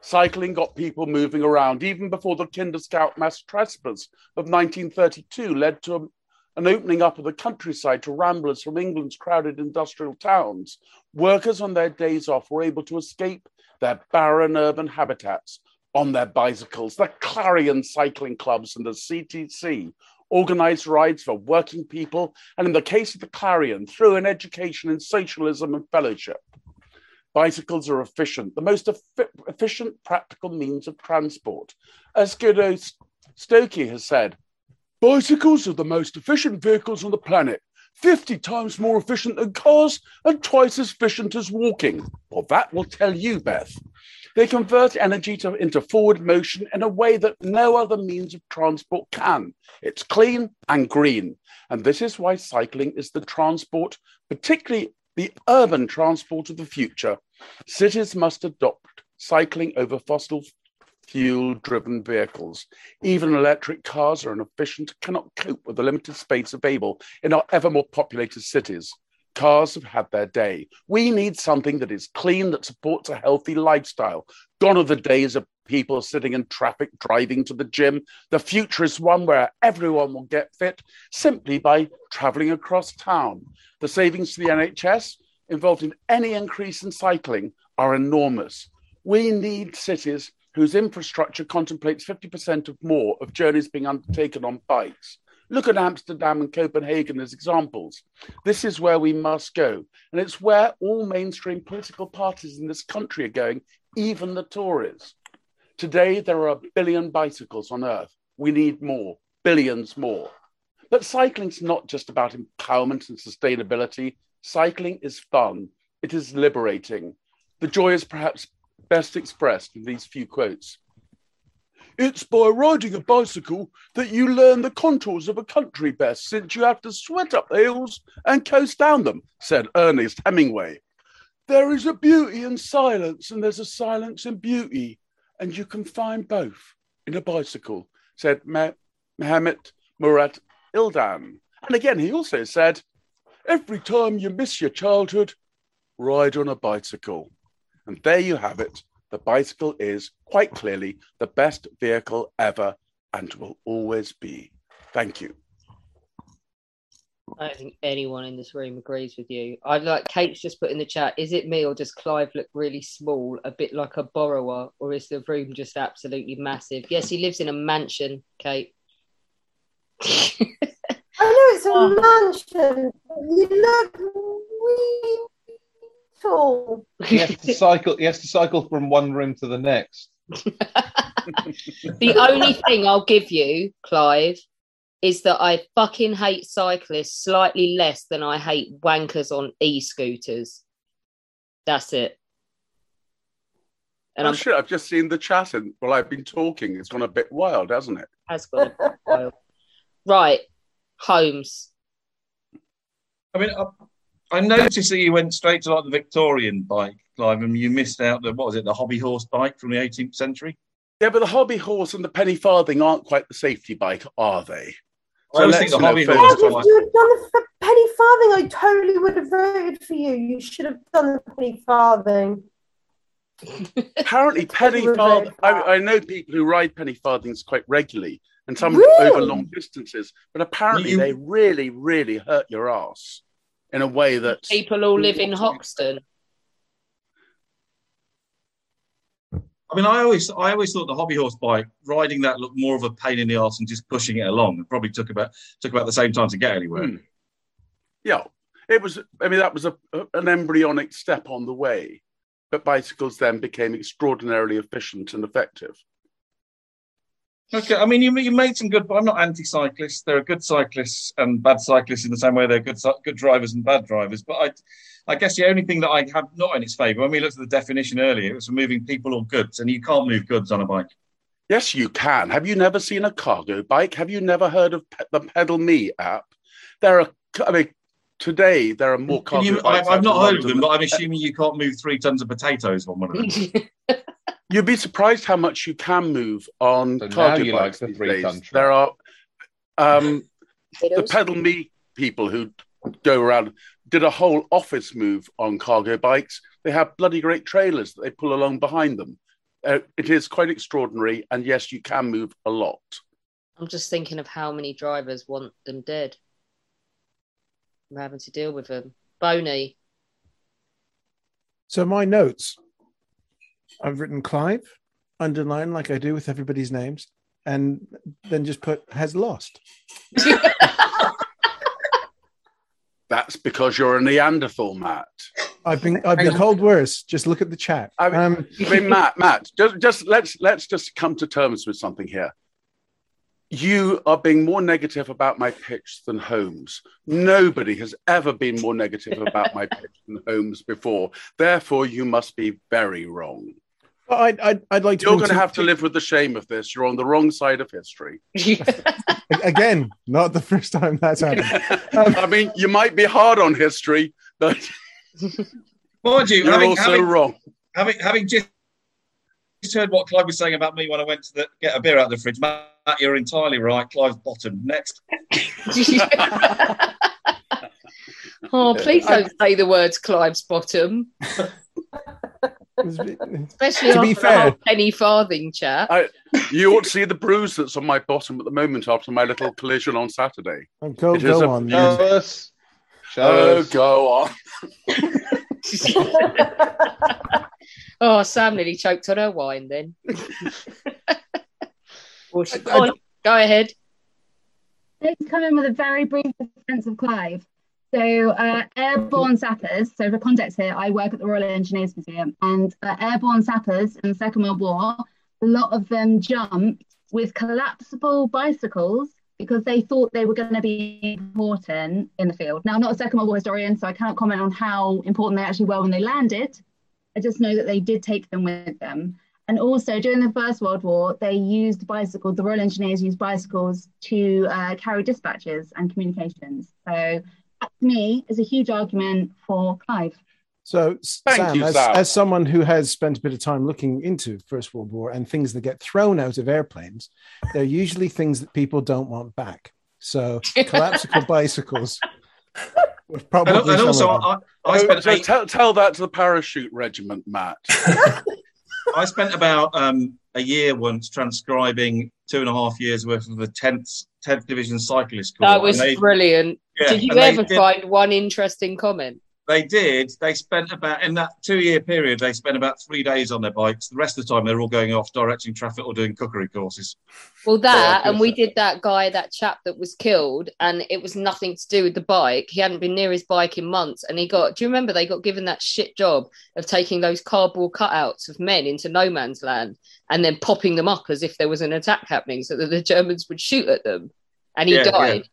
Cycling got people moving around even before the Kinder Scout mass trespass of 1932 led to a- an opening up of the countryside to ramblers from England's crowded industrial towns. Workers on their days off were able to escape their barren urban habitats on their bicycles. The Clarion cycling clubs and the CTC organized rides for working people, and in the case of the Clarion, through an education in socialism and fellowship. Bicycles are efficient, the most effi- efficient practical means of transport. As Guido Stokey has said, bicycles are the most efficient vehicles on the planet, 50 times more efficient than cars and twice as efficient as walking. Well, that will tell you, Beth. They convert energy to, into forward motion in a way that no other means of transport can. It's clean and green. And this is why cycling is the transport, particularly the urban transport of the future. Cities must adopt cycling over fossil fuel driven vehicles. Even electric cars are inefficient, cannot cope with the limited space available in our ever more populated cities. Cars have had their day. We need something that is clean, that supports a healthy lifestyle. Gone are the days of people sitting in traffic driving to the gym. The future is one where everyone will get fit simply by traveling across town. The savings to the NHS involved in any increase in cycling are enormous. We need cities whose infrastructure contemplates 50% of more of journeys being undertaken on bikes. Look at Amsterdam and Copenhagen as examples. This is where we must go. And it's where all mainstream political parties in this country are going, even the Tories. Today, there are a billion bicycles on Earth. We need more, billions more. But cycling's not just about empowerment and sustainability. Cycling is fun, it is liberating. The joy is perhaps best expressed in these few quotes. It's by riding a bicycle that you learn the contours of a country best, since you have to sweat up the hills and coast down them, said Ernest Hemingway. There is a beauty in silence, and there's a silence in beauty, and you can find both in a bicycle, said Mohammed Murat Ildan. And again, he also said, Every time you miss your childhood, ride on a bicycle. And there you have it. The bicycle is quite clearly the best vehicle ever and will always be. Thank you. I don't think anyone in this room agrees with you. I'd like Kate's just put in the chat. Is it me or does Clive look really small, a bit like a borrower, or is the room just absolutely massive? Yes, he lives in a mansion, Kate. I know it's a oh. mansion. You look really tall. He has to cycle. He has to cycle from one room to the next. the only thing I'll give you, Clive, is that I fucking hate cyclists slightly less than I hate wankers on e-scooters. That's it. And oh, I'm sure I've just seen the chat and while I've been talking, it's gone a bit wild, hasn't it? Has gone a bit wild. Right, Holmes. I mean, I, I noticed that you went straight to like the Victorian bike, Clive, and you missed out the what was it, the hobby horse bike from the 18th century? Yeah, but the hobby horse and the penny farthing aren't quite the safety bike, are they? I always think the hobby horse. If you had done the penny farthing, I totally would have voted for you. You should have done the penny farthing. Apparently, penny farthing. I, I, know people who ride penny farthings quite regularly, and some really? over long distances. But apparently, you... they really, really hurt your ass in a way that people all live in Hoxton. I mean, I always, I always thought the hobby horse bike riding that looked more of a pain in the ass than just pushing it along. It probably took about took about the same time to get anywhere. Hmm. Yeah, it was. I mean, that was a, an embryonic step on the way, but bicycles then became extraordinarily efficient and effective. Okay, I mean, you you made some good. I'm not anti-cyclists. There are good cyclists and bad cyclists in the same way they're good good drivers and bad drivers. But I, I guess the only thing that I have not in its favour, when we looked at the definition earlier, it was for moving people or goods, and you can't move goods on a bike. Yes, you can. Have you never seen a cargo bike? Have you never heard of pe- the Pedal Me app? There are, I mean, today there are more cargo you, bikes. I, have not heard of them, but I'm assuming you can't move three tons of potatoes on one of them. You'd be surprised how much you can move on So cargo now you like bikes the these three days. ton truck. There are um, the Pedal Me people who go around did a whole office move on cargo bikes. They have bloody great trailers that they pull along behind them. Uh, it is quite extraordinary, and yes, you can move a lot. I'm just thinking of how many drivers want them dead. I'm having to deal with them. Boney. So my notes, I've written Clive, underline like I do with everybody's names, and then just put has lost. That's because you're a Neanderthal, Matt. I've been I've been called worse. Just look at the chat. I mean, Um, I mean, Matt, Matt, just, just let's let's just come to terms with something here. You are being more negative about my pitch than Holmes. Nobody has ever been more negative about my pitch than Holmes before. Therefore, you must be very wrong. Well, I'd, I'd, I'd like to. You're going to have to live with the shame of this. You're on the wrong side of history. again. Not the first time that's happened. I mean, you might be hard on history, but Mind you, you're having, also having, wrong. having having just just heard what Clive was saying about me when I went to the, get a beer out of the fridge. Matt, you're entirely right. Clive's bottom. Next. Oh, please don't say the words Clive's bottom. Especially To be after fair- penny farthing chat. I, you ought to see the bruise that's on my bottom at the moment after my little collision on Saturday. Oh, go- It is go a on, beauty. then. us. Show Oh, us. go on. Oh, Sam nearly choked on her wine then. Well, she- go on, go ahead. Let's come in with a very brief defense of Clive. So, uh, airborne sappers. So, for context here, I work at the Royal Engineers Museum, and uh, airborne sappers in the Second World War, a lot of them jumped with collapsible bicycles because they thought they were going to be important in the field. Now, I'm not a Second World War historian, so I cannot comment on how important they actually were when they landed. I just know that they did take them with them. And also during the First World War, they used bicycles, the Royal Engineers used bicycles to uh, carry dispatches and communications. So that to me is a huge argument for Clive. So, Thank Sam, you, as, Sam. as someone who has spent a bit of time looking into First World War and things that get thrown out of airplanes, they're usually things that people don't want back. So, collapsible bicycles. Were Probably And, and also. I, I spent So eight, tell, tell that to the parachute regiment, Matt. I spent about um, a year once transcribing two and a half years worth of the tenth tenth division cyclist corps. That was they- brilliant. Yeah, did you ever did- find one interesting comment? They did. They spent about in that two-year period. They spent about three days on their bikes. The rest of the time, they're all going off directing traffic or doing cookery courses. Well, that and we did that guy, that chap that was killed, and it was nothing to do with the bike. He hadn't been near his bike in months, and he got. Do you remember they got given that shit job of taking those cardboard cutouts of men into no man's land and then popping them up as if there was an attack happening, so that the Germans would shoot at them, and he Yeah, died. yeah.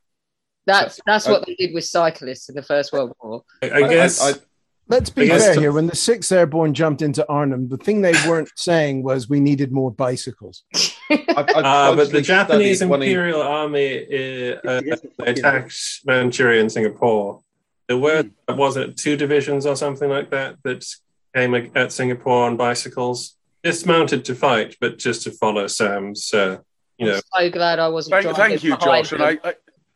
That's that's I- what they did with cyclists in the First World War. I guess. Let's be I fair to- here. When the Sixth Airborne jumped into Arnhem, the thing they weren't saying was we needed more bicycles. Uh, but the Japanese studied one of- Imperial Army uh, uh, attacked Manchuria and Singapore. There were wasn't it two divisions or something like that that came at Singapore on bicycles, dismounted to fight, but just to follow Sam's. Uh, you know, So glad I wasn't. Thank, thank you, behind Josh. And them. I,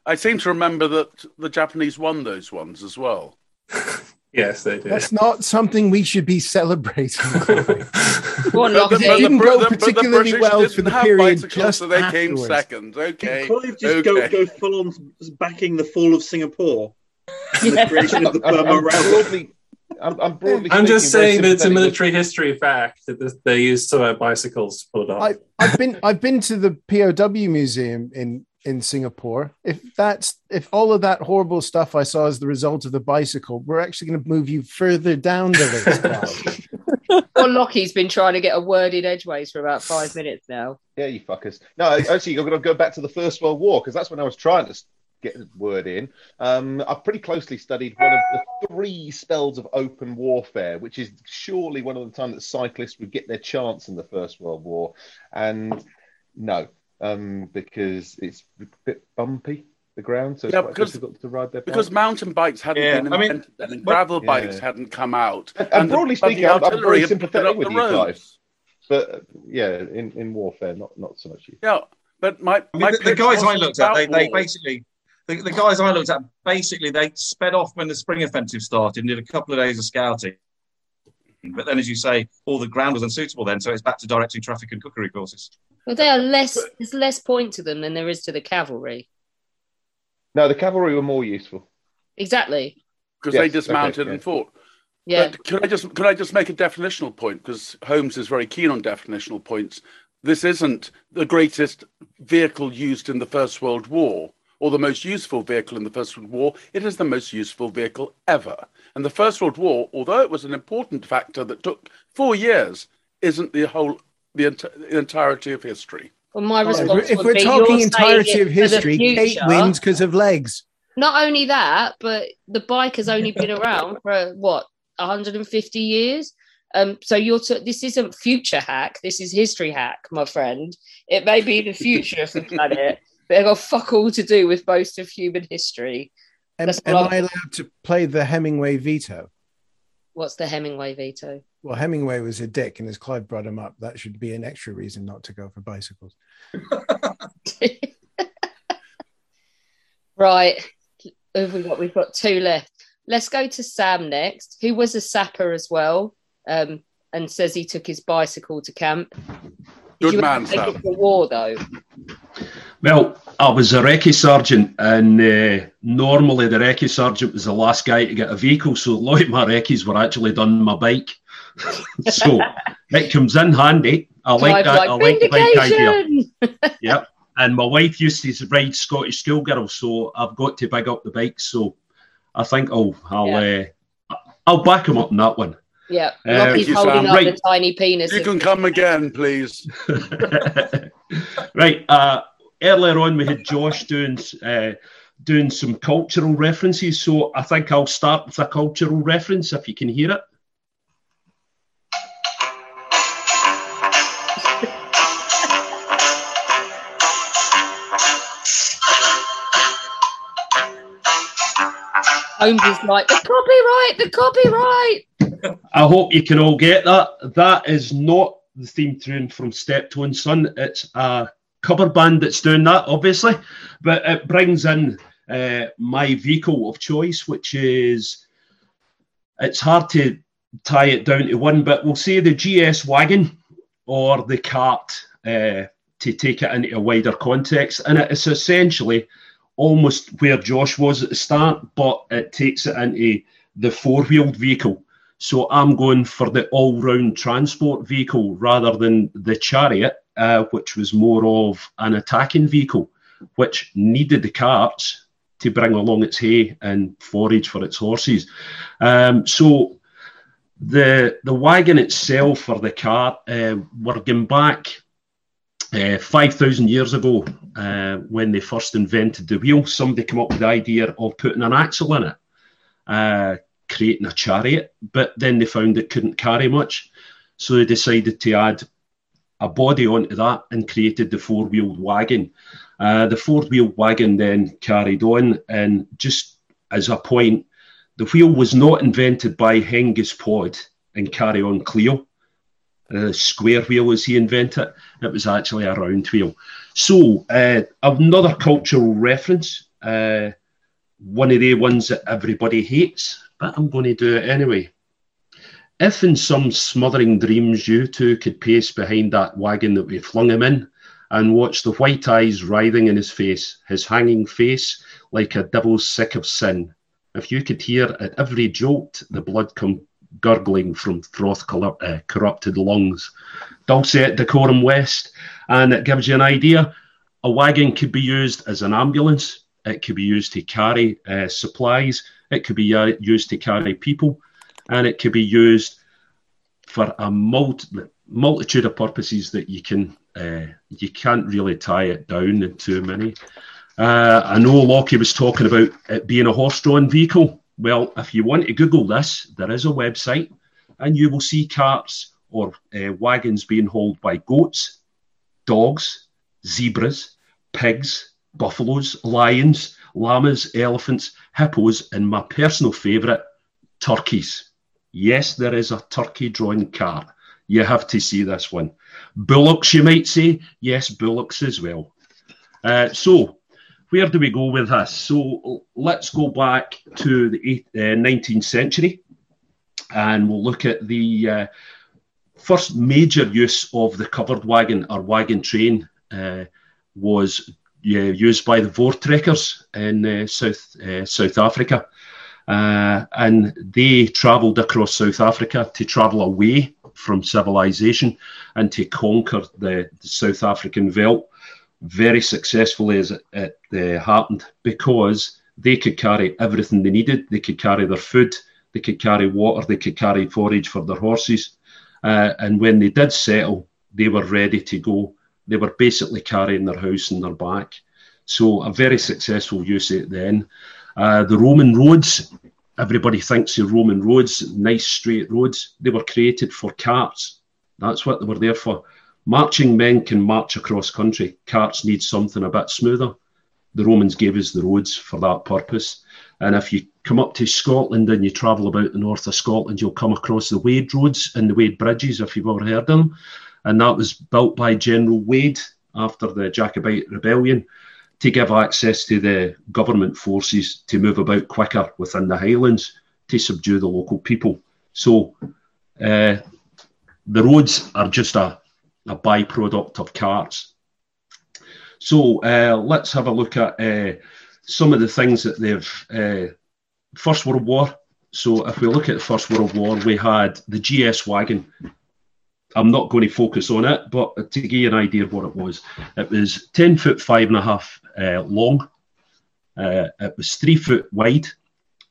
I, I seem to remember that the Japanese won those ones as well. yes, they did. That's not something we should be celebrating. Go on, But Lockie. It didn't Br- go but particularly British well didn't for the have period bicycles, just so they afterwards. came second. Okay. Did Clive just go, okay. go full on backing the fall of Singapore and the creation of the I'm, Burma I'm Railway? broadly, I'm, I'm broadly. I'm just speaking very saying that it's a sympathetic military history fact that this, they used uh, bicycles to pull it off. I, I've been I've been to the POW museum in in Singapore. If that's if all of that horrible stuff I saw as the result of the bicycle, we're actually going to move you further down the list. Well, Lockie's been trying to get a word in edgeways for about five minutes now. Yeah, you fuckers. No, actually, you're going to go back to the First World War because that's when I was trying to get the word in. Um, I've pretty closely studied one of the three spells of open warfare, which is surely one of the time that cyclists would get their chance in the First World War. And no, um, because it's a bit bumpy, the ground, so it's Yeah, quite because- difficult to ride their Because mountain bikes hadn't Yeah, been I mean, invented then, and but- gravel Yeah. bikes hadn't come out. And, and the broadly bloody speaking, I'm, I'm very sympathetic with you, guys. But uh, yeah, in, in warfare, not not so much you. Yeah, but my, I mean, my the, the guys I looked at, they, they basically, the, the guys I looked at, basically, they sped off when the spring offensive started and did a couple of days of scouting. But then, as you say, all the ground was unsuitable then, so it's back to directing traffic and cookery courses. Well, they are less. There's less point to them than there is to the cavalry. No, the cavalry were more useful. Exactly. because Yes, they dismounted okay, and fought. Yeah. But can I just can I just make a definitional point because Holmes is very keen on definitional points. This isn't the greatest vehicle used in the First World War or the most useful vehicle in the First World War. It is the most useful vehicle ever. And the First World War, although it was an important factor that took four years, isn't the whole the, enti- the entirety of history. Well, my if response we're, if would we're be, talking you're saying entirety of for the history, Kate wins because of legs. Not only that, but the bike has only been around for what 150 years. Um, so you're t- this isn't future hack. This is history hack, my friend. It may be the future of the planet, but it got fuck all to do with most of human history. Am, That's am what I allowed to play the Hemingway veto? What's the Hemingway veto? Well, Hemingway was a dick, and as Clive brought him up, that should be an extra reason not to go for bicycles. Right. Who have we got? We've got two left. Let's go to Sam next, who was a sapper as well, um, and says he took his bicycle to camp. Did Good you man, ever take Sam. it for war though? Well, I was a recce sergeant, and uh, normally the recce sergeant was the last guy to get a vehicle. So a lot of my recces were actually done on my bike. so it comes in handy. I like Drive that. like I like the bike idea. vindication. Yep. And my wife used to ride Scottish schoolgirls, so I've got to big up the bike. So I think I'll I'll uh, I'll back him up on that one. Yeah, Uh, Lockie's Thank you, holding Sam. up Right. the tiny penis. You can come again, please. Right. Uh, earlier on, we had Josh doing uh, doing some cultural references. So I think I'll start with a cultural reference if you can hear it. Holmes is like the copyright, the copyright. I hope you can all get that. That is not the theme tune from Steptoe and Son. It's a cover band that's doing that, obviously, but it brings in uh, my vehicle of choice, which is it's hard to tie it down to one, but we'll say the GS wagon or the cart uh, to take it into a wider context, and it's essentially almost where Josh was at the start, but it takes it into the four wheeled vehicle. So I'm going for the all round transport vehicle rather than the chariot, uh, which was more of an attacking vehicle, which needed the carts to bring along its hay and forage for its horses. Um, so the the wagon itself or the cart, uh, we're going back uh, 5,000 years ago, uh, when they first invented the wheel, somebody came up with the idea of putting an axle in it, uh, creating a chariot, but then they found it couldn't carry much. So they decided to add a body onto that and created the four wheeled wagon. Uh, the four wheeled wagon then carried on, and just as a point, the wheel was not invented by Hengist Pod and Carry On Cleo a square wheel as he invented. It was actually a round wheel. So uh, another cultural reference, uh, one of the ones that everybody hates, but I'm going to do it anyway. If in some smothering dreams you two could pace behind that wagon that we flung him in and watch the white eyes writhing in his face, his hanging face like a devil sick of sin, if you could hear at every jolt the blood come gurgling from froth uh, corrupted lungs. Dulce et Decorum Est, and it gives you an idea. A wagon could be used as an ambulance, it could be used to carry uh, supplies, it could be uh, used to carry people, and it could be used for a multi- multitude of purposes that you can uh, you can't really tie it down in too many. Uh, I know Lockie was talking about it being a horse-drawn vehicle. Well, if you want to Google this, there is a website, and you will see carts or uh, wagons being hauled by goats, dogs, zebras, pigs, buffaloes, lions, llamas, elephants, hippos, and my personal favourite, turkeys. Yes, there is a turkey drawn cart. You have to see this one. Bullocks, you might say. Yes, bullocks as well. Uh, so, where do we go with this? So, let's go back to the eight- uh, 19th century and we'll look at the uh, first major use of the covered wagon or wagon train uh, was yeah, used by the Voortrekkers in uh, South uh, South Africa, uh, and they travelled across South Africa to travel away from civilization and to conquer the, the South African veldt very successfully as it, it uh, happened because they could carry everything they needed. They could carry their food, they could carry water, they could carry forage for their horses. Uh, and when they did settle, they were ready to go. They were basically carrying their house in their back. So a very successful use of it then. Uh, the Roman roads, everybody thinks of Roman roads, nice straight roads. They were created for carts. That's what they were there for. Marching men can march across country. Carts need something a bit smoother. The Romans gave us the roads for that purpose. And if you come up to Scotland and you travel about the north of Scotland, you'll come across the Wade roads and the Wade bridges, if you've ever heard them. And that was built by General Wade after the Jacobite rebellion to give access to the government forces to move about quicker within the Highlands to subdue the local people. So uh, the roads are just a, a byproduct of carts. So uh, let's have a look at uh, some of the things that they've. Uh, First World War, So if we look at the First World War, we had the GS wagon. I'm not going to focus on it, but to give you an idea of what it was, it was 10 foot five and a half uh, long, uh, it was three foot wide,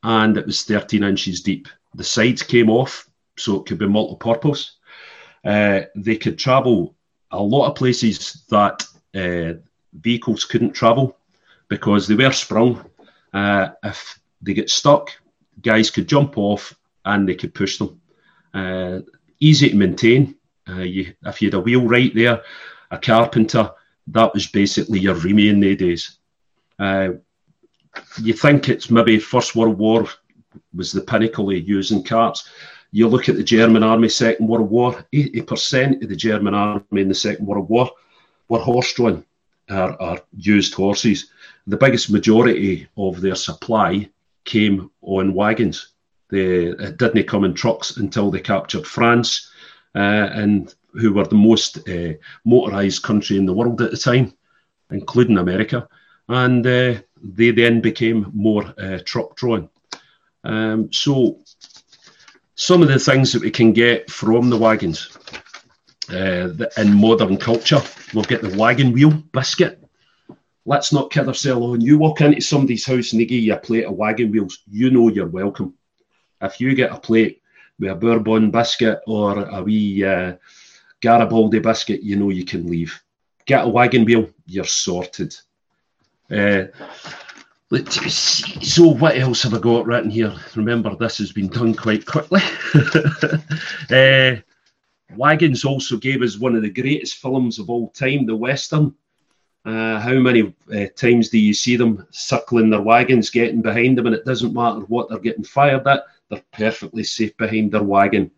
and it was 13 inches deep. The sides came off, so it could be multi purpose. Uh, they could travel a lot of places that uh, vehicles couldn't travel because they were sprung. Uh, if they get stuck, guys could jump off and they could push them. Uh, easy to maintain. You, if you had a wheel right there, a carpenter, that was basically your REME in the days. Uh, you think it's maybe First World War was the pinnacle of using carts. You look at the German army, Second World War, 80% of the German army in the Second World War were horse drawn, are, are used horses. The biggest majority of their supply came on wagons. They, it didn't come in trucks until they captured France, uh, and who were the most uh, motorised country in the world at the time, including America. And uh, they then became more uh, truck drawn. Um, so, some of the things that we can get from the wagons uh, in modern culture, we'll get the wagon wheel biscuit. Let's not kid ourselves on. You walk into somebody's house and they give you a plate of wagon wheels, you know you're welcome. If you get a plate with a bourbon biscuit or a wee uh, Garibaldi biscuit, you know you can leave. Get a wagon wheel, you're sorted. Uh. So, what else have I got written here? Remember, this has been done quite quickly. uh, Wagons also gave us one of the greatest films of all time, the Western. Uh, how many uh, times do you see them circling their wagons, getting behind them, and it doesn't matter what they're getting fired at, they're perfectly safe behind their wagon.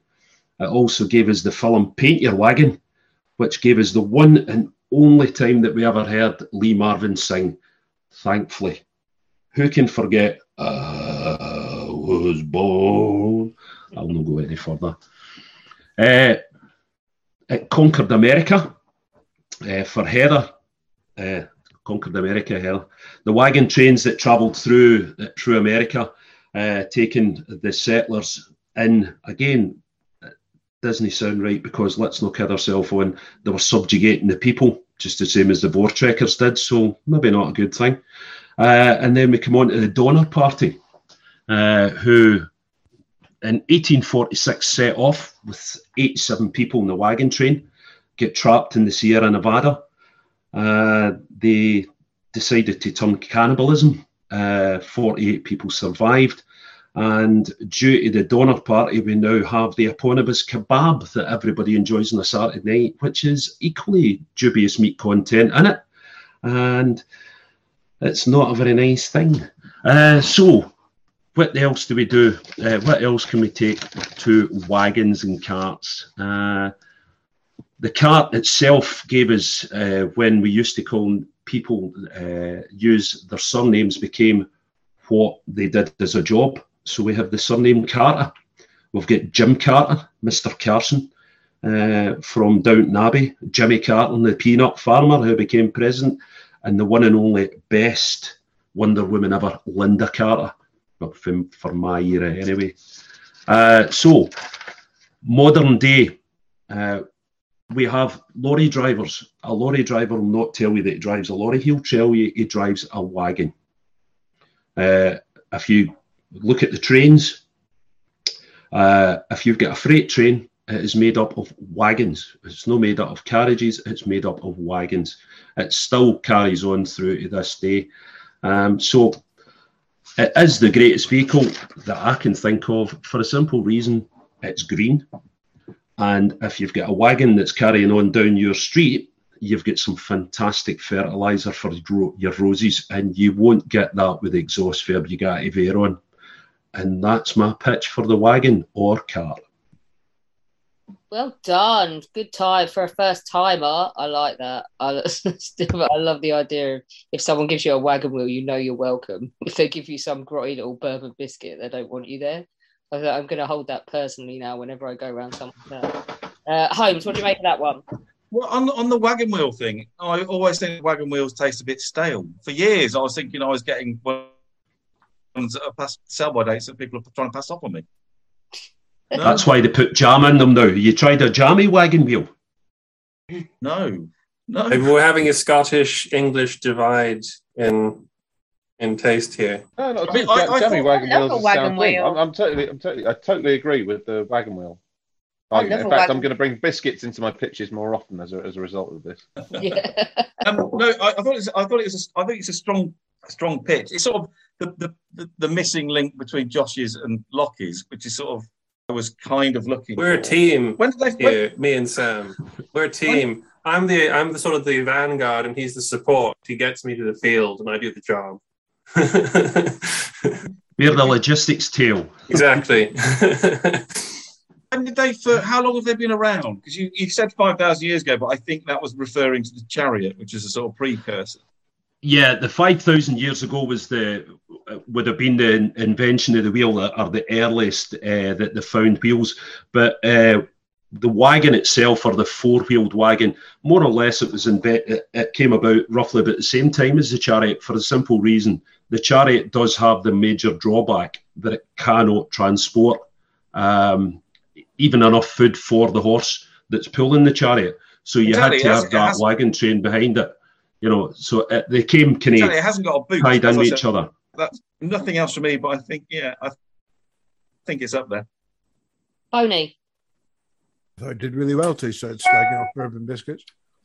It also gave us the film Paint Your Wagon, which gave us the one and only time that we ever heard Lee Marvin sing, thankfully. Who can forget I was born? I'll not go any further. Uh, it conquered America uh, for Heather. Uh, conquered America, Heather. The wagon trains that travelled through through America, taking the settlers in again. Doesn't sound right because let's not kid ourselves on. They were subjugating the people just the same as the Voortrekkers did, so maybe not a good thing. Uh, and then we come on to the Donner Party, uh, who in 1846 set off with 87 people in the wagon train, get trapped in the Sierra Nevada. Uh, they decided to turn cannibalism. Uh, 48 people survived. And due to the Donner Party, we now have the eponymous kebab that everybody enjoys on a Saturday night, which is equally dubious meat content in it. And it's not a very nice thing. Uh, so, what else do we do? Uh, what else can we take to wagons and carts? Uh, the cart itself gave us, uh, when we used to call people uh, use their surnames, became what they did as a job. So we have the surname Carter. We've got Jim Carter, Mr. Carson, uh, from Downton Abbey, Jimmy Carter, the peanut farmer who became president, and the one and only best Wonder Woman ever, Lynda Carter for, for my era anyway. Uh, so, modern day, uh, we have lorry drivers. A lorry driver will not tell you that he drives a lorry, he'll tell you he drives a wagon. Uh, if you look at the trains, uh, if you've got a freight train, it is made up of wagons. It's not made up of carriages, it's made up of wagons. It still carries on through to this day. Um, so it is the greatest vehicle that I can think of for a simple reason it's green. And if you've got a wagon that's carrying on down your street, you've got some fantastic fertilizer for your roses, and you won't get that with the exhaust verb you got of air on. And that's my pitch for the wagon or cart. Well done. Good time for a first timer. I like that. I, I love the idea of if someone gives you a wagon wheel, you know you're welcome. If they give you some grotty little bourbon biscuit, they don't want you there. I am going to hold that personally now whenever I go around something. Uh, Holmes, what do you make of that one? Well, on, on the wagon wheel thing, I always think wagon wheels taste a bit stale. For years, I was thinking I was getting ones that are past sell by dates that people are trying to pass off on me. No. That's why they put jam in them now. You tried a jammy wagon wheel? No, no. Maybe we're having a Scottish English divide in in taste here. No, no, I mean, I- I jammy thought- wagon I love wheels is wagon wheel. I'm, I'm totally, I'm totally, I totally agree with the wagon wheel. I In fact, wagon- I'm going to bring biscuits into my pitches more often as a, as a result of this. Um, no, I, I thought it's. I thought it's. A, I think it's a strong, strong pitch. It's sort of the, the, the, the missing link between Josh's and Lockie's, which is sort of I was kind of looking. We're a team When did they? here, me and Sam. We're a team. I'm the I'm the sort of the vanguard, and he's the support. He gets me to the field, and I do the job. We're the logistics tail. Exactly. When did they? For how long have they been around? Because you, you said five thousand years ago, but I think that was referring to the chariot, which is a sort of precursor. Yeah, the five thousand years ago was the would have been the invention of the wheel that are the earliest uh, that they found wheels. But uh, the wagon itself, or the four-wheeled wagon, more or less, it was inve- it, it came about roughly about the same time as the chariot for the simple reason the chariot does have the major drawback that it cannot transport um, even enough food for the horse that's pulling the chariot. So you Exactly, had to have that wagon train behind it. You know, so uh, they came kind Exactly, it hasn't got a boot. tied as in I with said. each other. That's nothing else for me, but I think yeah, I think it's up there. Pony. I thought it did really well till you started slagging off bourbon biscuits.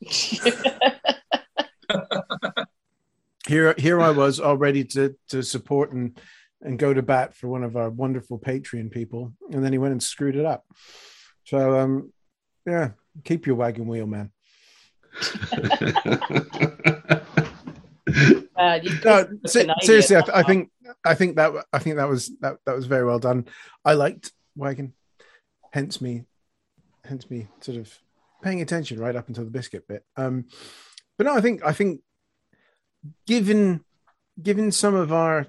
here, here I was all ready to to support and and go to bat for one of our wonderful Patreon people, and then he went and screwed it up. So, um, yeah, keep your wagon wheel, man. Uh, No, se- seriously, I, th- I think I think that I think that was that, that was very well done. I liked wagon, hence me, hence me sort of paying attention right up until the biscuit bit. Um, but no, I think I think given given some of our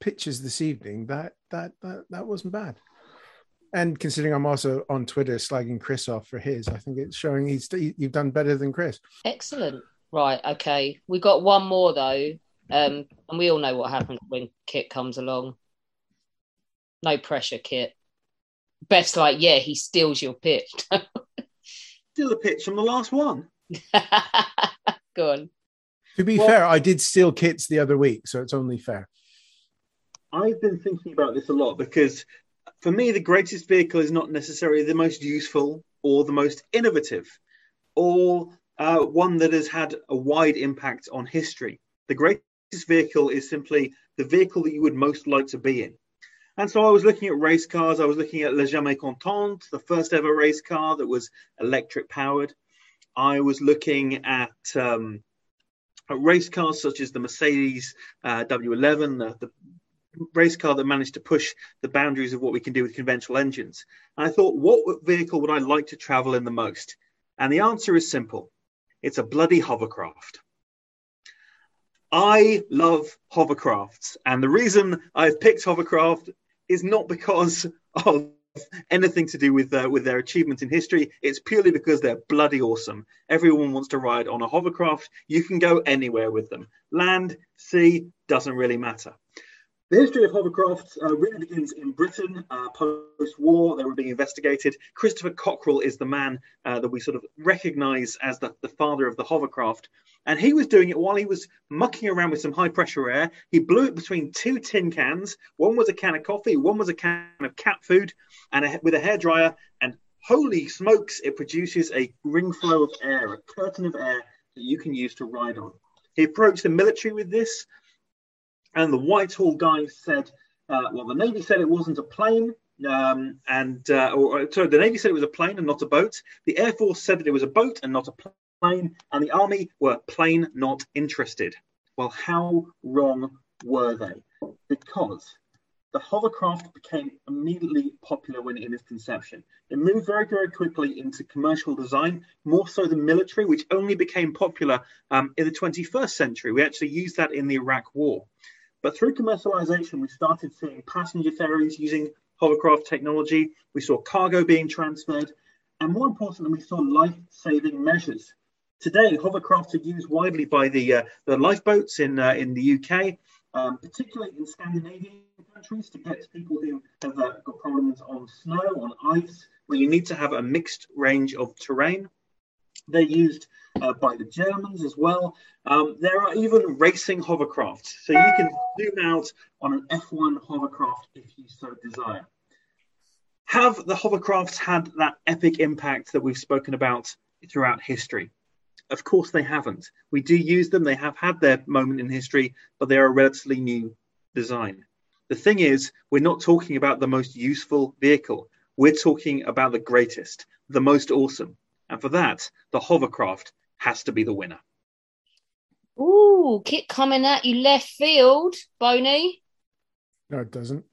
pitches this evening, that that that that wasn't bad. And considering I'm also on Twitter slagging Chris off for his, I think it's showing he's you've done better than Chris. Excellent. Right. Okay. We got one more though, um, and we all know what happens when Kit comes along. No pressure, Kit. Best like, yeah, he steals your pitch. Steal the pitch from the last one. Go on. To be Well- fair, I did steal kits the other week, so it's only fair. I've been thinking about this a lot because for me, the greatest vehicle is not necessarily the most useful or the most innovative or uh, one that has had a wide impact on history. The greatest vehicle is simply the vehicle that you would most like to be in. And so I was looking at race cars. I was looking at Le Jamais Content, the first ever race car that was electric powered. I was looking at um, at race cars such as the Mercedes uh, W11, the, the race car that managed to push the boundaries of what we can do with conventional engines. And I thought, what vehicle would I like to travel in the most? And the answer is simple it's a bloody hovercraft. I love hovercrafts. And the reason I've picked hovercraft is not because of anything to do with uh, with their achievement in history. It's purely because they're bloody awesome. Everyone wants to ride on a hovercraft. You can go anywhere with them. Land, sea, doesn't really matter. The history of hovercrafts uh, really begins in Britain uh, post-war. They were being investigated. Christopher Cockerell is the man uh, that we sort of recognise as the, the father of the hovercraft, and he was doing it while he was mucking around with some high-pressure air. He blew it between two tin cans. One was a can of coffee, one was a can of cat food, and a, with a hairdryer. And holy smokes, it produces a ring flow of air, a curtain of air that you can use to ride on. He approached the military with this. And the Whitehall guys said, uh, well, the Navy said it wasn't a plane. Um, and uh, or, sorry, the Navy said it was a plane and not a boat. The Air Force said that it was a boat and not a plane. And the Army were plain not interested. Well, how wrong were they? Because the hovercraft became immediately popular when in its conception. It moved very, very quickly into commercial design, more so than military, which only became popular um, in the 21st century. We actually used that in the Iraq War. But through commercialization, we started seeing passenger ferries using hovercraft technology. We saw cargo being transferred. And more importantly, we saw life saving measures. Today, hovercrafts are used widely by the, uh, the lifeboats in, uh, in the UK. um, particularly in Scandinavian countries, to get people who have uh, got problems on snow, on ice, where you need to have a mixed range of terrain. They're used uh, by the Germans as well. Um, there are even racing hovercrafts, so you can zoom out on an F1 hovercraft if you so desire. Have the hovercrafts had that epic impact that we've spoken about throughout history? Of course, they haven't. We do use them, they have had their moment in history, but they are a relatively new design. The thing is, we're not talking about the most useful vehicle, we're talking about the greatest, the most awesome. And for that, the hovercraft has to be the winner. Ooh, kick coming at you left field, Boney. No, it doesn't.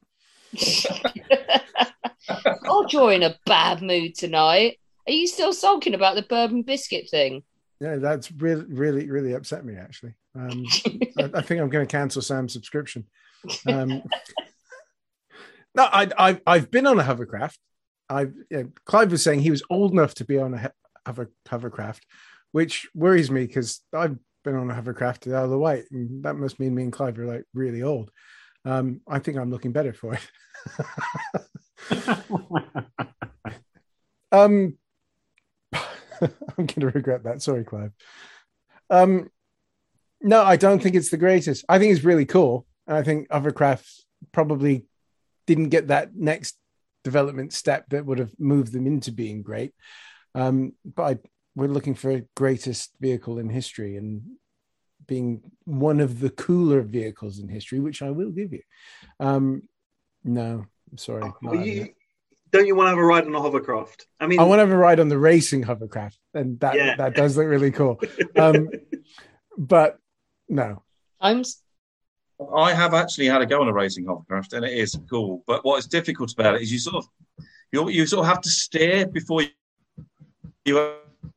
God, you're in a bad mood tonight. Are you still sulking about the bourbon biscuit thing? Yeah, that's really, really, really upset me. Actually, um, I, I think I'm going to cancel Sam's subscription. Um, no, I, I, I've been on a hovercraft. I've yeah, Clive was saying he was old enough to be on a he- hover, hovercraft, which worries me because I've been on a hovercraft the other way, and that must mean me and Clive are like really old. Um, I think I'm looking better for it. um, I'm going to regret that. Sorry, Clive. Um, no, I don't think it's the greatest. I think it's really cool. And I think Hovercraft probably didn't get that next development step that would have moved them into being great. Um, but I, we're looking for a greatest vehicle in history and being one of the cooler vehicles in history, which I will give you. Um, no, I'm sorry. not Well, having you- don't you want to have a ride on a hovercraft? I mean, I want to have a ride on the racing hovercraft, and that Yeah. that does look really cool. Um, but no, I'm. I have actually had a go on a racing hovercraft, and it is cool. But what is difficult about it is you sort of you you sort of have to steer before you, you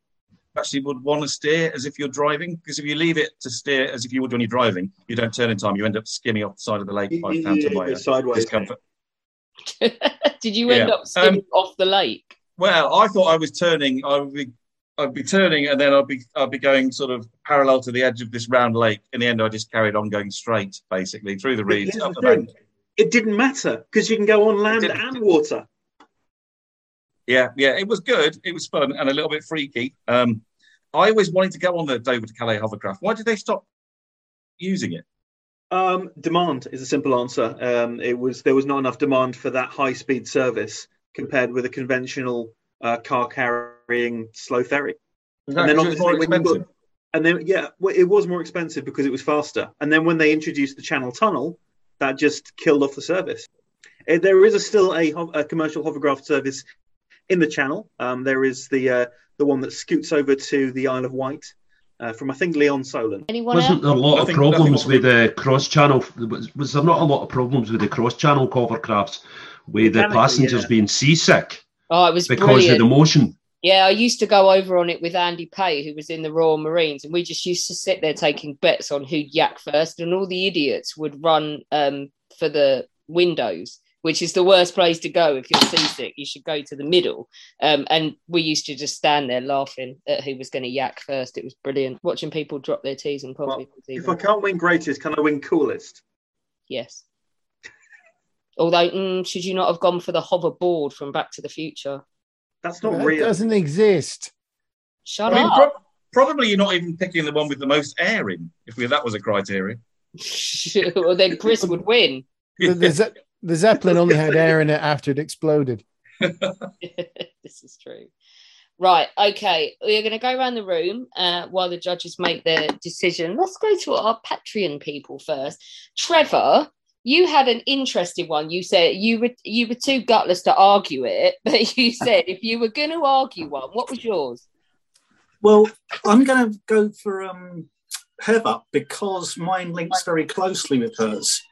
actually would want to steer as if you're driving. Because if you leave it to steer as if you would when you're driving, you don't turn in time. You end up skimming off the side of the lake five you- pounds you a mile. go sideways. Discomfort. Did you end Yeah. up skimming Um, off the lake? Well, I thought I was turning. I would be, I'd be turning, and then I'd be, I'd be going sort of parallel to the edge of this round lake. In the end, I just carried on going straight, basically through the reeds, up the the bank. It didn't matter because you can go on land and water. Yeah, yeah, it was good. It was fun and a little bit freaky. Um, I always wanted to go on the Dover to Calais hovercraft. Why did they stop using it? Um, demand is a simple answer. Um, it was there was not enough demand for that high speed service compared with a conventional uh, car carrying slow ferry. Is that 'cause it was more when you got- and then yeah, well, it was more expensive because it was faster. And then when they introduced the Channel Tunnel, that just killed off the service. Uh, there is a, still a, a commercial hovercraft service in the Channel. Um, there is the uh, the one that scoots over to the Isle of Wight uh, from I think Lee-on-Solent. Anyone Wasn't there a lot of Nothing- problems with the cross channel? Was, was there not a lot of problems with the cross channel hovercrafts with the passengers yeah. being seasick Oh, it was because brilliant. of the motion? Yeah, I used to go over on it with Andy Pay, who was in the Royal Marines, and we just used to sit there taking bets on who'd yak first, and all the idiots would run um, for the windows, which is the worst place to go if you're seasick. You should go to the middle. Um, and we used to just stand there laughing at who was going to yak first. It was brilliant watching people drop their teas and coffee. If I can't win greatest, can I win coolest? Yes. Although, mm, should you not have gone for the hoverboard from Back to the Future? That's not that real. doesn't exist. Shut I mean, up. prob- probably you're not even picking the one with the most air in, if we, that was a criteria. well, then Chris would win. The, the, Ze- the Zeppelin only had air in it after it exploded. this is true. Right. Okay. We're going to go around the room uh, while the judges make their decision. Let's go to our Patreon people first. Trevor, you had an interesting one. You said you were you were too gutless to argue it, but you said if you were going to argue one, what was yours? Well, I'm going to go for um, Heather because mine links very closely with hers.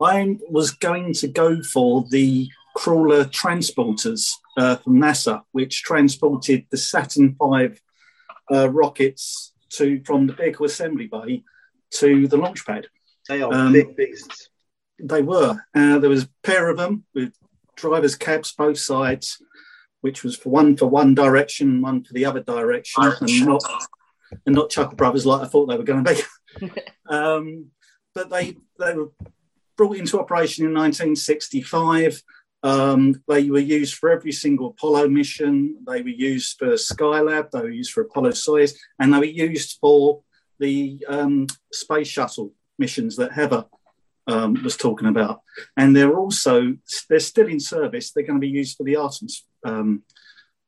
I was going to go for the crawler transporters uh, from NASA, which transported the Saturn V uh, rockets to from the vehicle assembly bay to the launch pad. They are Um, big beasts. They were. Uh, there was a pair of them with drivers' cabs both sides, which was for one for one direction, one for the other direction, and not and not Chuckle Brothers like I thought they were going to be. um, but they they were brought into operation in 1965. Um, they were used for every single Apollo mission. They were used for Skylab. They were used for Apollo Soyuz, and they were used for the um, space shuttle missions that Heather um, was talking about. And they're also they're still in service. They're going to be used for the Artemis um,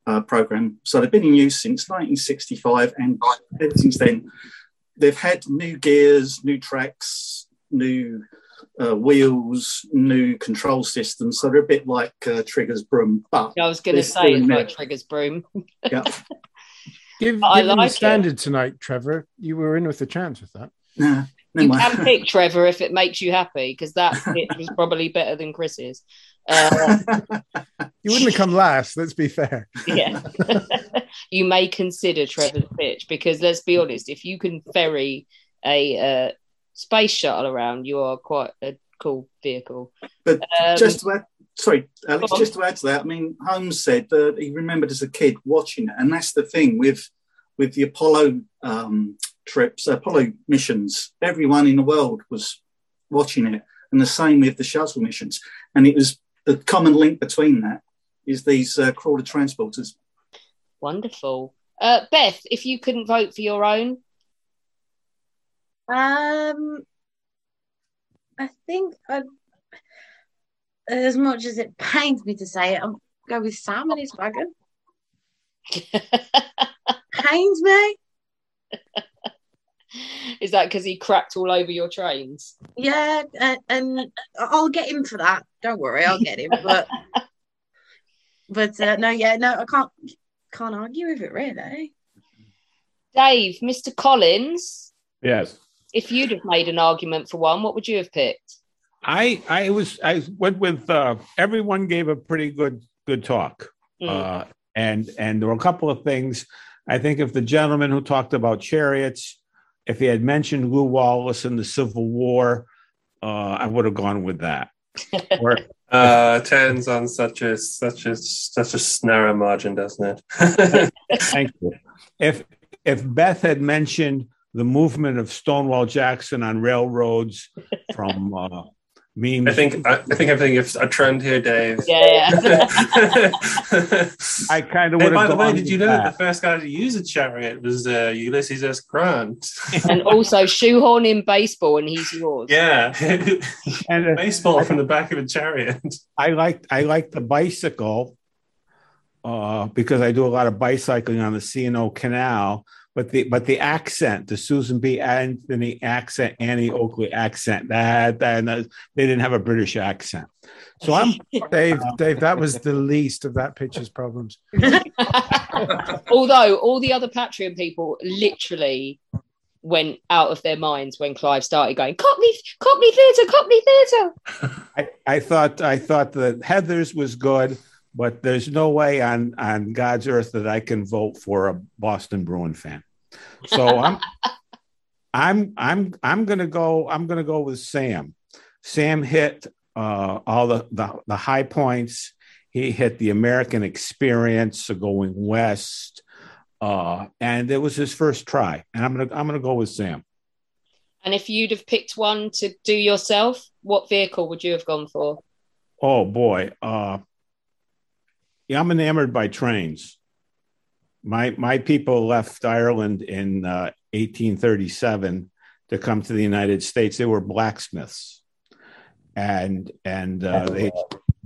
uh, program. So they've been in use since 1965, and ever since then, they've had new gears, new tracks, new uh, wheels, new control systems. So they're a bit like uh, Trigger's broom. But I was going to say it's like Trigger's broom. Yeah. Give, But I like the it. standard tonight, Trevor, you were in with a chance with that. Nah, You can pick Trevor if it makes you happy, because that pitch was probably better than Chris's. Uh, You wouldn't have come last. Let's be fair. yeah. you may consider Trevor's pitch because let's be honest, if you can ferry a uh, space shuttle around, you are quite a cool vehicle. But Um, just to add, sorry, Alex, just to add to that, I mean, Holmes said that he remembered as a kid watching it, and that's the thing with with the Apollo um, trips, Apollo missions. Everyone in the world was watching it, and the same with the shuttle missions. And it was the common link between that is these uh, crawler transporters. Wonderful. Uh, Beth, if you couldn't vote for your own, Um, I think i as much as it pains me to say it, I'll go with Sam and his wagon. pains me. Is that because he cracked all over your trains? Yeah, and, and I'll get him for that. Don't worry, I'll get him. But but uh, no, yeah, no, I can't can't argue with it really. Dave, Mr. Collins, Yes. if you'd have made an argument for one, what would you have picked? I I was I went with uh, everyone gave a pretty good good talk, Mm. uh, and and there were a couple of things. I think if the gentleman who talked about chariots, if he had mentioned Lew Wallace in the Civil War, uh, I would have gone with that. Or Uh, tens on such a such a such a narrow margin, doesn't it? Thank you. If if Beth had mentioned the movement of Stonewall Jackson on railroads from uh, memes, I think I, I think I'm thinking of a trend here, Dave. Yeah, I kind of Hey, by the way, did you know that. that the first guy to use a chariot was uh, Ulysses S. Grant? and also shoehorn in baseball, and he's yours. yeah, and uh, baseball from the back of a chariot. I like I like the bicycle uh, because I do a lot of bicycling on the C&O Canal. But the but the accent, the Susan B. Anthony accent, Annie Oakley accent, that, that they didn't have a British accent. So I'm Dave, Dave, that was the least of that picture's problems. Although all the other Patreon people literally went out of their minds when Clive started going Cockney, Cockney theatre, Cockney theatre. I, I thought I thought that Heather's was good, but there's no way on on God's earth that I can vote for a Boston Bruin fan. So I'm I'm I'm I'm gonna go I'm gonna go with Sam. Sam hit uh, all the, the the high points. He hit the American experience of going west, uh, and it was his first try. And I'm gonna I'm gonna go with Sam. And if you'd have picked one to do yourself, what vehicle would you have gone for? Oh boy. Uh yeah, I'm enamored by trains. My my people left Ireland in uh, 1837 to come to the United States. They were blacksmiths, and and uh, they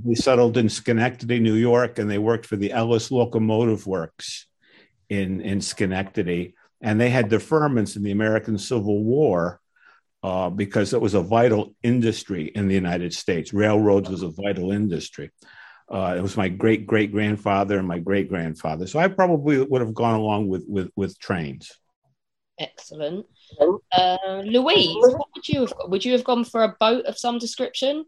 they settled in Schenectady, New York, and they worked for the Ellis Locomotive Works in in Schenectady. And they had deferments in the American Civil War uh, because it was a vital industry in the United States. Railroads was a vital industry. Uh, it was my great great grandfather and my great grandfather. So I probably would have gone along with with with trains. Excellent. Uh, Louise, what would you have would you have gone for a boat of some description?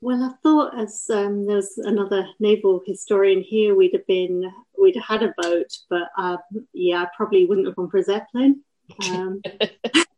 Well, I thought as um, there was another naval historian here, we'd have been we'd have had a boat, but um, yeah, I probably wouldn't have gone for a zeppelin. Um,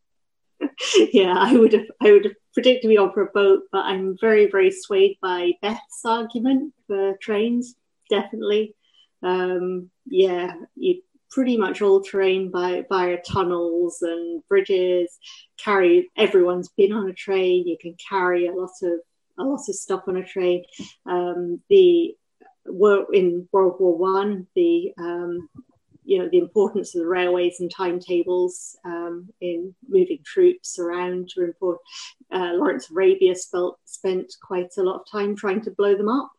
yeah, I would have I would have predicted we gone for a boat, but I'm very very swayed by Beth's argument for trains. Definitely, um, yeah, you pretty much all terrain by via tunnels and bridges. Carry everyone's been on a train. You can carry a lot of a lot of stuff on a train. Um, the were in World War One, the um, you know the importance of the railways and timetables um, in moving troops around. Uh, Lawrence of Arabia spent spent quite a lot of time trying to blow them up.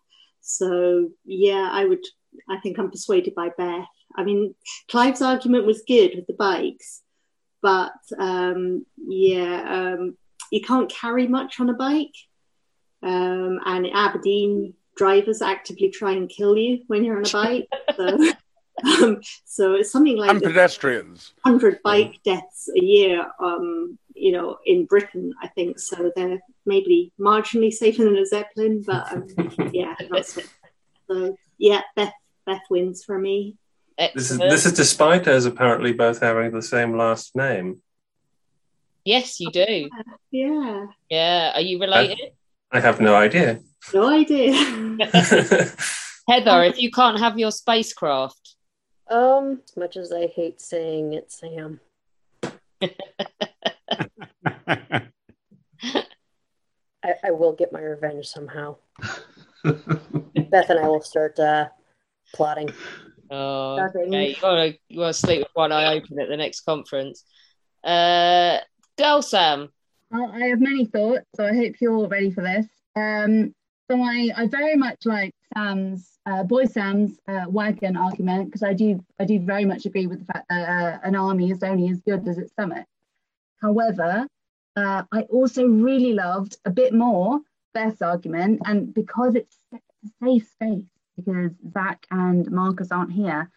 So yeah, I would. I think I'm persuaded by Beth. I mean, Clive's argument was good with the bikes, but um, yeah, um, you can't carry much on a bike. Um, and Aberdeen, drivers actively try and kill you when you're on a bike. so, um, so it's something like and pedestrians. Hundred bike deaths a year, um, you know, in Britain. I think so. They're maybe marginally safer than a zeppelin, but um, yeah, that's it. So yeah, Beth Beth wins for me. This is this is despite us apparently both having the same last name. Yes, you do. Yeah. Yeah. Are you related? I have no idea. No idea. Heather, if you can't have your spacecraft, Um, as much as I hate saying it, Sam. I, I will get my revenge somehow. Beth and I will start uh, plotting. oh, Nothing. yeah, you gotta you gotta sleep with one eye open at the next conference. Uh, go Sam. Well, I have many thoughts, so I hope you're ready for this. Um, so I, I very much like Sam's uh, boy Sam's uh, wagon argument because I do I do very much agree with the fact that uh, an army is only as good as its stomach. However, uh, I also really loved a bit more Beth's argument, and because it's a safe space because Zach and Marcus aren't here.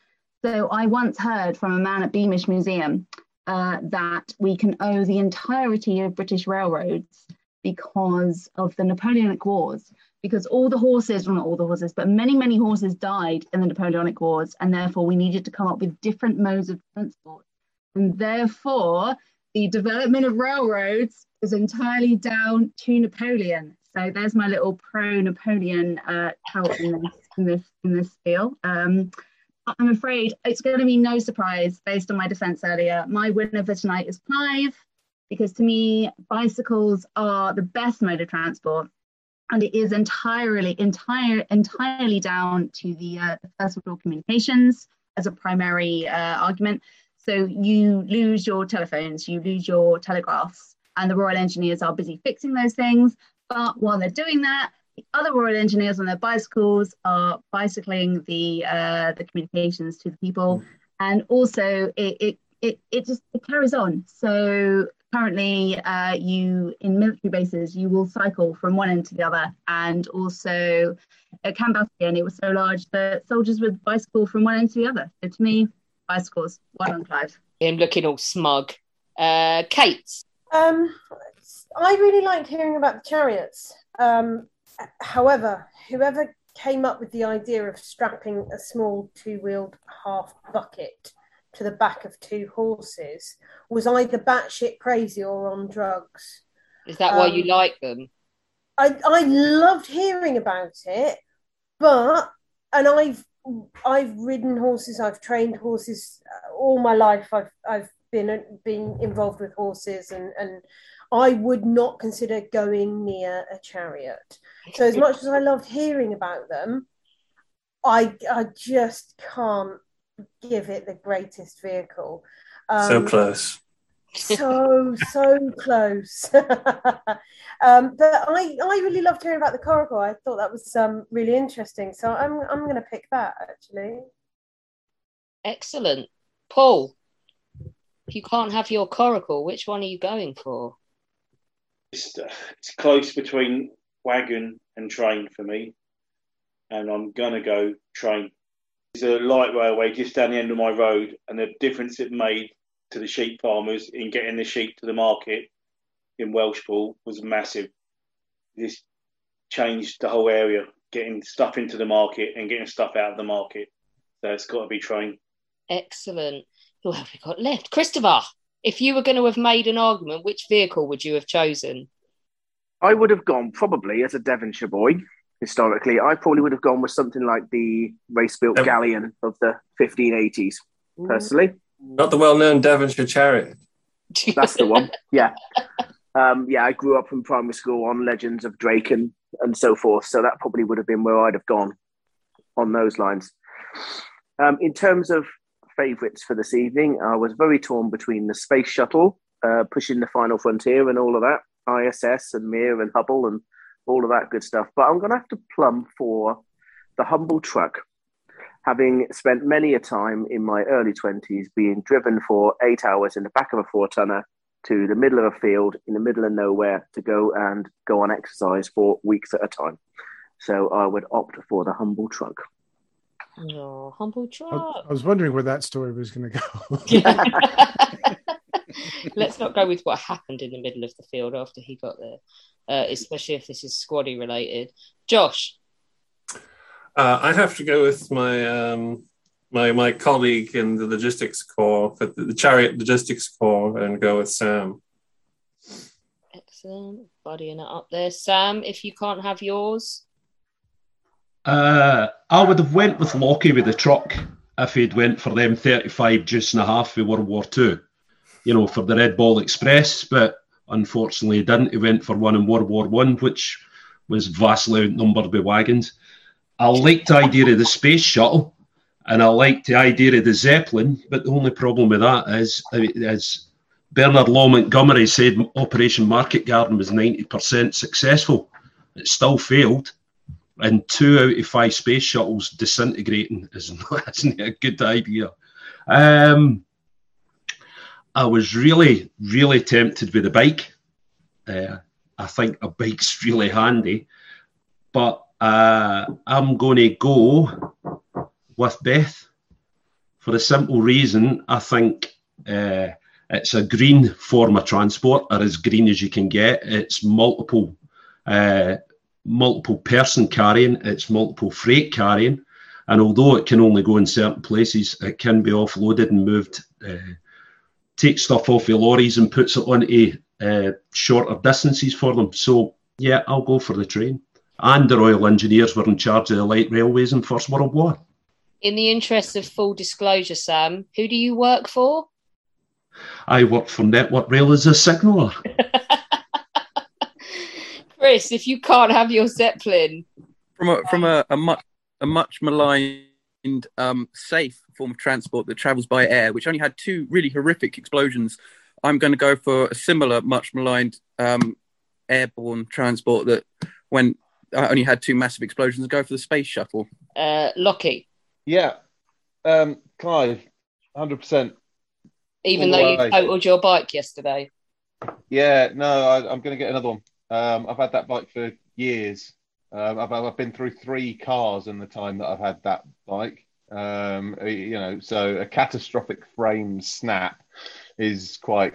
So I once heard from a man at Beamish Museum uh, that we can owe the entirety of British railroads because of the Napoleonic Wars, because all the horses, well, not all the horses, but many, many horses died in the Napoleonic Wars, and therefore we needed to come up with different modes of transport. And therefore, the development of railroads is entirely down to Napoleon. So there's my little pro-Napoleon uh, in this in this in this spiel. Um, I'm afraid it's going to be no surprise based on my defense earlier. My winner for tonight is Clive, because to me, bicycles are the best mode of transport. And it is entirely, entire, entirely down to the uh, first all communications as a primary uh, argument. So you lose your telephones, you lose your telegraphs, and the Royal Engineers are busy fixing those things. But while they're doing that, the other Royal Engineers on their bicycles are bicycling the uh, the communications to the people, and also it it it, it just it carries on. So currently, uh, you in military bases you will cycle from one end to the other, and also at Camp Bastion it was so large that soldiers would bicycle from one end to the other. So to me, bicycles one on Clive. Him looking all smug. Uh, Kate. Um, I really liked hearing about the chariots. Um, however, whoever came up with the idea of strapping a small two-wheeled half bucket to the back of two horses was either batshit crazy or on drugs. Is that why you Um, like them? I I loved hearing about it, but and I've I've ridden horses, I've trained horses uh, all my life. I've I've been been involved with horses, and and I would not consider going near a chariot. So as much as I loved hearing about them, I I just can't give it the greatest vehicle. so Um, close. so so close um but i i really loved hearing about the coracle i thought that was um really interesting so i'm i'm gonna pick that actually Excellent. Paul, if you can't have your coracle, which one are you going for? It's, uh, it's close between wagon and train for me, and I'm gonna go train. It's a light railway just down the end of my road, and the difference it made to the sheep farmers in getting the sheep to the market in Welshpool was massive. This changed the whole area, getting stuff into the market and getting stuff out of the market. So it's got to be train. Excellent. Who have we got left? Christopher, if you were going to have made an argument, which vehicle would you have chosen? I would have gone probably as a Devonshire boy. Historically, I probably would have gone with something like the race-built Um, galleon of the 1580s. personally. Not the well-known Devonshire Chariot. That's the one. Yeah. Um, yeah, I grew up in primary school on Legends of Drake and, and so forth. So that probably would have been where I'd have gone on those lines. Um, in terms of favourites for this evening, I was very torn between the space shuttle, uh, pushing the final frontier and all of that, ISS and Mir and Hubble and all of that good stuff. But I'm going to have to plumb for the humble truck, having spent many a time in my early 20s being driven for eight hours in the back of a four tonner to the middle of a field in the middle of nowhere to go and go on exercise for weeks at a time. So I would opt for the humble truck. Oh, humble I, truck. I was wondering where that story was going to go. Let's not go with what happened in the middle of the field after he got there, uh, especially if this is squaddy related. Josh, Uh, I'd have to go with my um, my my colleague in the logistics corps, for the, the chariot logistics corps, and go with Sam. excellent, buddying it up there. Sam, if you can't have yours, Uh, I would have went with Lockie with the truck if he'd went for them 35 deuce and a half for World War Two, you know, for the Red Ball Express, but unfortunately he didn't. He went for one in World War One, which was vastly outnumbered by wagons. I liked the idea of the space shuttle, and I liked the idea of the Zeppelin, but the only problem with that is, as Bernard Law Montgomery said, Operation Market Garden was 90% successful. It still failed and two out of five space shuttles disintegrating is not, isn't a good idea. Um, I was really, really tempted with a bike. Uh, I think a bike's really handy, but uh, I'm going to go with Beth for the simple reason I think uh, it's a green form of transport, or as green as you can get. It's multiple uh, multiple person carrying, it's multiple freight carrying. And although it can only go in certain places, it can be offloaded and moved, uh, take stuff off the lorries and puts it onto uh, shorter distances for them. So, yeah, I'll go for the train. And the Royal Engineers were in charge of the light railways in First World War. in the interest of full disclosure, Sam, who do you work for? I work for Network Rail as a signaller. Chris, if you can't have your Zeppelin, from a from a, a much a much maligned um, safe form of transport that travels by air, which only had two really horrific explosions. I'm going to go for a similar, much maligned um, airborne transport that when I only had two massive explosions. Go for the space shuttle. uh, Lockie, Yeah. Um, Clive, 100%. even All though you right. totaled your bike yesterday. Yeah, no, I, I'm going to get another one. Um, I've had that bike for years. Um, I've, I've been through three cars in the time that I've had that bike. Um, you know, so a catastrophic frame snap is quite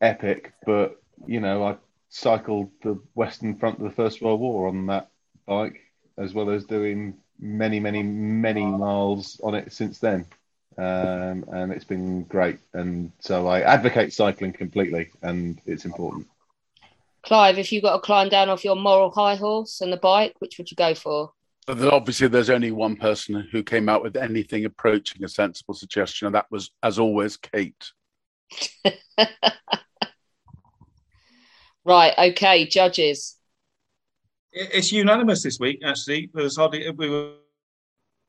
epic. But you know, I cycled the Western Front of the First World War on that bike, as well as doing many, many, many miles on it since then. Um, and it's been great. And so I advocate cycling completely, and it's important. Clive, if you got to climb down off your moral high horse and the bike, which would you go for? But obviously, there's only one person who came out with anything approaching a sensible suggestion, and that was, as always, Kate. Right, okay, judges. It's unanimous this week, actually. There was hardly we were,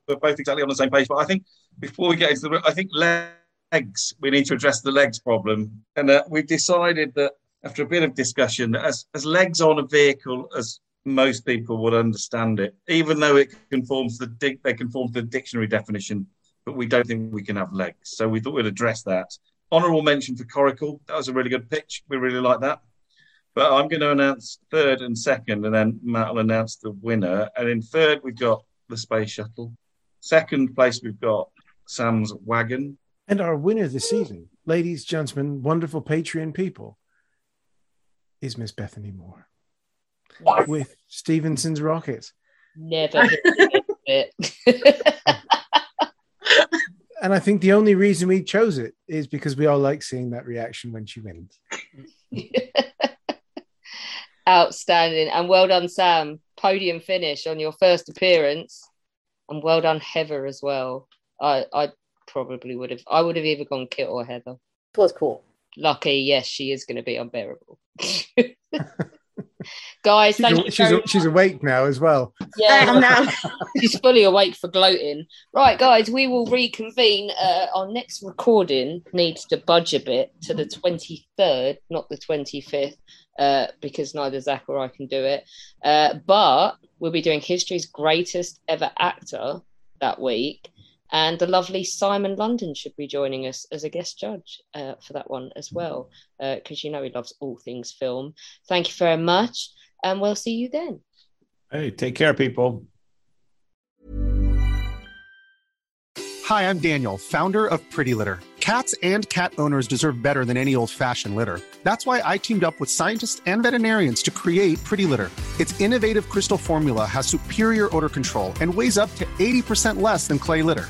we were both exactly on the same page. But I think before we get into the, I think legs. We need to address the legs problem, and uh, we've decided that after a bit of discussion, as as legs on a vehicle as most people would understand it, even though it conforms the they conform to the dictionary definition, but we don't think we can have legs. So we thought we'd address that. Honourable mention for Coracle. That was a really good pitch. We really like that. But I'm going to announce third and second, and then Matt will announce the winner. And in third, we've got the space shuttle. Second place, we've got Sam's wagon. And our winner this evening, ladies, gentlemen, wonderful Patreon people, is Miss Bethany Moore with Stephenson's Rockets. Never it. And I think the only reason we chose it is because we all like seeing that reaction when she wins. Outstanding. And well done, Sam. Podium finish on your first appearance. And well done, Heather, as well. I, I probably would have. I would have either gone Kit or Heather. It was cool. Lucky, yes, she is going to be unbearable. Guys, She's, thank a- you. she's, a- she's awake now as well. Yeah, she's fully awake for gloating. Right, guys, we will reconvene. Uh, our next recording needs to budge a bit to the 23rd, not the 25th, uh, because neither Zach or I can do it. Uh, but we'll be doing history's greatest ever actor that week. And the lovely Simon London should be joining us as a guest judge uh, for that one as well, because you know he loves all things film. Thank you very much, and we'll see you then. Hey, take care, people. Hi, I'm Daniel, founder of Pretty Litter. Cats and cat owners deserve better than any old fashioned litter. That's why I teamed up with scientists and veterinarians to create Pretty Litter. Its innovative crystal formula has superior odor control and weighs up to 80% less than clay litter.